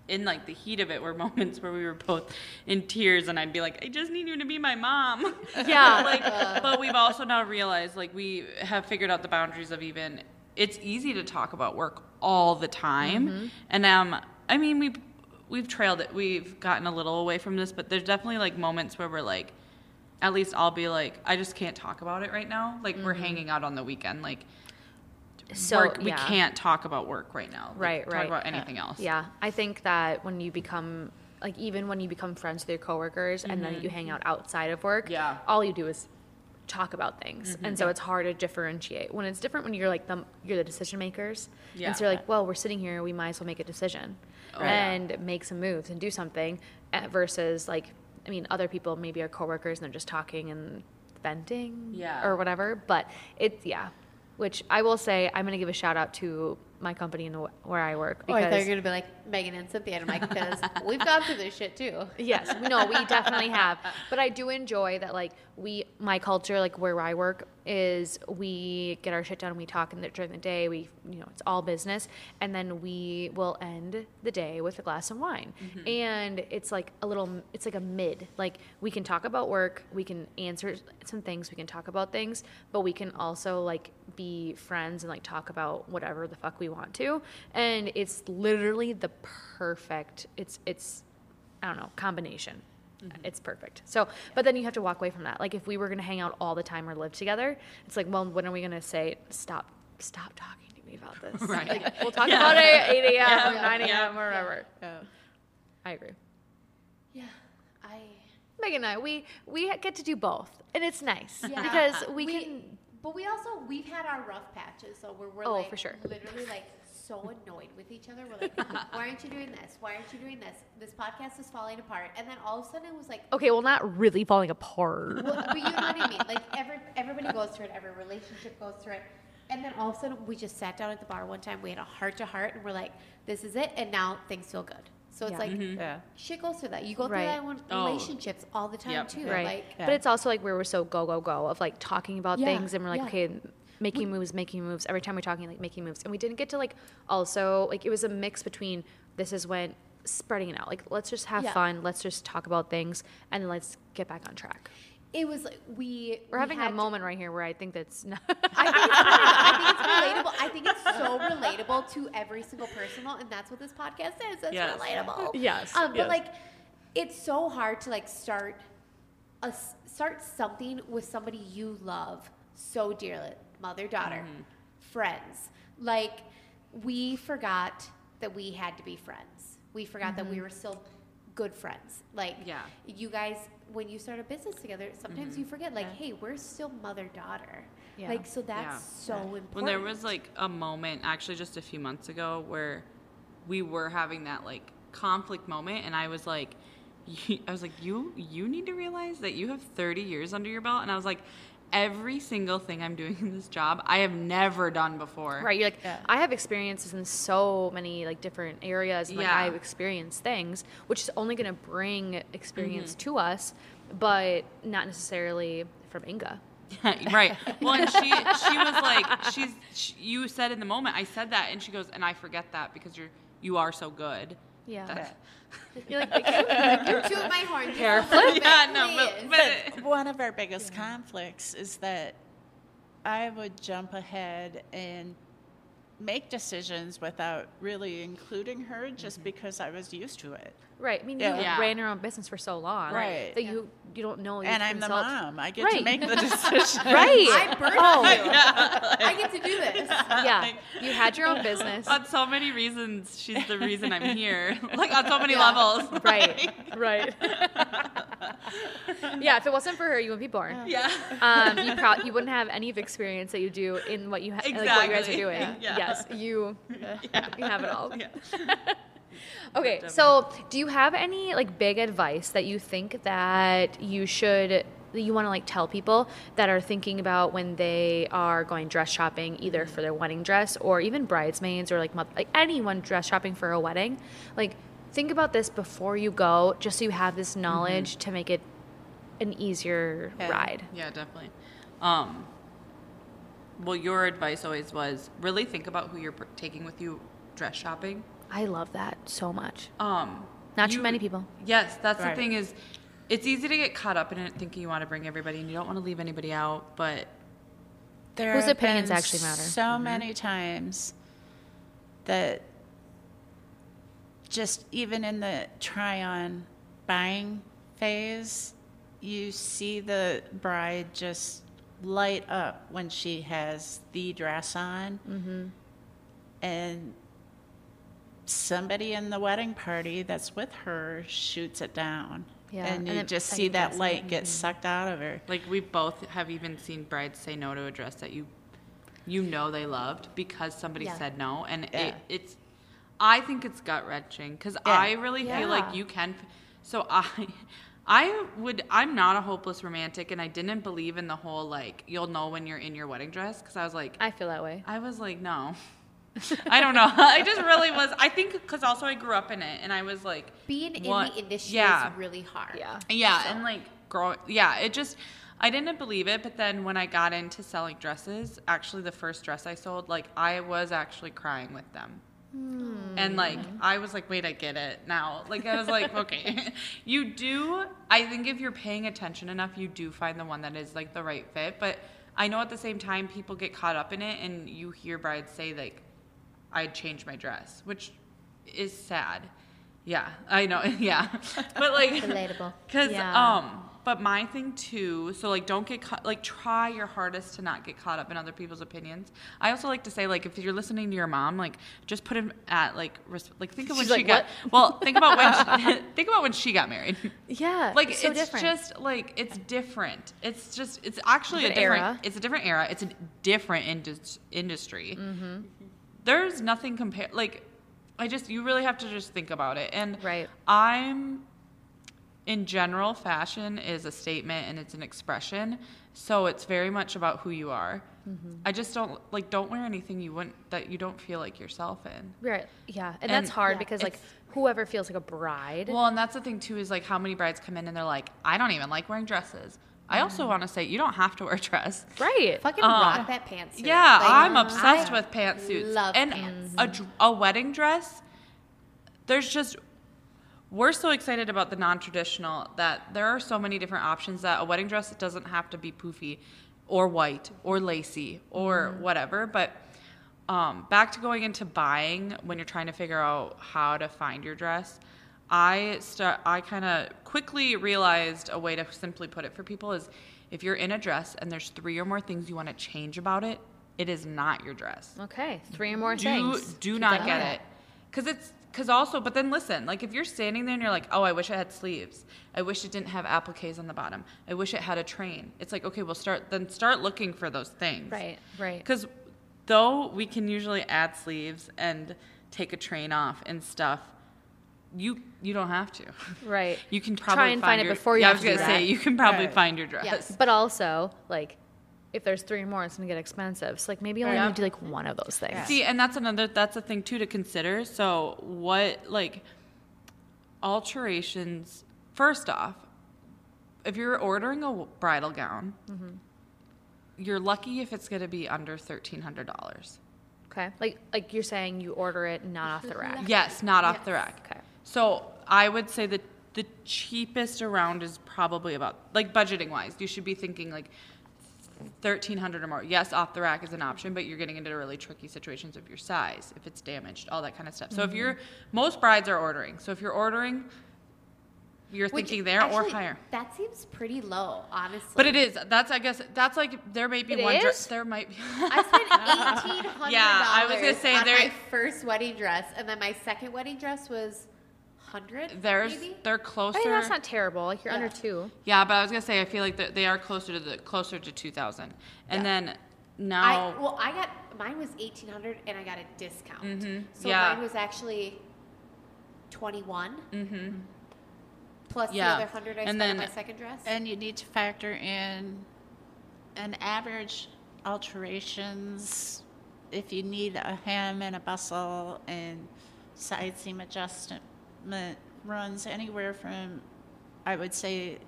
in like the heat of it were [laughs] moments where we were both in tears and I'd be like, I just need you to be my mom. [laughs] [laughs] Yeah. like but we've also now realized like we have figured out the boundaries of even it's easy to talk about work all the time. And um I mean we we've trailed it we've gotten a little away from this, but there's definitely like moments where we're like at least I'll be like, I just can't talk about it right now. Like we're hanging out on the weekend. Like So work, we yeah. can't talk about work right now. Like, Right, talk about anything else. Yeah, I think that when you become like even when you become friends with your coworkers and then you hang out outside of work, Yeah. all you do is talk about things, Mm-hmm. and so it's hard to differentiate. When it's different when you're like the you're the decision makers, Yeah. and so you're like, well, we're sitting here, we might as well make a decision Oh, yeah. and make some moves and do something, uh, versus like, I mean, other people maybe are coworkers and they're just talking and venting, Yeah. or whatever. But it's yeah, which I will say, I'm gonna give a shout out to my company and where I work Oh, I because thought you were gonna be like Megan and Cynthia, and I'm like, because we've gone through this shit too. [laughs] yes we know we definitely have. But i do enjoy that like we my culture like where i work is we get our shit done we talk in the, during the day we you know it's all business and then we will end the day with a glass of wine. Mm-hmm. And it's like a little it's like a mid like we can talk about work we can answer some things we can talk about things but we can also like be friends and like talk about whatever the fuck we want to and it's literally the perfect it's it's I don't know, combination. Mm-hmm. It's perfect. So, but then you have to walk away from that. Like if we were going to hang out all the time or live together, it's like, well, when are we going to say stop stop talking to me about [laughs] this? Right. Like, we'll talk about it at 8 a.m. or 9 a.m. Yeah. or whatever. Yeah. I agree. Yeah, I. Megan and I, we we get to do both, and it's nice Yeah. [laughs] because we, can. But we also we've had our rough patches, so we're, we're Oh, like for sure. literally like so annoyed with each other. We're like, [laughs] why aren't you doing this? Why aren't you doing this? This podcast is falling apart. And then all of a sudden it was like, Okay, well, not really falling apart. well, but you know what I mean? [laughs] Like every everybody goes through it. Every relationship goes through it. And then all of a sudden we just sat down at the bar one time. We had a heart to heart, and we're like, this is it. And now things feel good. So it's Yeah. like mm-hmm. Yeah. shit goes through that. You go through Right. that in Oh. relationships all the time Yep. too. Right. Like Yeah. But it's also like where we're so go go go of like talking about Yeah, things, and we're like, yeah. okay, making moves, making moves. Every time we're talking, like making moves, and we didn't get to like also like it was a mix between this is when spreading it out. Like let's just have Yeah. fun, let's just talk about things, and then let's get back on track. It was like we We're we having a had to- moment right here where I think that's not. I think, it's, I think it's relatable. I think it's so relatable to every single person, and that's what this podcast is. It's Yes. relatable. Yes, Um, but yes. like, it's so hard to like start a s- start something with somebody you love so dearly, mother daughter, Mm-hmm. friends. Like, we forgot that we had to be friends. We forgot that Mm-hmm. we were still good friends. Like, Yeah. you guys, when you start a business together, sometimes you mm-hmm. forget, like, hey, we're still mother daughter. Yeah. Like, so that's Yeah. so important. When there was like a moment, actually just a few months ago, where we were having that like conflict moment, and I was like, [laughs] I was like, you you need to realize that you have 30 years under your belt, and I was like, every single thing I'm doing [laughs] in this job, I have never done before. Right, you're like, Yeah. I have experiences in so many like different areas. And, like Yeah. I've experienced things, which is only going to bring experience Mm-hmm. to us, but not necessarily from Inga. [laughs] right. Well, and she [laughs] she was like, she's she, you said in the moment, I said that, and she goes, and I forget that because you're you are so good. Yeah. That's- [laughs] You're like, Toot my horn. just a Hair little bit, yeah, no, but, please. but One of our biggest conflicts is that I would jump ahead and make decisions without really including her just mm-hmm. because I was used to it. Right. I mean, Yeah. you Yeah. ran your own business for so long, Right. That you you don't know. you and I'm the mom. I get Right. to make the [laughs] decision. Right. I birthed Oh. you. [laughs] I get to do this. [laughs] yeah. You had your own business. on so many reasons, she's the reason I'm here. like on so many Yeah. levels. right. Right. yeah. If it wasn't for her, you wouldn't be born. Yeah. um, you pro- you wouldn't have any of the experience that you do in what you ha- like what you guys are doing. Yeah. Yes, you you have it all. Okay, um, so do you have any like big advice that you think that you should that you want to like tell people that are thinking about when they are going dress shopping either mm. for their wedding dress or even bridesmaids or like like anyone dress shopping for a wedding? Like think about this before you go just so you have this mm-hmm. knowledge to make it an easier Yeah. ride. Yeah, definitely. Um, well, your advice always was really think about who you're taking with you dress shopping. I love that so much. Um, Not too many people. Yes, that's Right. the thing is, it's easy to get caught up in it thinking you want to bring everybody and you don't want to leave anybody out. But There Whose opinions actually matter. So many times that just even in the try on buying phase, you see the bride just light up when she has the dress on. Mm-hmm. And somebody in the wedding party that's with her shoots it down. Yeah, and and you then just see second that guessing. light get mm-hmm. sucked out of her. Like we both have even seen brides say no to a dress that you you know they loved because somebody Yeah. said no and Yeah. it, it's I think it's gut wrenching cuz I really feel like you can so I [laughs] I would I'm not a hopeless romantic and I didn't believe in the whole like you'll know when you're in your wedding dress cuz I was like I feel that way. I was like no [laughs] I don't know. [laughs] I just really was. I think because also I grew up in it, and I was like, Being in the industry yeah. is really hard. Yeah. yeah, and like growing, yeah, it just, I didn't believe it. But then when I got into selling dresses, actually the first dress I sold, like I was actually crying with them. Hmm. And like I was like, wait, I get it now. Like I was like, okay, [laughs] you do. I think if you're paying attention enough, you do find the one that is like the right fit. But I know at the same time, people get caught up in it, and you hear brides say like, I'd change my dress, which is sad. Yeah, I know. [laughs] Yeah, but like [laughs] Relatable. Cause Yeah. um, but my thing too. So like, don't get caught. Like, try your hardest to not get caught up in other people's opinions. I also like to say like, if you're listening to your mom, like, just put him at like, res- like think of when She's she like, got. Well, think about when [laughs] she, think about when she got married. Yeah. Like it's so it's just like it's different. It's just it's actually a Different different. era. It's a different era. It's a different indus- industry. Mm-hmm. There's nothing compare. Like I just you really have to just think about it. And Right. I'm in general, fashion is a statement and it's an expression. So it's very much about who you are. Mm-hmm. I just don't like don't wear anything you wouldn't that you don't feel like yourself in. Right. Yeah. And, And- that's hard Yeah, because like whoever feels like a bride. Well, and that's the thing too is like how many brides come in and they're like, I don't even like wearing dresses. I also want to say you don't have to wear a dress. right. Fucking Uh, rock that pantsuit. Yeah, Like, I'm obsessed I with pantsuits. Love and pants. a, a wedding dress, there's just we're so excited about the non-traditional that there are so many different options that a wedding dress doesn't have to be poofy or white or lacy or Mm-hmm. whatever but um, back to going into buying when you're trying to figure out how to find your dress i start i kind of quickly realized a way to simply put it for people is if you're in a dress and there's three or more things you want to change about it it is not your dress Okay. Three or more do things. do Keep not get it because it's because also but then listen like if you're standing there and you're like oh i wish it had sleeves i wish it didn't have appliques on the bottom i wish it had a train it's like okay we'll start then start looking for those things Right. Right. because though we can usually add sleeves and take a train off and stuff you you don't have to Right. [laughs] you can Try and find find it your- before you yeah, i was to gonna say you can probably Right. find your dress Yes. But also, like, if there's three or more, it's gonna get expensive. So like maybe you only Yeah. need to do like one of those things. See, and that's another that's a thing too to consider. So what like alterations first off, if you're ordering a bridal gown, mm-hmm. you're lucky if it's going to be under $1300. Okay. Like like you're saying you order it not off the rack. Yes, not off the rack. Okay. So, I would say that the cheapest around is probably about like budgeting wise. You should be thinking like 1300 or more. Yes, off the rack is an option, but you're getting into really tricky situations of your size, if it's damaged, all that kind of stuff. So if mm-hmm. you're most brides are ordering. So if you're ordering you're Which thinking there actually, or higher. That seems pretty low, honestly. But it is. That's I guess that's like there may be It one dress there might be [laughs] I spent eighteen hundred Yeah, I was gonna say on there- my first wedding dress, and then my second wedding dress was hundred. there's maybe? they're closer I mean, that's not terrible. Like you're Yeah. under two. Yeah, but I was gonna say I feel like they- they are closer to the closer to 2000, and Yeah. then now I well, I got mine was eighteen hundred, and I got a discount. Mhm, So yeah. mine was actually twenty one Mhm. plus Yeah, the other hundred I and spent then- on my second dress. And you need to factor in an average alterations. If you need a hem and a bustle and side seam adjustment runs anywhere from, I would say,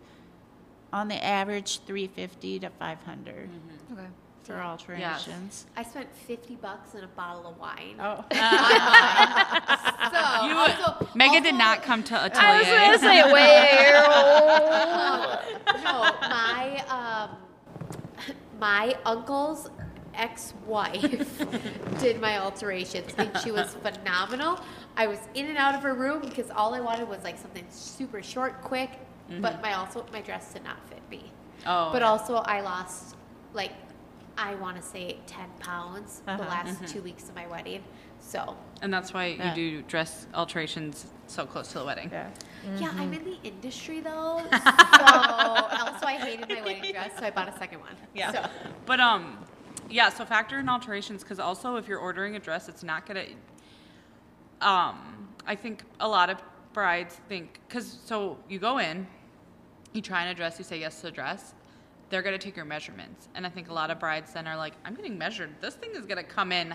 on the average, 350 to 500 Okay. for alterations. I spent fifty bucks on a bottle of wine. Oh, [laughs] So You- also, Megan did also- not come to I was gonna say [laughs] wait. Um, [laughs] no, my um, my uncle's ex-wife [laughs] did my alterations, and she was phenomenal. I was in and out of her room because all I wanted was like something super short, quick. But my also my dress did not fit me. Oh, But also I lost like I want to say ten pounds the Uh-huh. last two weeks of my wedding. So and that's why Yeah. you do dress alterations so close to the wedding. yeah. Yeah, I'm in the industry though, [laughs] so also I hated my wedding dress, so I bought a second one. Yeah. So, But um, yeah. So factor in alterations because also if you're ordering a dress, it's not gonna. Um, I think a lot of brides think because so you go in, you try on a dress, you say yes to the dress. They're gonna take your measurements, and I think a lot of brides then are like, "I'm getting measured. This thing is gonna come in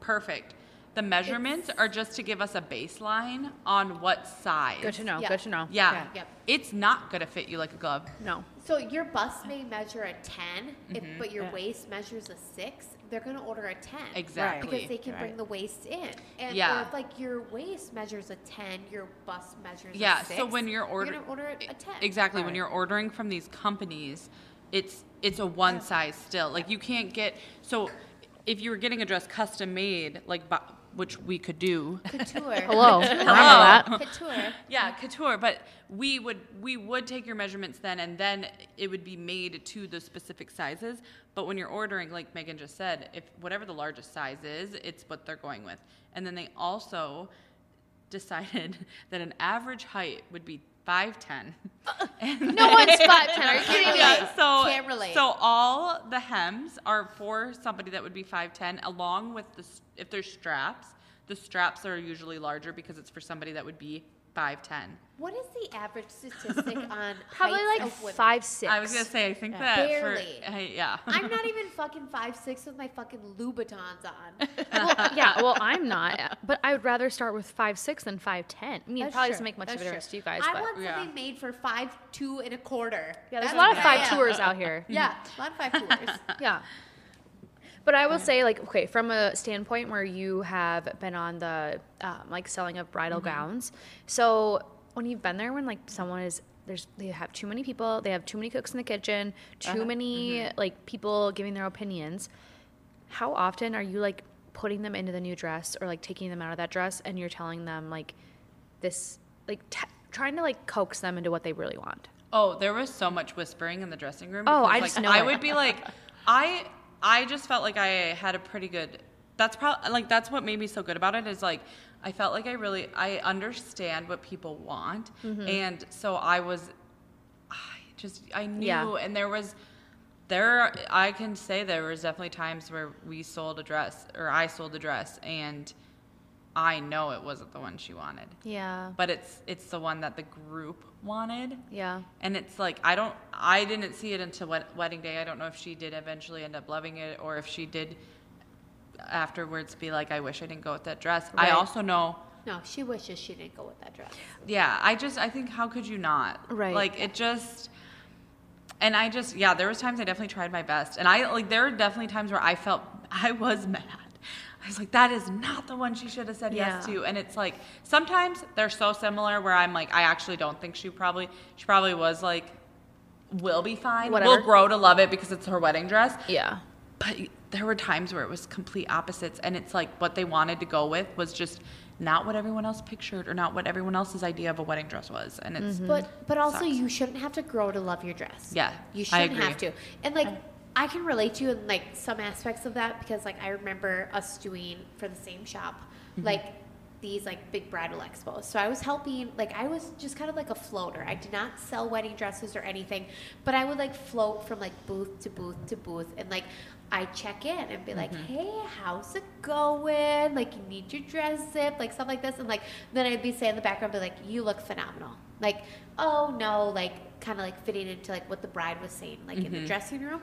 perfect." The measurements are just to give us a baseline on what size. Good to know. Yeah. Good to know. Yeah. Yeah. Yep. It's not gonna fit you like a glove. No. So your bust may measure a 10, if, Mm-hmm. but your Yeah. waist measures a 6, they're going to order a 10. Exactly. Because they can bring the waist in. And Yeah. or if like your waist measures a 10, your bust measures Yeah, a 6. so when you're You're ordering, going to order a 10. exactly when you're ordering from these companies, it's it's a one size still. Like you can't get so if you were getting a dress custom made, like bu- which we could do. Couture. [laughs] Hello. I Couture. know that. Couture. Yeah, couture, but we would we would take your measurements then, and then it would be made to the specific sizes. But when you're ordering, like Megan just said, if whatever the largest size is, it's what they're going with. And then they also decided [laughs] that an average height would be five ten. [laughs] No one's five ten. Are you kidding me? Yeah, so Can't relate. so all the hems are for somebody that would be 5'10 along with the s- if there's straps the straps are usually larger because it's for somebody that would be 5'10 What is the average statistic [laughs] on Probably like of five six. i was gonna say i think Yeah. that Barely. for uh, yeah I'm not [laughs] even fucking five six with my fucking Louboutins on. [laughs] well, yeah, well, I'm not, but I would rather start with five six than five ten. I mean, it probably true. doesn't make much of a difference to you guys, I but want Yeah. something made for five two and a quarter. yeah, there's That's a lot of five am. tours out here. Yeah, a lot of five tours. Yeah. But I will say, like, okay, from a standpoint where you have been on the um, like selling of bridal mm-hmm. gowns, so when you've been there, when like someone is there's they have too many people, they have too many cooks in the kitchen, too uh-huh. many mm-hmm. like people giving their opinions. How often are you like putting them into the new dress or like taking them out of that dress, and you're telling them like this, like t- trying to like coax them into what they really want? oh there was so much whispering in the dressing room Oh, because, I like, just know i it. would be like [laughs] i i just felt like i had a pretty good that's probably like that's what made me so good about it is like i felt like i really i understand what people want Mm-hmm. and so i was i just i knew Yeah. and there was there i can say there was definitely times where we sold a dress or i sold a dress and i know it wasn't the one she wanted Yeah. but it's it's the one that the group wanted Yeah. and it's like I don't I didn't see it until wed- wedding day. I don't know if she did eventually end up loving it or if she did afterwards be like I wish I didn't go with that dress. I also know No, she wishes she didn't go with that dress. yeah, I just I think how could you not? Right. Like it just and I just yeah, there was times I definitely tried my best. And I like there were definitely times where I felt [laughs] I was mad. I was like, that is not the one she should have said yes to. And it's like sometimes they're so similar where I'm like, I actually don't think she probably she probably was like will be fine. Whatever. Will grow to love it because it's her wedding dress. Yeah. But there were times where it was complete opposites, and it's like what they wanted to go with was just not what everyone else pictured or not what everyone else's idea of a wedding dress was. And it's mm-hmm. But but also Sucks. you shouldn't have to grow to love your dress. Yeah, You shouldn't agree. have to. And like I can relate to you in like some aspects of that because like I remember us doing for the same shop Mm-hmm. like these like big bridal expos. So I was helping like I was just kind of like a floater. I did not sell wedding dresses or anything, but I would like float from like booth to booth to booth and like I check in and be like, Mm-hmm. "Hey, how's it going? Like, you need your dress zip, like stuff like this." And like, then I'd be saying in the background, be like, "You look phenomenal." Like, oh no, like kind of like fitting into like what the bride was saying, like in Mm-hmm. the dressing room.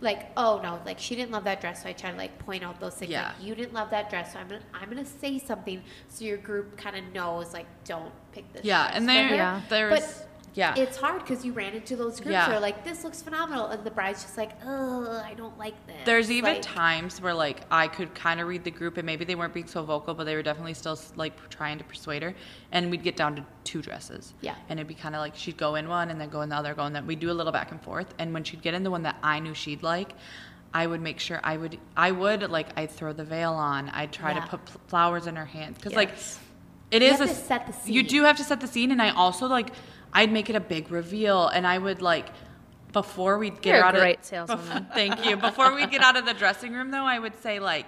Like, oh no, like she didn't love that dress, so I try to like point out those things. Yeah. Like, you didn't love that dress, so I'm gonna I'm gonna say something so your group kind of knows like, don't pick this. yeah, and there. Yeah. there's But yeah. it's hard because you ran into those groups Yeah. that are like, this looks phenomenal, and the bride's just like, oh, I don't like this. There's even Like, times where like I could kind of read the group and maybe they weren't being so vocal, but they were definitely still like trying to persuade her. And we'd get down to two dresses. Yeah. And it'd be kind of like she'd go in one and then go in the other, go in that. We'd do a little back and forth. And when she'd get in the one that I knew she'd like, I would make sure I would I would like I'd throw the veil on. I'd try Yeah. to put pl- flowers in her hands because like Yes. it You is have a to set the scene. You do have to set the scene, and I also like I'd make it a big reveal, and I would like before we'd get You're a out great of saleswoman. [laughs] Thank you. Before we get out of the dressing room, though, I would say like,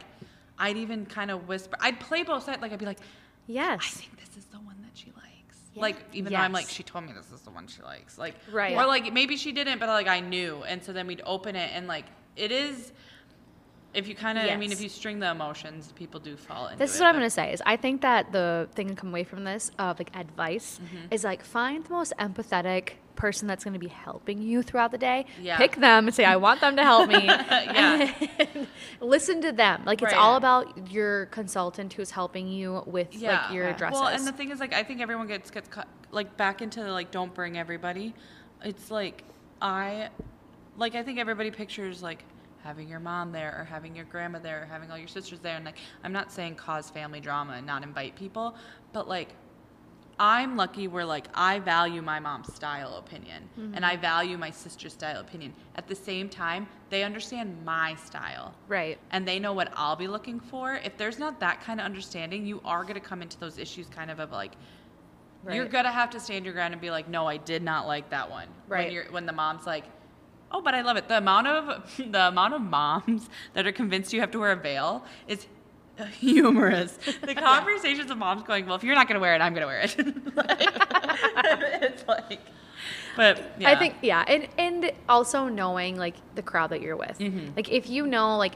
I'd even kind of whisper. I'd play both sides. Like I'd be like, "Yes, I think this is the one that she likes. Like even though I'm like, she told me this is the one she likes. Like Right. Or like maybe she didn't, but like I knew, and so then we'd open it, and like it is. If you kind of, I mean, if you string the emotions, people do fall into This is it, what I'm gonna say is I think that the thing to come away from this of like advice Mm-hmm. is like find the most empathetic person that's gonna be helping you throughout the day. Yeah. Pick them and say I want them to help me. [laughs] Yeah. And [laughs] listen to them. Like it's Right. all about your consultant who's helping you with like your dresses. Well, and the thing is, like, I think everyone gets gets like back into like don't bring everybody. It's like I, like, I think everybody pictures like having your mom there or having your grandma there or having all your sisters there, and like I'm not saying cause family drama and not invite people, but like. I'm lucky where like I value my mom's style opinion and mm-hmm. I value my sister's style opinion. At the same time, they understand my style right. and they know what I'll be looking for. If there's not that kind of understanding, you are going to come into those issues kind of of like you're going to have to stand your ground and be like, "No, I did not like that one." Right. When you're when the mom's like, "Oh, but I love it." The amount of [laughs] the amount of moms that are convinced you have to wear a veil is humorous. The [laughs] conversations of moms going, "Well, if you're not going to wear it, I'm going to wear it." [laughs] it's like but yeah. I think yeah, and and also knowing like the crowd that you're with. Mm-hmm. Like if you know like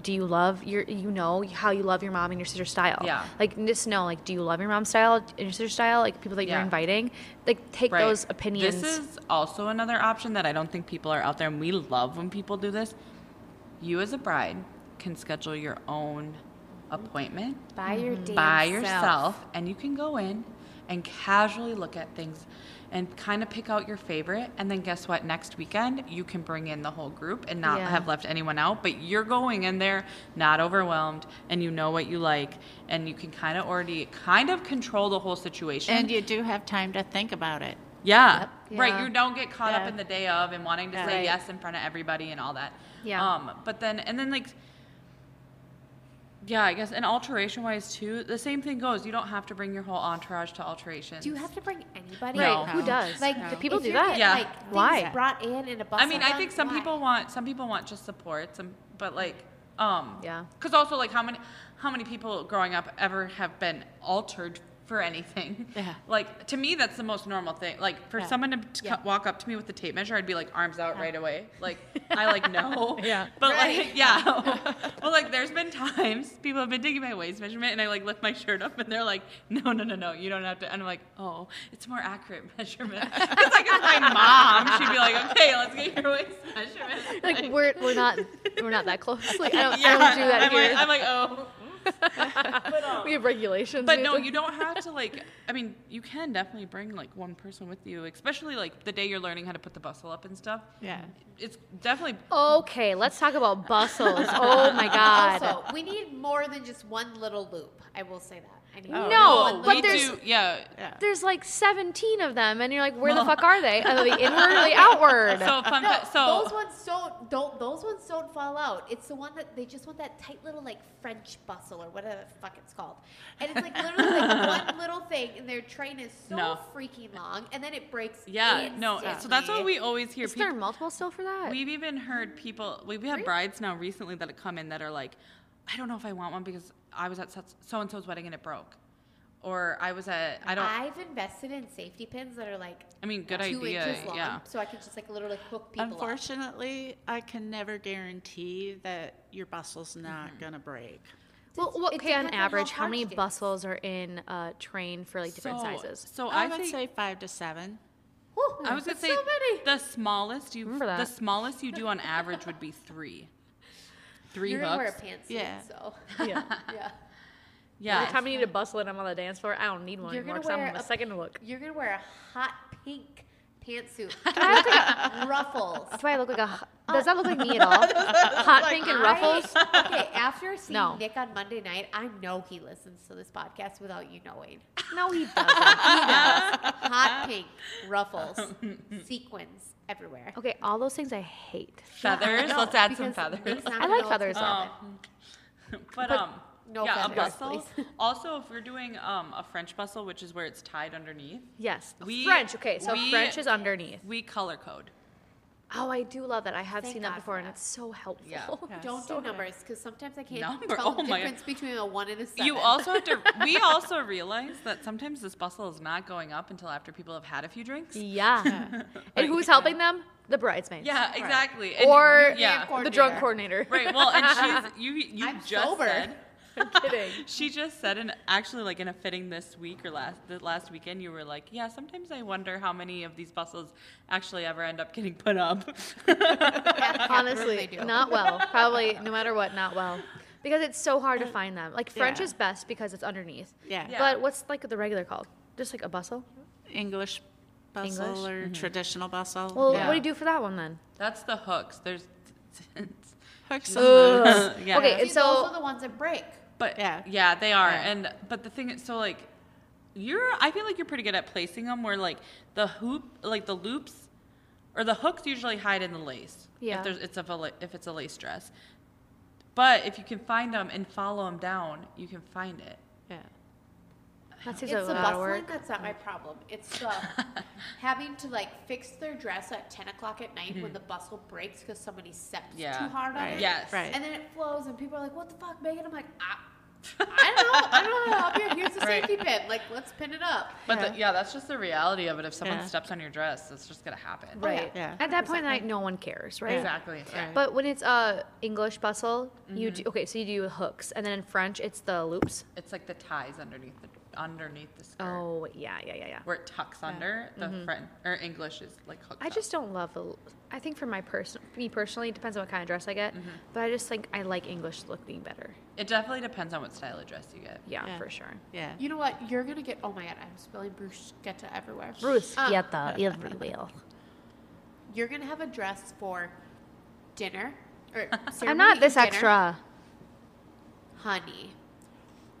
do you love your you know how you love your mom and your sister's style? Yeah. Like just know like do you love your mom's style and your sister's style? Like people that you're inviting, like take Right. those opinions. This is also another option that I don't think people are out there, and we love when people do this. You, as a bride, can schedule your own appointment By your mm-hmm. damn by self. yourself, and you can go in and casually look at things and kind of pick out your favorite. And then guess what? Next weekend, you can bring in the whole group and not Yeah. have left anyone out. But you're going in there not overwhelmed, and you know what you like, and you can kind of already kind of control the whole situation. And you do have time to think about it. Yeah. Yep. Right. Yeah. You don't get caught up in the day of and wanting to Yeah. say Right. yes in front of everybody and all that. Yeah. Um, but then and then like yeah, I guess and alteration wise too, the same thing goes. You don't have to bring your whole entourage to alterations. Do you have to bring anybody? right. No. Who does? Like, do people if do that? getting, Yeah. Like, things Why? Brought in in a bus. I mean, I think some why? people want some people want just support, some but like um Yeah. Cuz also like how many how many people growing up ever have been altered for anything? [laughs] Yeah. Like to me that's the most normal thing. Like for Yeah. someone to Yeah. walk up to me with the tape measure, I'd be like arms out right away. Like [laughs] I like no. Yeah. But Right. like [laughs] yeah. well like there's been times people have been taking my waist measurement and I like lift my shirt up and they're like, "No, no, no, no. You don't have to." And I'm like, "Oh, it's more accurate measurement." It's like if my mom, she'd be like, "Okay, let's get your waist measurement." Like we're we're not we're not that close. Like I don't, yeah, I don't do that I'm here. Like, I'm like, oh. We have regulations. But no, to- you don't have to like. I mean, you can definitely bring like one person with you, especially like the day you're learning how to put the bustle up and stuff. Yeah. It's definitely. Okay, let's talk about bustles. Oh my [laughs] god. Also, we need more than just one little loop. I will say that. I need Oh, No, one but we there's- do. Yeah. Yeah. There's like 17 of them, and you're like, where the fuck are they? Are they [laughs] inward or the outward? So fun. No, fa- so those ones don't don't those ones don't fall out. It's the one that they just want that tight little like French bustle or whatever the fuck it's called. And it's like literally like [laughs] one little thing and their train is so No. freaking long and then it breaks yeah, no. So that's what we always hear. Is there people- multiple still for that? We've even heard people. We've had Really? brides now recently that have come in that are like, I don't know if I want one because I was at so and so's wedding and it broke, or I was at I don't. I've invested in safety pins that are like I mean, good two idea. inches long, Yeah. so I could just like literally hook people. up. Unfortunately, I can never guarantee that your bustle's not Mm-hmm. gonna break. well, It's- okay, on depends how average, how many it is. bustles are in a train for like different so, sizes? So I, I, would think- say five to seven. Whew, I was gonna say so many. the smallest you the smallest you do on average would be tee. Three You're gonna wear a pantsuit, Yeah. so Yeah. [laughs] yeah. Yeah. Every time I need a bustle and I'm on the dance floor, I don't need one You're anymore gonna 'cause I'm wear a a- second look. You're gonna wear a hot pink pantsuit, [laughs] ruffles. Do I look like a? h- uh, Does that look like me at all? [laughs] Hot pink and ruffles. I- [laughs] okay, after seeing No. Nick on Monday night, I know he listens to this podcast without you knowing. No, he doesn't. he does. Hot pink, ruffles, mm-hmm. sequins everywhere. Okay, all those things I hate. Feathers. No, Let's add some feathers. I like feathers, gonna though. Um, happen. but, But um, no yeah, a feathers, bustle. please. [laughs] also, if we're doing um, a French bustle, which is where it's tied underneath, Yes, We- French. Okay, so we- French is underneath. we color code. Oh, I do love that. I have Thank seen that God before, for and that. it's so helpful. Yeah. Yeah. [laughs] Don't So do numbers because sometimes I can't Number- tell oh the my- difference between a one and a seven. You also have to. [laughs] We also realize that sometimes this bustle is not going up until after people have had a few drinks. Yeah. and who's helping them? The bridesmaids. Yeah, exactly. And Or you- yeah, the drunk coordinator. right. Well, and she's you. You I'm just sober. said. [laughs] I'm kidding. [laughs] She just said, and actually, like in a fitting this week or last the last weekend, you were like, "Yeah, sometimes I wonder how many of these bustles actually ever end up getting put up." Yeah, [laughs] Honestly, they do. not well. Probably, no matter what, not well. Because it's so hard to uh, find them. Like French Yeah. is best because it's underneath. Yeah. Yeah. But what's like the regular called? Just like a bustle? English bustle English? or mm-hmm. traditional bustle. Well, Yeah. what do you do for that one then? That's the hooks. There's, hooks and Ugh. loops. yeah. Okay, See, and so those are the ones that break. But Yeah. yeah, they are. Yeah. And but the thing is, so like, you're. I feel like you're pretty good at placing them where like the hoop, like the loops, or the hooks usually hide in the lace. Yeah. If there's it's a if it's a lace dress, but if you can find them and follow them down, you can find it. Yeah. That seems It's a the lot of bustling work. that's not my problem. It's the [laughs] having to like fix their dress at ten o'clock at night when the bustle breaks because somebody steps Mm-hmm. Yeah. too hard on Right. it. Yes. Right. And then it flows, and people are like, "What the fuck, Megan?" I'm like, "I, [laughs] I don't know. I don't know how to help you. Here's the Right. safety pin. Like, let's pin it up." But Yeah. The, yeah, that's just the reality of it. If someone Yeah. steps on your dress, it's just gonna happen. Right. Yeah. At that point in the night, no one cares, right? Exactly. Yeah. But when it's uh, English bustle, you Mm-hmm. do, okay, so you do hooks, and then in French, it's the loops. It's like the ties underneath the underneath the skirt. Oh, yeah, yeah, yeah, yeah. Where it tucks under the front or English is like hooked I up. just don't love the. I think for my person, me personally, it depends on what kind of dress I Mm-hmm. get. But I just think I like English looking better. It definitely depends on what style of dress you get. Yeah, Yeah. for sure. Yeah. You know what? You're gonna get. Oh my god, I'm spilling bruschetta everywhere. Bruschetta everywhere. You're gonna have a dress for dinner or [laughs] I'm not this dinner. extra. honey.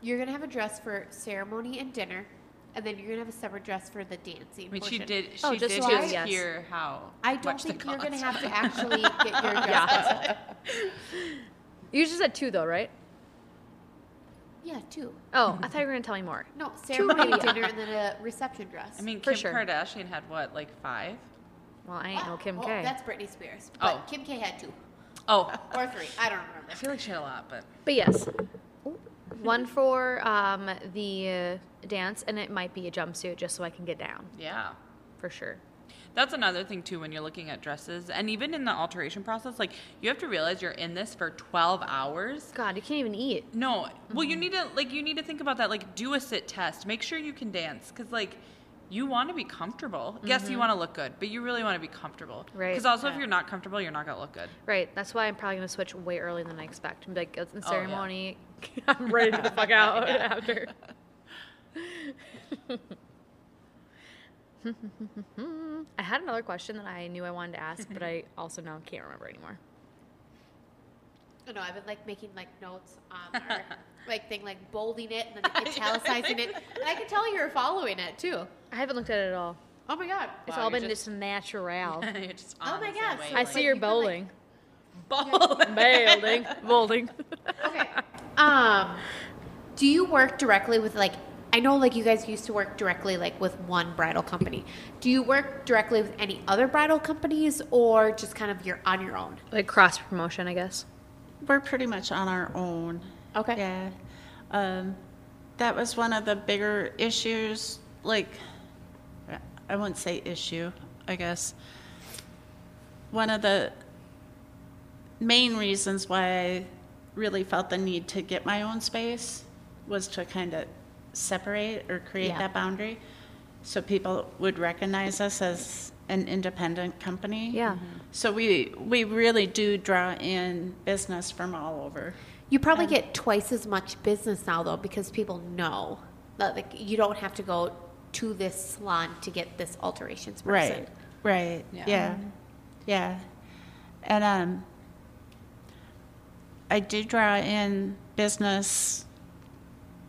You're gonna have a dress for ceremony and dinner, and then you're gonna have a separate dress for the dancing. I mean, she portion. did. She Oh, just did so I- just yes. hear how. I don't much they think you're gonna cost. have to actually get your [laughs] dress. Yeah. You just said two though, right? yeah, two. Oh, I [laughs] thought you were gonna tell me more. No, ceremony, maybe. dinner, and then a reception dress. I mean, For Kim sure. Kardashian had what, like five? Well, I ain't no Kim oh, K. That's Britney Spears. Oh. But Oh. Kim K had two Oh, or three. I don't remember. I feel like she had a lot, but But yes, one for um, the uh, dance, and it might be a jumpsuit just so I can get down yeah. for sure. That's another thing too when you're looking at dresses, and even in the alteration process, like you have to realize you're in this for 12 hours. God, you can't even eat. No, well, you need to like you need to think about that. Like, do a sit test. Make sure you can dance, because like you want to be comfortable. Yes, you want to look good, but you really want to be comfortable. Right. Because also, if you're not comfortable, you're not gonna look good. Right. That's why I'm probably gonna switch way earlier than I expect. I'm like, it's in Oh, yeah. ceremony. [laughs] I'm ready to get the fuck out [laughs] after. [laughs] I had another question that I knew I wanted to ask, but I also now can't remember anymore. Oh, I know. I've been like making like notes on our like thing, like bolding it and then italicizing it, and I can tell you're following it too. I haven't looked at it at all. Oh my god. It's Wow, all you're been just- just natural. you're just Oh my honest God, and so I wait. like- see you're you've been, like- bowling. Bowling. Bowling. Bowling. Okay. Um, do you work directly with like? I know like you guys used to work directly like with one bridal company. Do you work directly with any other bridal companies or just kind of you're on your own? Like cross promotion, I guess. We're pretty much on our own. Okay. Yeah. Um, that was one of the bigger issues, like, I wouldn't say issue, I guess. One of the main reasons why I really felt the need to get my own space was to kind of separate or create Yeah. that boundary so people would recognize us as an independent company. Yeah. So we we really do draw in business from all over. You probably get twice as much business now though because people know that like you don't have to go to this salon to get this alterations person. Right. Right. Yeah. Yeah. Yeah. And um I do draw in business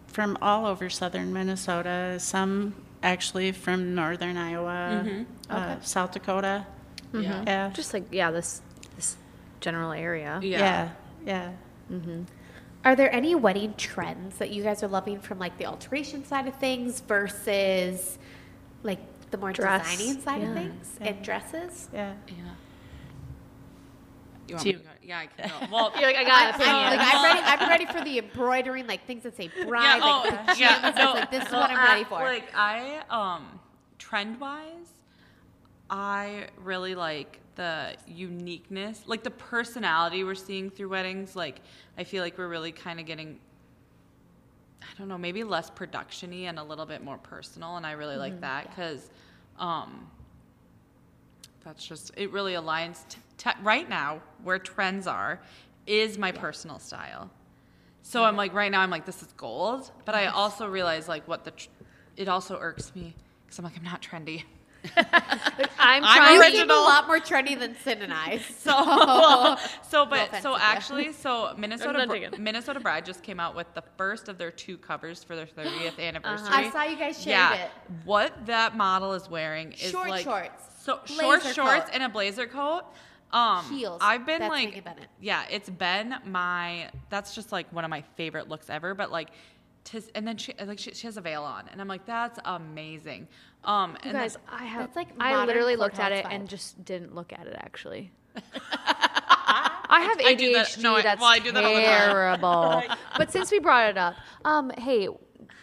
from all over southern Minnesota, some actually from northern Iowa, mm-hmm. uh, Okay. South Dakota. Yeah. Mm-hmm. Yeah. Just like yeah, this this general area. Yeah. Yeah. Yeah. Mm-hmm. Are there any wedding trends that you guys are loving from like the alteration side of things versus like the more Dress, designing side of yeah. things and dresses? Yeah. Yeah. You want Do me you- to go? Yeah, I can. Well, [laughs] You're like, I got I'm, I'm- like, I'm ready. I'm ready for the [laughs] embroidering, like things that say bride, yeah, like oh, yeah, that's no, like this is what I'm I- ready for. Like I, um, trend wise, I really like the uniqueness, like the personality we're seeing through weddings. Like I feel like we're really kind of getting. I don't know, maybe less production-y and a little bit more personal, and I really like that because, um, that's just it. Really aligns t- t- right now where trends are, is my personal style. So I'm like right now I'm like this is gold, but I also realize like what the tr- it also irks me because I'm like I'm not trendy. I'm I'm trying to seem a lot more trendy than Sin and I. [laughs] So so [laughs] but offense, so actually so [laughs] Minnesota Br- Minnesota Bride just came out with the first of their two covers for their 30th uh-huh. anniversary. I saw you guys shared yeah, it. what that model is wearing is Short like shorts, so short shorts coat. and a blazer coat. Um, Heels. I've been That's like, Megan Bennett. yeah, it's been my. That's just like one of my favorite looks ever. But like, to, and then she like she, she has a veil on, and I'm like, that's amazing. Um, You and guys, then, I have. That's like I modern literally looked at courthouse it and vibe. just didn't look at it. Actually, [laughs] I have I do that- ADHD. no, I- that's well, I do that all the time. [laughs] terrible. but since we brought it up, um, hey.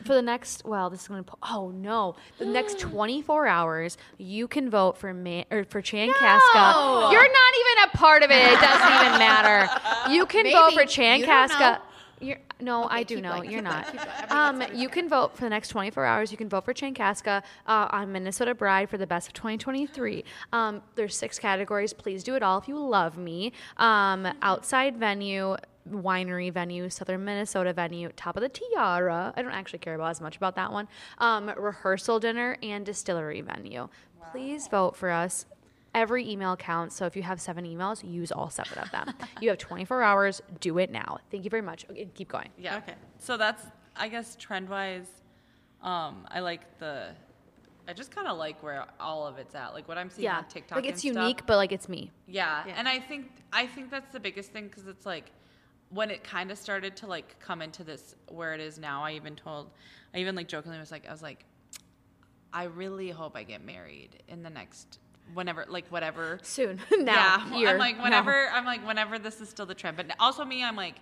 For the next, well, this is gonna. po- Oh no! The next [gasps] 24 hours, you can vote for man or for Chan Casca. You're not even a part of it. It doesn't even matter. You can vote for Maybe. Chan you casca you're, no, I do know. going, You're not. [laughs] keep going. I mean, Um, you can vote for the next 24 hours. You can vote for Chankaska uh, on Minnesota Bride for the best of 2023. Um, there's six categories. Please do it all if you love me. Um, outside venue, winery venue, Southern Minnesota venue, top of the tiara. I don't actually care about as much about that one. Um, rehearsal dinner and distillery venue. Please vote for us. Every email counts. So if you have seven emails, use all seven of them. [laughs] you have 24 hours. Do it now. Thank you very much. Okay, keep going. yeah. Okay. So that's I guess trend wise, um, I like the. I just kind of like where all of it's at. Like what I'm seeing yeah on TikTok. like it's and stuff. unique but like it's me Yeah. Yeah. and I think I think that's the biggest thing because it's like when it kind of started to like come into this where it is now. I even told, I even like jokingly was like, I was like, I really hope I get married in the next whenever, like whatever. soon [laughs] now yeah, year, I'm like now. whenever I'm like whenever this is still the trend. But also me, I'm like,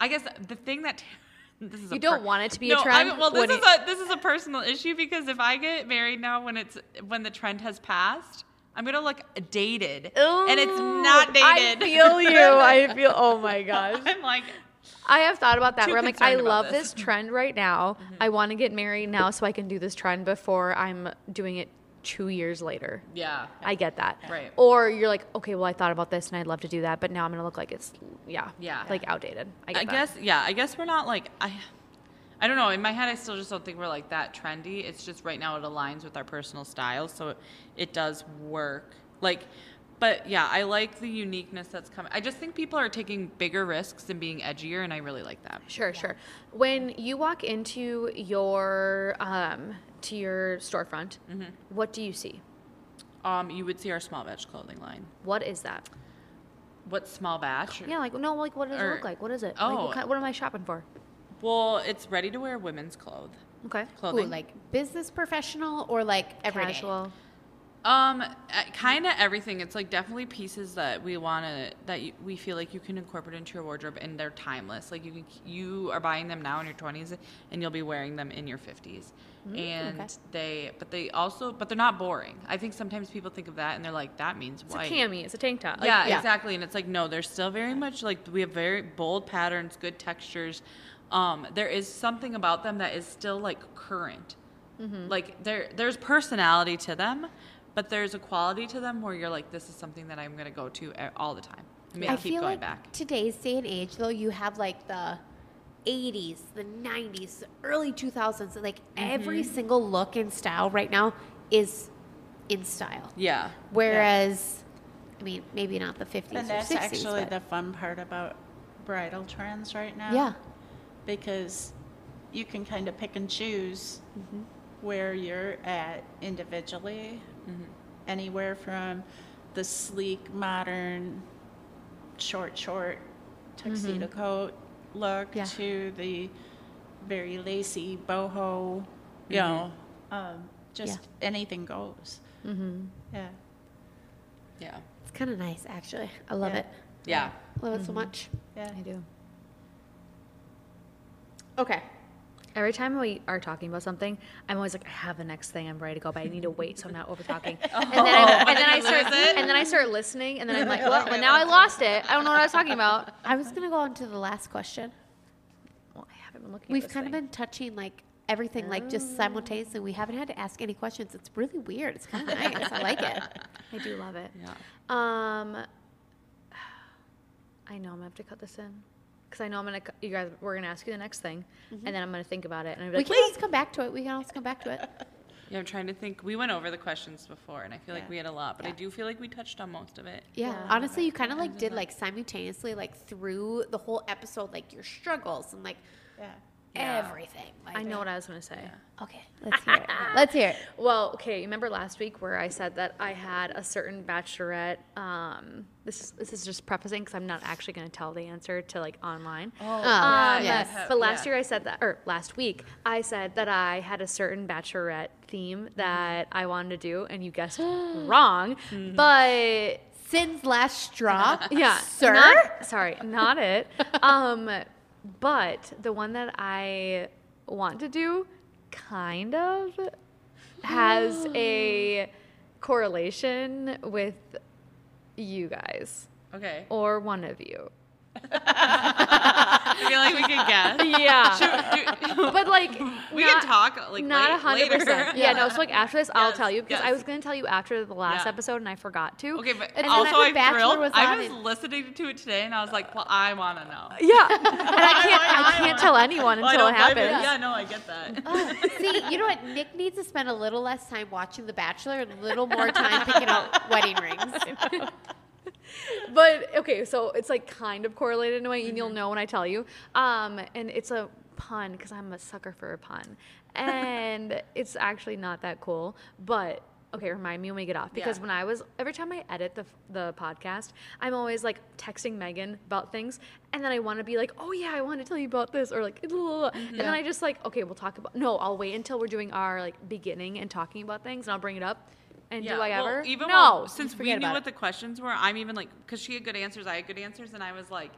I guess the thing that. [laughs] This is a You don't want it to be a trend I, well, this is it- a this is a personal issue because if I get married now when it's when the trend has passed, I'm gonna look dated, and it's not dated. I feel [laughs] you. I feel. Oh my [laughs] gosh. I'm like, I have thought about that. Where I'm like, I love this. this [laughs] trend right now. Mm-hmm. I want to get married now so I can do this trend before I'm doing it two years later. yeah, I get that. Right. Or you're like, okay, well, I thought about this and I'd love to do that, but now I'm gonna look like it's yeah, Yeah. like outdated. I, get I guess yeah. I guess we're not like I. I don't know. In my head, I still just don't think we're like that trendy. It's just right now it aligns with our personal styles, so it, it does work. Like, but yeah, I like the uniqueness that's coming. I just think people are taking bigger risks and being edgier, and I really like that. Sure, sure. When you walk into your um, to your storefront, Mm-hmm. what do you see? Um, you would see our small batch clothing line. What is that? What small batch? Yeah, like no, like what does it look like? What is it? like, Oh. what, kind, what am I shopping for? Well, it's ready to wear women's clothes. Okay, Ooh, Clothing. like business professional or like everyday? casual. Um, kind of everything. It's like definitely pieces that we want to that you, we feel like you can incorporate into your wardrobe, and they're timeless. Like you can, you are buying them now in your twenties, and you'll be wearing them in your fifties. and okay. they, but they also, but they're not boring. I think sometimes people think of that, and they're like, that means It's white. a cami. It's a tank top. Like, yeah, yeah. exactly. And it's like, no, they're still very much like we have very bold patterns, good textures. Um, there is something about them that is still like current. Mm-hmm. Like there, there's personality to them, but there's a quality to them where you're like, this is something that I'm gonna go to all the time. I'm gonna I keep feel going like back. today's day and age, though, you have like the 80s, the 90s, the early 2000s. Like every Mm-hmm. single look and style right now is in style. Yeah, Whereas, I mean, maybe not the 50s And or that's 60s. actually but- the fun part about bridal trends right now. Yeah. Because you can kind of pick and choose Mm-hmm. where you're at individually. Anywhere from the sleek, modern, short, short tuxedo coat look Mm-hmm. Yeah. to the very lacy boho, you know, um, just anything goes. Mm-hmm. Yeah. yeah. It's kind of nice, actually. I love Yeah. it. Yeah. Love it so much. Yeah. I do. Okay. Every time we are talking about something, I'm always like, I have the next thing. I'm ready to go, but I need to wait so I'm not over talking. [laughs] and then, I, and then I start, and then I start listening, and then I'm like, [laughs] well, well, now I lost it. I don't know what I was talking about. I was gonna go on to the last question. Well, I haven't been looking. We've at this kind of been touching like everything, like just simultaneously. We haven't had to ask any questions. It's really weird. It's kind of nice. I like it. [laughs] I do love it. Yeah. Um, [sighs] I know I'm gonna have to cut this in because I know I'm gonna. You guys, we're gonna ask you the next thing, and then I'm gonna think about it, and I'm We like, can always come back to it. We can always come back to it. [laughs] Yeah, I'm trying to think. We went over the questions before, and I feel like we had a lot, but I do feel like we touched on most of it. Yeah, Yeah. honestly, you kind of like did like simultaneously like through the whole episode, like your struggles and like Yeah. Everything. Like, I know what I was gonna say. Okay, let's hear it. [laughs] Let's hear it. Well, okay. You remember last week where I said that I had a certain bachelorette. Um, this is this is just prefacing because I'm not actually going to tell the answer to like online. Oh, Uh, Um, yes. But last year I said that, or last week I said that I had a certain bachelorette theme that I wanted to do, and you guessed [gasps] wrong. But Sin's last straw. [laughs] yeah, sir. not- sorry, not it. [laughs] Um, but the one that I want to do, kind of, has [gasps] a correlation with you guys Okay. or one of you. [laughs] I feel like we could guess. Yeah, Do- [laughs] but like we not- can talk like not a hundred percent. Yeah, no. So like after this, I'll tell you because I was gonna tell you after the last Yeah. episode and I forgot to. Okay, but And then also after I'm Bachelor thrilled. was I was and- listening to it today, and I was like, "Well, I want to know." [laughs] Yeah, and I can't. I can't tell anyone Well, until it happens. you. Yeah, no, I get that. Oh, see, you know what? Nick needs to spend a little less time watching The Bachelor and a little more time picking out [laughs] wedding rings. But okay, so it's like kind of correlated in a way, and Mm-hmm. you'll know when I tell you. Um, and it's a pun because I'm a sucker for a pun, [laughs] and it's actually not that cool. But okay, remind me when we get off because Yeah. when I was every time I edit the the podcast, I'm always like texting Megan about things, and then I want to be like, oh yeah, I want to tell you about this, or like, blah, blah, blah. and then I just like, okay, we'll talk about. No, I'll wait until we're doing our like beginning and talking about things, and I'll bring it up. And do I well, ever? even no. when- since we knew what it. the questions were, I'm even like, because she had good answers, I had good answers, and I was like,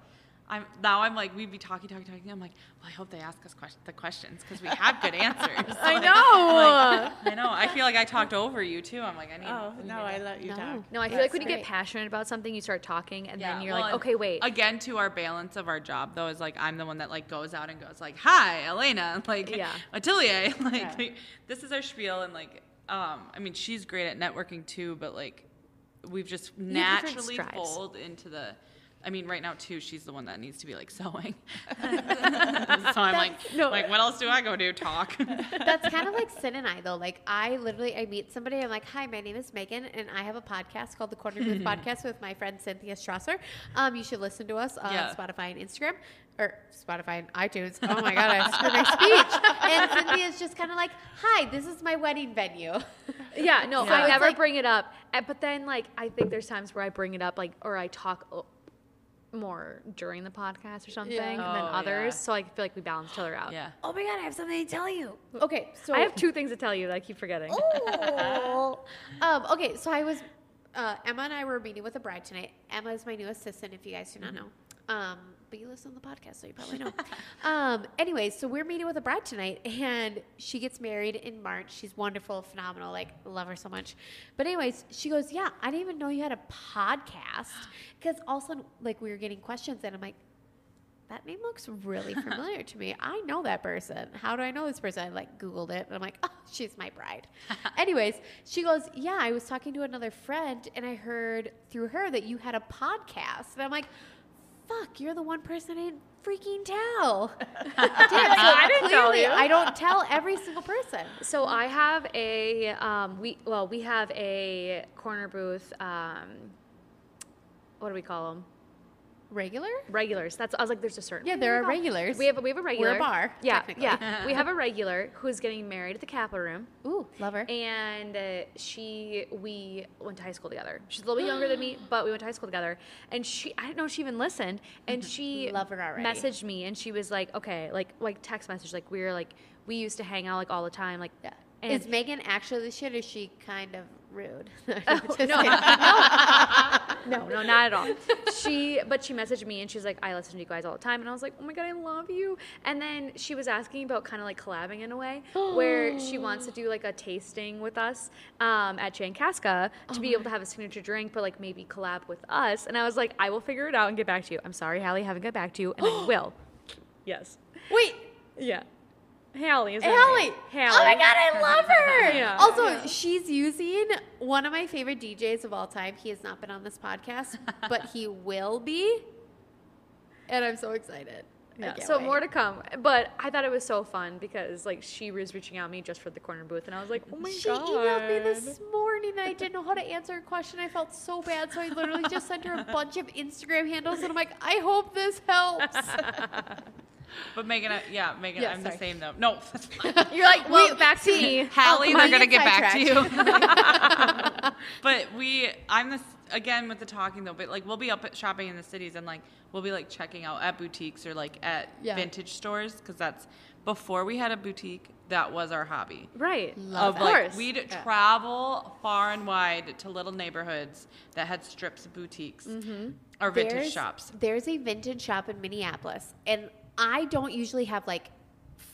I'm now I'm like, we'd be talking, talking, talking. I'm like, well, I hope they ask us quest- the questions because we have good answers. [laughs] I [laughs] Like, know. I'm like, I know. I feel like I talked over you too. I'm like, I need. Oh, no, need I let you No. talk. No, I feel like when you get passionate about something, you start talking, and then you're well, like, okay, wait. Again, to our balance of our job, though, is like I'm the one that like goes out and goes like, "Hi, Alaena," [laughs] like Yeah. Altelier, like Yeah. like, this is our spiel, and like, um, I mean, she's great at networking too, but like, we've just naturally fold into the. I mean, right now too, she's the one that needs to be like sewing. [laughs] so I'm like, No. like, what else do I go do? Talk. That's kind of like Sin and I though. Like I literally I meet somebody, I'm like, Hi, my name is Megan and I have a podcast called the Corner Booth [laughs] Podcast with my friend Cynthia Strasser. Um, you should listen to us on Yeah. Spotify and Instagram. Or Spotify and iTunes. Oh my god, I screwed my speech. [laughs] And Cynthia's just kinda like, Hi, this is my wedding venue. [laughs] yeah, no, So I it's never like- bring it up. Uh, But then, like, I think there's times where I bring it up, like, or I talk more during the podcast or something Yeah. than Oh, others. yeah. So I feel like we balance each other out. yeah. oh my god, I have something to tell you. Okay, so I have two things to tell you that I keep forgetting. Oh. [laughs] um, okay, so I was uh, Emma and I were meeting with a bride tonight. Emma is my new assistant, if you guys do not know. Um, but you listen to the podcast, so you probably know. [laughs] um, anyways, so we're meeting with a bride tonight, and she gets married in March. She's wonderful, phenomenal, like love her so much. But anyways, she goes, "Yeah, I didn't even know you had a podcast." [gasps] Because all of a sudden, like we were getting questions, and I'm like, that name looks really [laughs] familiar to me. I know that person. How do I know this person? I like Googled it and I'm like, oh, she's my bride. [laughs] Anyways, she goes, yeah, I was talking to another friend and I heard through her that you had a podcast. And I'm like, fuck, you're the one person I didn't freaking tell. [laughs] Dude, I didn't tell you. I don't tell every single person. So I have a um, we well we have a corner booth. Um, what do we call them? Regular? Regulars. That's I was like, there's a certain. Yeah, there are call- regulars. We have a, we have a regular. bar, Yeah, technically. yeah. [laughs] we have a regular who's getting married at the Capitol Room. Ooh, love her. and uh, she we went to high school together she's a little bit younger than me but we went to high school together and she i didn't know she even listened and [laughs] she Love her already. messaged me and she was like okay like like text message like we were like we used to hang out like all the time like Yeah. and is Megan actually the shit or is she kind of rude? [laughs] [laughs] no, no, [laughs] no, no, not at all. She, but she messaged me and she's like, I listen to you guys all the time, and I was like, oh my god, I love you. And then she was asking about kind of like collabing in a way, where she wants to [gasps] do like a tasting with us um, at Chankaska to be able to have a signature drink, but like maybe collab with us. And I was like, I will figure it out and get back to you. I'm sorry, Hallie, haven't got back to you, and I [gasps] will. Yes. Wait, Yeah. Hallie is her Hallie. name. Oh my god, I love her. [laughs] Yeah. Also, she's using one of my favorite DJs of all time. He has not been on this podcast, but he will be. And I'm so excited. I Yeah, so wait. more to come. But I thought it was so fun because like she was reaching out to me just for the corner booth, and I was like, oh my She god. emailed me this morning and I didn't know how to answer a question. I felt so bad, so I literally just sent her a bunch of Instagram handles and I'm like, I hope this helps. [laughs] But Megan, I- yeah, Megan, Yeah, I'm sorry. the same though. No, [laughs] You're like, well, Wait, back to see, me. Hallie, my they're gonna get back to you. [laughs] but we, I'm this again with the talking though. But like, we'll be up at shopping in the cities and like we'll be like checking out at boutiques or like at Yeah. vintage stores because that's before we had a boutique. That was our hobby. Right. Love of that. course. Like we'd travel far and wide to little neighborhoods that had strips of boutiques mm-hmm. or vintage There's- shops. There's a vintage shop in Minneapolis, and I don't usually have like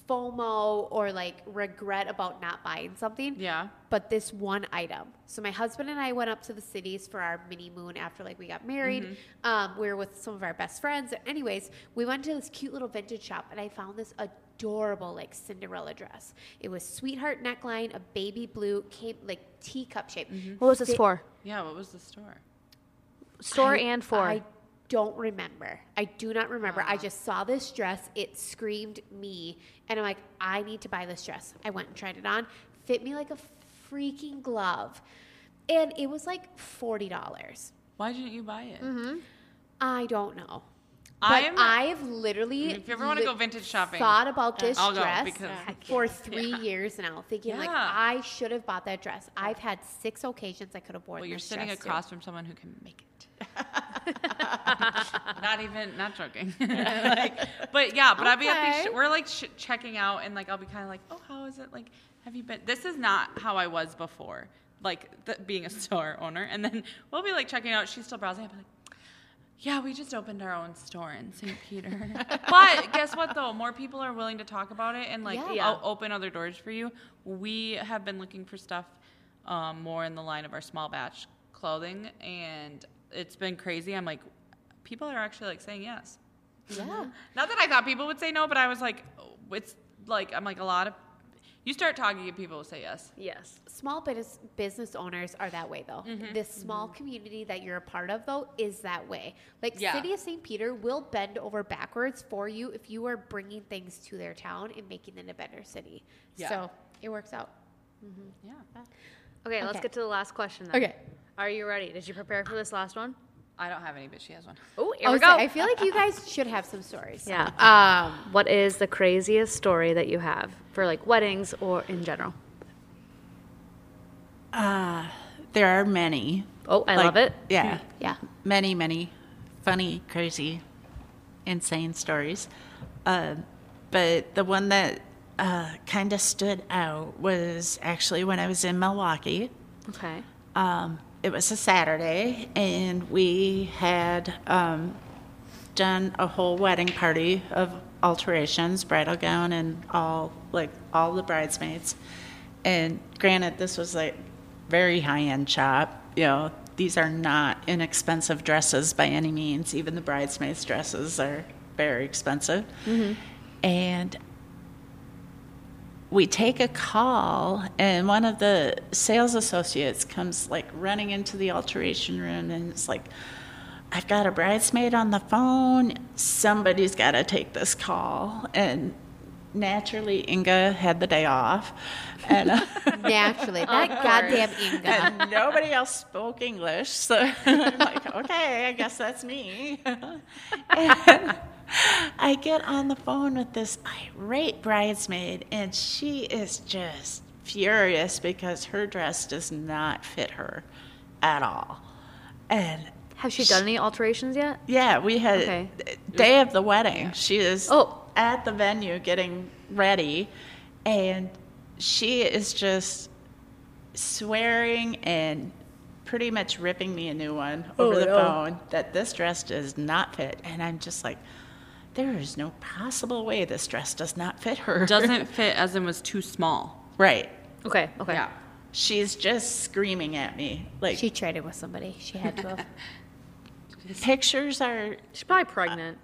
FOMO or like regret about not buying something. Yeah. But this one item. So my husband and I went up to the cities for our mini moon after like we got married. Mm-hmm. Um, we were with some of our best friends. Anyways, we went to this cute little vintage shop, and I found this adorable like Cinderella dress. It was sweetheart neckline, a baby blue, came like teacup shape. Mm-hmm. what was this for? Yeah. What was the store? Store I- and for. I don't remember. I do not remember. I just saw this dress. It screamed me. And I'm like, I need to buy this dress. I went and tried it on. Fit me like a freaking glove. And it was like $40. Why didn't you buy it? Mm-hmm. I don't know. But I'm- I've literally. If you ever wanna li- go vintage shopping, thought about this I'll dress for [laughs] three years now, thinking like I should have bought that dress. I've had six occasions I could have worn. Well, you're sitting to. across from someone who can make it. [laughs] not even, not joking. [laughs] [laughs] like, but yeah, but I'll be at these. Sh- we're like sh- checking out, and like I'll be kind of like, oh, how is it? Like, have you been? This is not how I was before. Like being a store owner, and then we'll be like checking out. She's still browsing. I'll be like. Yeah, we just opened our own store in St. Peter. but guess what, though? More people are willing to talk about it and like Yeah. open other doors for you. We have been looking for stuff um, more in the line of our small batch clothing, and it's been crazy. I'm like, people are actually like saying yes. Yeah. Mm-hmm. Not that I thought people would say no, but I was like, oh, it's like I'm like a lot of. You start talking, and people will say yes. yes. Small business business owners are that way though. Mm-hmm. This small mm-hmm. community that you're a part of though is that way. Like Yeah. City of St. Peter will bend over backwards for you if you are bringing things to their town and making it a better city. Yeah. So it works out. Mm-hmm. Yeah. Okay, let's get to the last question then. Okay. Are you ready? Did you prepare for this last one? I don't have any, but she has one. Oh, here I, we go. like, I feel like you guys should have some stories. yeah. Um, What is the craziest story that you have for like weddings or in general? Uh, there are many. Oh, I Like, love it. Yeah. yeah. Many, many funny, crazy, insane stories. Uh, but the one that uh, kind of stood out was actually when I was in Milwaukee. Okay. Um, it was a Saturday, and we had um, done a whole wedding party of alterations, bridal gown, and all like all the bridesmaids. And granted, this was like very high end shop. You know, these are not inexpensive dresses by any means. Even the bridesmaids' dresses are very expensive. And we take a call and one of the sales associates comes like running into the alteration room and it's like i've got a bridesmaid on the phone. Somebody's got to take this call. And naturally inga had the day off and, uh, [laughs] Naturally. [laughs] That goddamn Inga. and nobody else spoke english so [laughs] i'm like okay i guess that's me and I get on the phone with this irate bridesmaid, and she is just furious because her dress does not fit her at all. And Has she done any alterations yet? yeah, we had Okay. day of the wedding. She is Oh. At the venue getting ready, and she is just swearing and pretty much ripping me a new one over the oh. phone that this dress does not fit. And I'm just like, there is no possible way this dress does not fit her. Doesn't [laughs] fit as in was too small. right. Okay. Okay. Yeah. She's just screaming at me. Like, She traded with somebody. She had to have. [laughs] pictures are She's probably pregnant.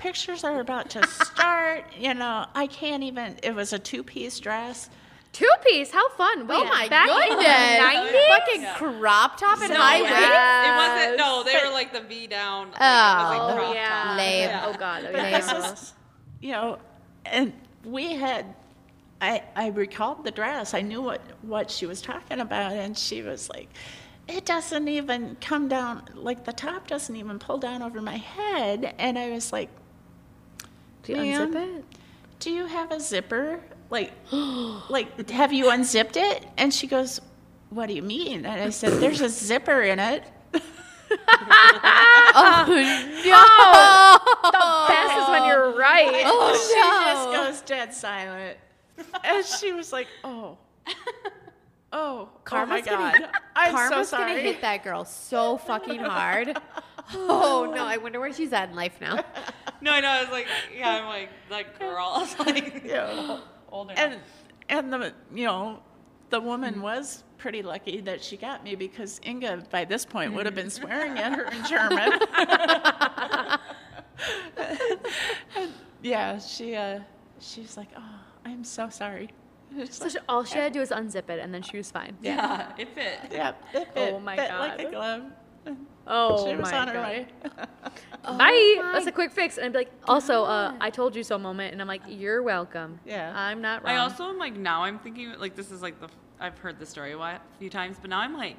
Pictures are about to start. [laughs] you know, I can't even. It was a two piece dress. Two piece. How fun. Oh Wait, oh my back goodness! in the 90s? Fucking crop top and No, high it- waist. It wasn't. No, they were like the V down. Like, it was Oh. like Oh, crop yeah. top. Lame. Oh, God. Oh, But yeah. this was, you know, and we had. I, I recalled the dress. I knew what, what she was talking about, and she was like, "It doesn't even come down. Like the top doesn't even pull down over my head." And I was like, Do you Ma'am? unzip it? do you have a zipper? Like, like, have you unzipped it? And she goes, what do you mean? And I said, there's a zipper in it. [laughs] Oh no! [laughs] Oh, the best is when you're right. Oh, [laughs] she no. just goes dead silent. And she was like, oh, oh, oh Karma's oh my gonna- I'm Karma's so gonna hit that girl so fucking hard. Oh no! I wonder where she's at in life now. [laughs] No, I know. I was like, yeah, I'm like, that girl. I was [laughs] like, Yeah. older. And, and the, you know, the woman was pretty lucky that she got me because Inga, by this point, would have been swearing at her in [laughs] German. And, yeah, she, uh, she's like, oh, I'm so sorry. So like, she, all she had to do was unzip it, and then she was fine. yeah, it fit. yeah, it fit, Oh my fit like a God. glove. Oh she was my on her God. way. [laughs] Bye. my That's a quick fix. And I'd be like, also, uh, I told you so moment. And I'm like, you're welcome. Yeah. I'm not wrong. I also am like now I'm thinking like this is like the I've heard the story a while- few times, but now I'm like,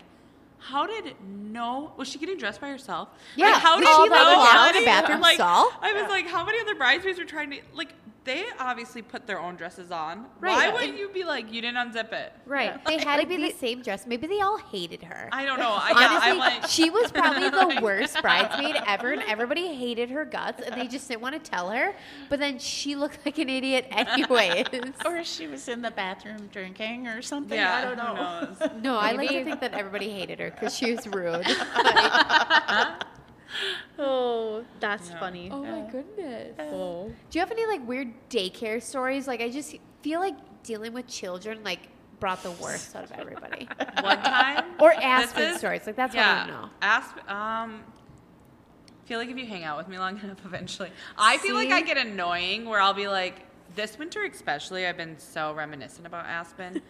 how did no was she getting dressed by herself? Yeah, Like, how did did she, she like, know how in a many- bathroom like, stall? I was like, how many other bridesmaids were trying to like? They obviously put their own dresses on. Right. Why wouldn't you be like, you didn't unzip it? right. [laughs] They had to be the- the same dress. Maybe they all hated her. I don't know. I, yeah, Honestly, I'm like, she was probably [laughs] the worst bridesmaid ever, and [laughs] everybody hated her guts, and they just didn't want to tell her. But then she looked like an idiot anyways. Or she was in the bathroom drinking or something. yeah, I don't know. Who knows? No, I like to think that everybody hated her because she was rude. [laughs] oh, that's funny. oh my goodness. Oh. Do you have any like weird daycare stories? Like I just feel like dealing with children like brought the worst out of everybody. [laughs] One time [laughs] Or Aspen is- stories. Like that's what I yeah, want to know. Aspen. Um, feel like if you hang out with me long enough, eventually, I feel like I get annoying. Where I'll be like, this winter especially, I've been so reminiscent about Aspen,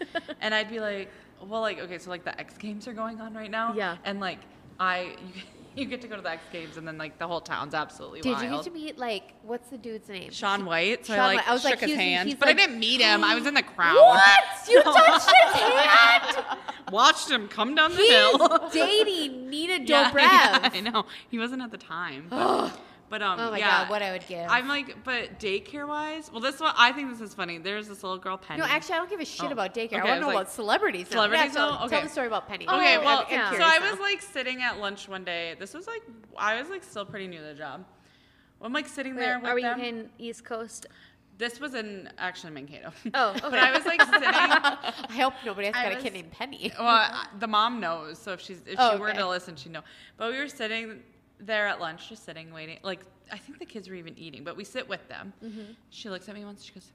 and I'd be like, well, like okay, so like the X Games are going on right now, Yeah. and like I. You, you get to go to the X Games, and then like the whole town's absolutely wild. Did wild. you get to meet like what's the dude's name? Shaun White, so Shaun I like White. I was shook like, his hand, but like- I didn't meet him. I was in the [gasps] crowd. What? You [laughs] touched his hand? Watched him come down the He's hill. [laughs] dating Nina Yeah, [laughs] Dobrev. yeah, I know. He wasn't at the time. [gasps] [gasps] But, um, Oh my yeah. God, what I would give. I'm like, but daycare wise, well, this one I think this is funny. There's this little girl Penny. No, actually, I don't give a shit Oh. about daycare. Okay, I want to know like- about celebrities. now. Celebrities Yeah, tell, now? tell Okay. the story about Penny. Okay, I'm- well, yeah. so I was like sitting at lunch one day. This was like I was like still pretty new to the job. I'm like sitting there with Are we them. in East Coast? This was in actually Mankato. Oh, okay. [laughs] but. I was like sitting. [laughs] I hope nobody has I got a kid named Penny. Well, I- the mom knows, so if she's if Oh, she were okay. to listen, she'd know. But we were sitting there at lunch, just sitting, waiting. Like I think the kids were even eating, but we sit with them. Mm-hmm. She looks at me once. She goes,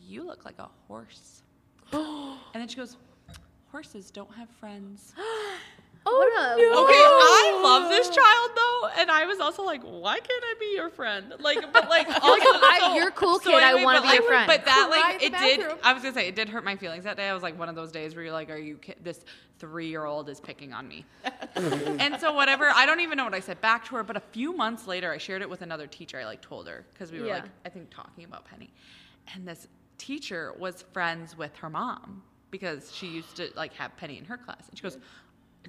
"You look like a horse," [gasps] and then she goes, "Horses don't have friends." [gasps] [gasps] Oh, Okay, I love this child though, and I was also like, "Why can't I be your friend?" Like, but like, [laughs] also, I- you're a cool kid, I anyway, wanna but, be your friend. But that, like, it the did. I was gonna say it did hurt my feelings that day. I was like one of those days where you're like, "Are you? Ki- this three-year-old is picking on me." [laughs] and so whatever, I don't even know what I said back to her. But a few months later, I shared it with another teacher. I like told her because we were Yeah. like, I think talking about Penny, and this teacher was friends with her mom because she used to like have Penny in her class, and she goes.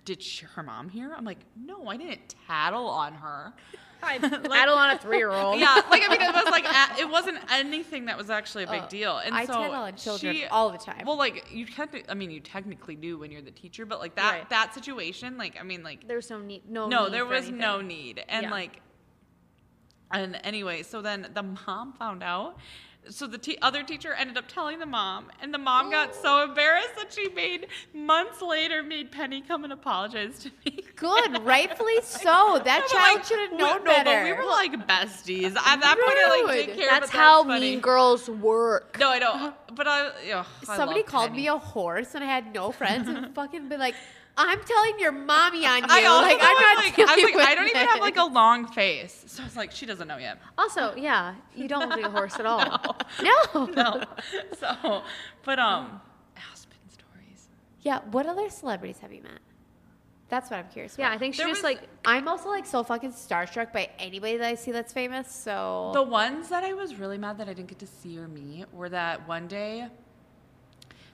Did she, her mom hear? I'm like, no, I didn't tattle on her. [laughs] I [laughs] battle on a three-year-old. Yeah, like I mean, it was like [laughs] it wasn't anything that was actually a big Oh, deal. And I so tattle on children she- all the time. Well, like you technically, I mean, you technically do when you're the teacher, but like that Right. that situation, like I mean, like There's no need. No. no, need there for was anything. no need, and Yeah. like, and anyway, so then the mom found out, so the te- other teacher ended up telling the mom, and the mom got [gasps] so embarrassed that she made months later made Penny come and apologize to me. [laughs] Good, rightfully [laughs] so. That child like, should have known no, better. but we were like besties. At that point, I like didn't care. That's how mean girls work. No, I don't. Uh-huh. But I, ugh, Somebody love called Penny. me a horse, and I had no friends, and [laughs] fucking been like, "I'm telling your mommy on [laughs] you." I also like, I'm not like, I was like, I don't even have like a long face, so I was like, she doesn't know yet. Also, yeah, you don't look like a horse at [laughs] all. [laughs] No. No, so, but um, Aspen stories. Yeah. What other celebrities have you met? That's what I'm curious. about. Yeah. I think she There just was- like I'm also like so fucking starstruck by anybody that I see that's famous. So The ones that I was really mad that I didn't get to see or meet were that one day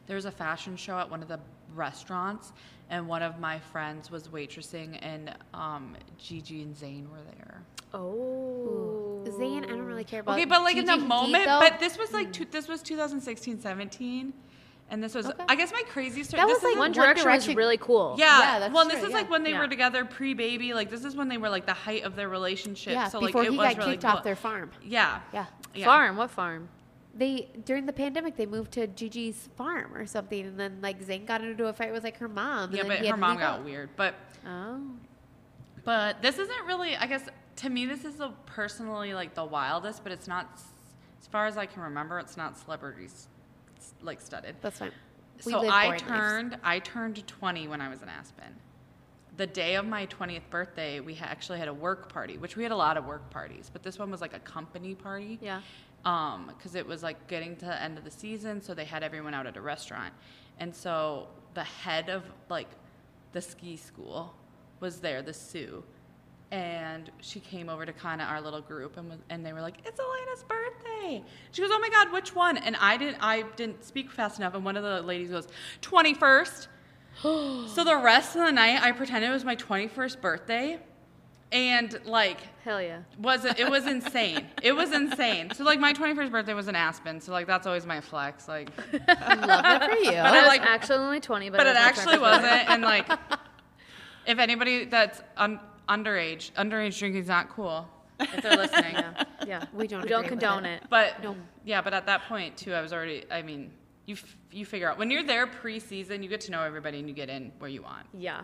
there was a fashion show at one of the restaurants, and one of my friends was waitressing, and um, Gigi and Zayn were there. oh Zayn, I don't really care about. Okay, but like in the Hadid, moment, though. but this was like two, this was 2016, 17, and this was Okay. I guess my crazy story. That this was, like, isn't- One One Direction, Direction- was really cool. Yeah, Yeah, that's well, and this is yeah. like when they Yeah. were together pre-baby. Like this is when they were like the height of their relationship. yeah, so like before it he was got really kicked cool. off their farm. Yeah, Yeah. yeah. Farm, what farm? They during the pandemic they moved to Gigi's farm or something, and then like Zayn got into a fight with like her mom. Yeah, but he her mom got out. weird. But Oh. but this isn't really. I guess to me, this is a personally like the wildest. But it's not. As far as I can remember, it's not celebrities like studded. That's fine. We so I boring lives. turned I turned 20 when I was in Aspen. The day of my 20th birthday, we actually had a work party, which we had a lot of work parties, but this one was like a company party. Yeah. Um, because it was like getting to the end of the season, so they had everyone out at a restaurant, and so the head of like the ski school was there, the Sue, and she came over to kind of our little group and was, and they were like, "It's Alaena's birthday." She goes, "Oh my God, which one?" And I didn't I didn't speak fast enough, and one of the ladies goes, "21st." [gasps] so the rest of the night, I pretended it was my 21st birthday, and like Hell yeah. was it, it was insane. It was insane. So like my 21st birthday was in Aspen, so like that's always my flex. Like, I love it for you. [laughs] But I I was like- actually only 20, but, but it was my actually wasn't. And like, [laughs] if anybody that's un- underage, underage drinking is not cool. If they're [laughs] listening, birthday. Yeah. We don't We don't condone it. it. But No. yeah, but at that point too, I was already. I mean, you f- you figure out when you're there preseason, you get to know everybody and you get in where you want. Yeah.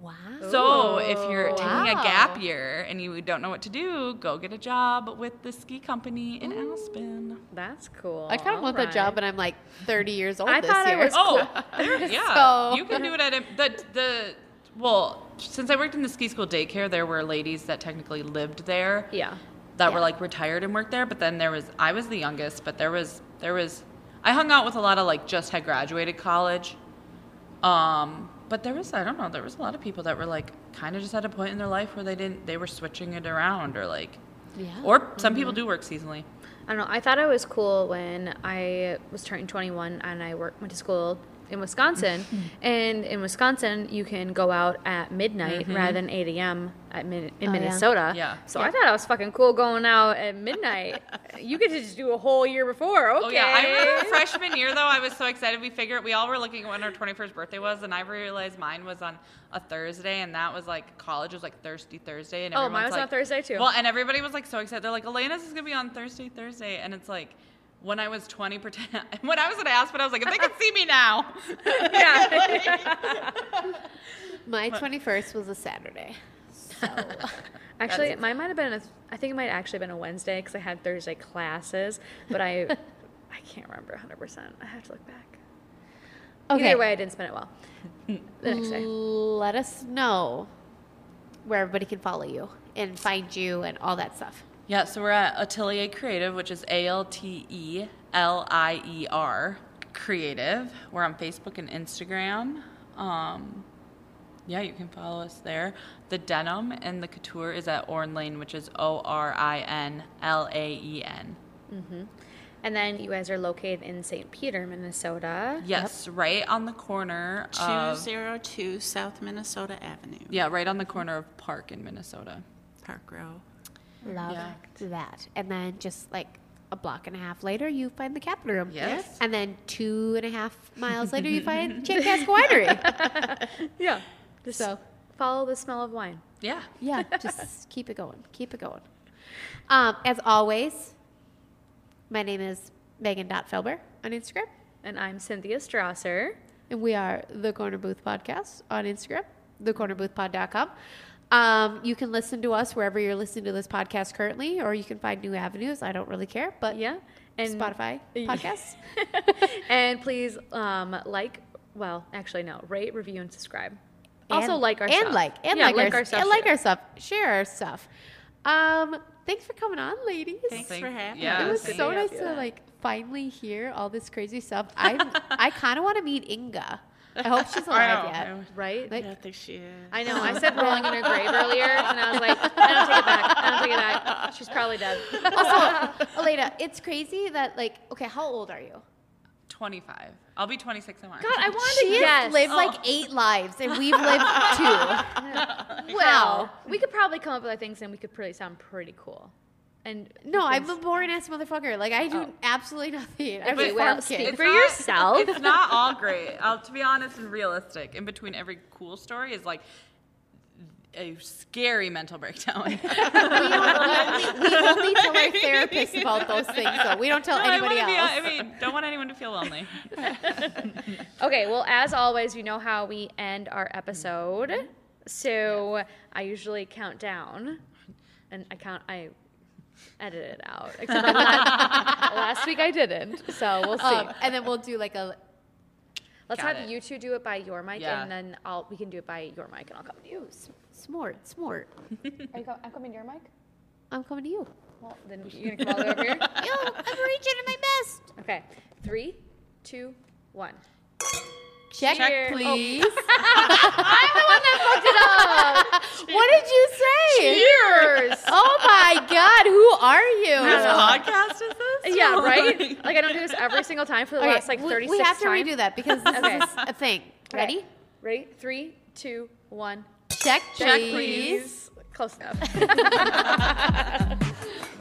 Wow. So if you're taking a gap year and you don't know what to do, go get a job with the ski company in Aspen. That's cool. I kind of want that Alright. job, but I'm like 30 years old I this thought I year. was- Oh, [laughs] there- [laughs] yeah. So- You can do it at a, the the well. Since I worked in the ski school daycare, there were ladies that technically lived there Yeah. that were like retired and worked there. But then there was I was the youngest, but there was there was I hung out with a lot of like just had graduated college. Um, but there was I don't know there was a lot of people that were like kind of just at a point in their life where they didn't they were switching it around or like Yeah. or some people mm-hmm. do work seasonally. I don't know. I thought it was cool when I was turning 21 and I work, went to school in Wisconsin. Mm-hmm. and in Wisconsin, you can go out at midnight mm-hmm. rather than 8 a.m. at min- in Oh. Minnesota. Yeah. So I thought it was fucking cool going out at midnight. [laughs] you get to just do a whole year before. Okay. Oh yeah, I remember freshman year though. I was so excited. We figured we all were looking at when our 21st birthday was, and I realized mine was on a Thursday, and that was like college was like Thirsty Thursday, and Oh, mine was on Thursday, too. Well, and everybody was like so excited. They're like, Alaena's is gonna be on Thursday, Thursday, and it's like. When I was 20, pretend [laughs] when I was at Aspen, I was like, if they could see me now, [laughs] yeah. [laughs] My 21st was a Saturday. So Actually, mine might have been. A, I think it might have actually been a Wednesday because I had Thursday classes, but I, I can't remember 100. percent I have to look back. okay, Either way, I didn't spend it well. The next day. let us know where everybody can follow you and find you and all that stuff. Yeah, so we're at Altelier Creative, which is A L T E L I E R Creative. We're on Facebook and Instagram. Um, yeah, you can follow us there. The denim and the couture is at Orin Lane, which is O R I N L A E N. Mhm. And then you guys are located in St. Peter, Minnesota. Yes, right on the corner of 202 South Minnesota Avenue, yeah, right on the corner of Park in Minnesota. Park Row. Love Yeah. that. And then just like a block and a half later, you find the Capitol Room. Yes. And then two and a half miles later, you find [laughs] Chick Cask Winery. [laughs] Yeah. Just So- follow the smell of wine. Yeah. Yeah, [laughs] just keep it going. Keep it going. Um, as always, My name is Megan Dot Megan.Felber on Instagram. And I'm Cynthia Strasser. And we are the Corner Booth Podcast on Instagram, thecornerboothpod.com. Um, you can listen to us wherever you're listening to this podcast currently, or you can find new avenues. I don't really care, but Yeah. And Spotify [laughs] podcasts. [laughs] and please um, like, well, actually, no, rate, review, and subscribe. And- also, like our and stuff. like and Yeah, like, our, stuff. and like our stuff. Share our stuff. Um, thanks for coming on, ladies. Thanks Thank- for having yeah, It was so nice to like finally hear all this crazy stuff. [laughs] I I kind of want to meet Inga. I hope she's [laughs] I alive know. yet. Right? Like, I don't think she is. I know. I said [laughs] rolling in her grave earlier, and I was like, I don't take it back. I don't take it back. She's probably dead. [laughs] also, Alaena, it's crazy that like, okay, how old are you? 25. I'll be 26 in March. God, I wanted She to has guess. lived like oh. eight lives, and we've lived two. well, we could probably come up with other things, and we could probably sound pretty cool. And [laughs] No, I'm [laughs] a things- boring ass motherfucker. Like I do Oh. absolutely [laughs] nothing. I'm Okay, a well, farm speak kid. for yourself. It's not all great. I'll, to be honest and realistic, in between every cool story is like a scary mental breakdown. we, only, we only tell our therapists about those things, though. We don't tell No, anybody wanna else. be- I mean, don't want anyone to feel lonely. Okay, well, as always, you know how we end our episode. Mm-hmm. So I usually count down, and I count. I edit it out. Except last, [laughs] last week I didn't. So we'll see. Um, and then we'll do like a. Let's got have it. you two do it by your mic, Yeah. and then I'll we can do it by your mic, and I'll come to you. Smart, smart. [laughs] Are you co- I'm coming to your mic. I'm coming to you. Well, then [laughs] you're gonna come all the way over here. Yo, I'm reaching to my best. Okay, three, two, one. Check, Cheers. Oh. please. [laughs] I'm the one that fucked it up. what did you say? Cheers. Oh my God, who are you? Whose uh, podcast is this? [laughs] Yeah, right. Like I don't do this every single time for the Okay, last like we- 36 we have to times. redo that because this Okay. is a thing. Okay. Ready? Ready? Three, two, one. Check, Check, please. please. Close enough. [laughs]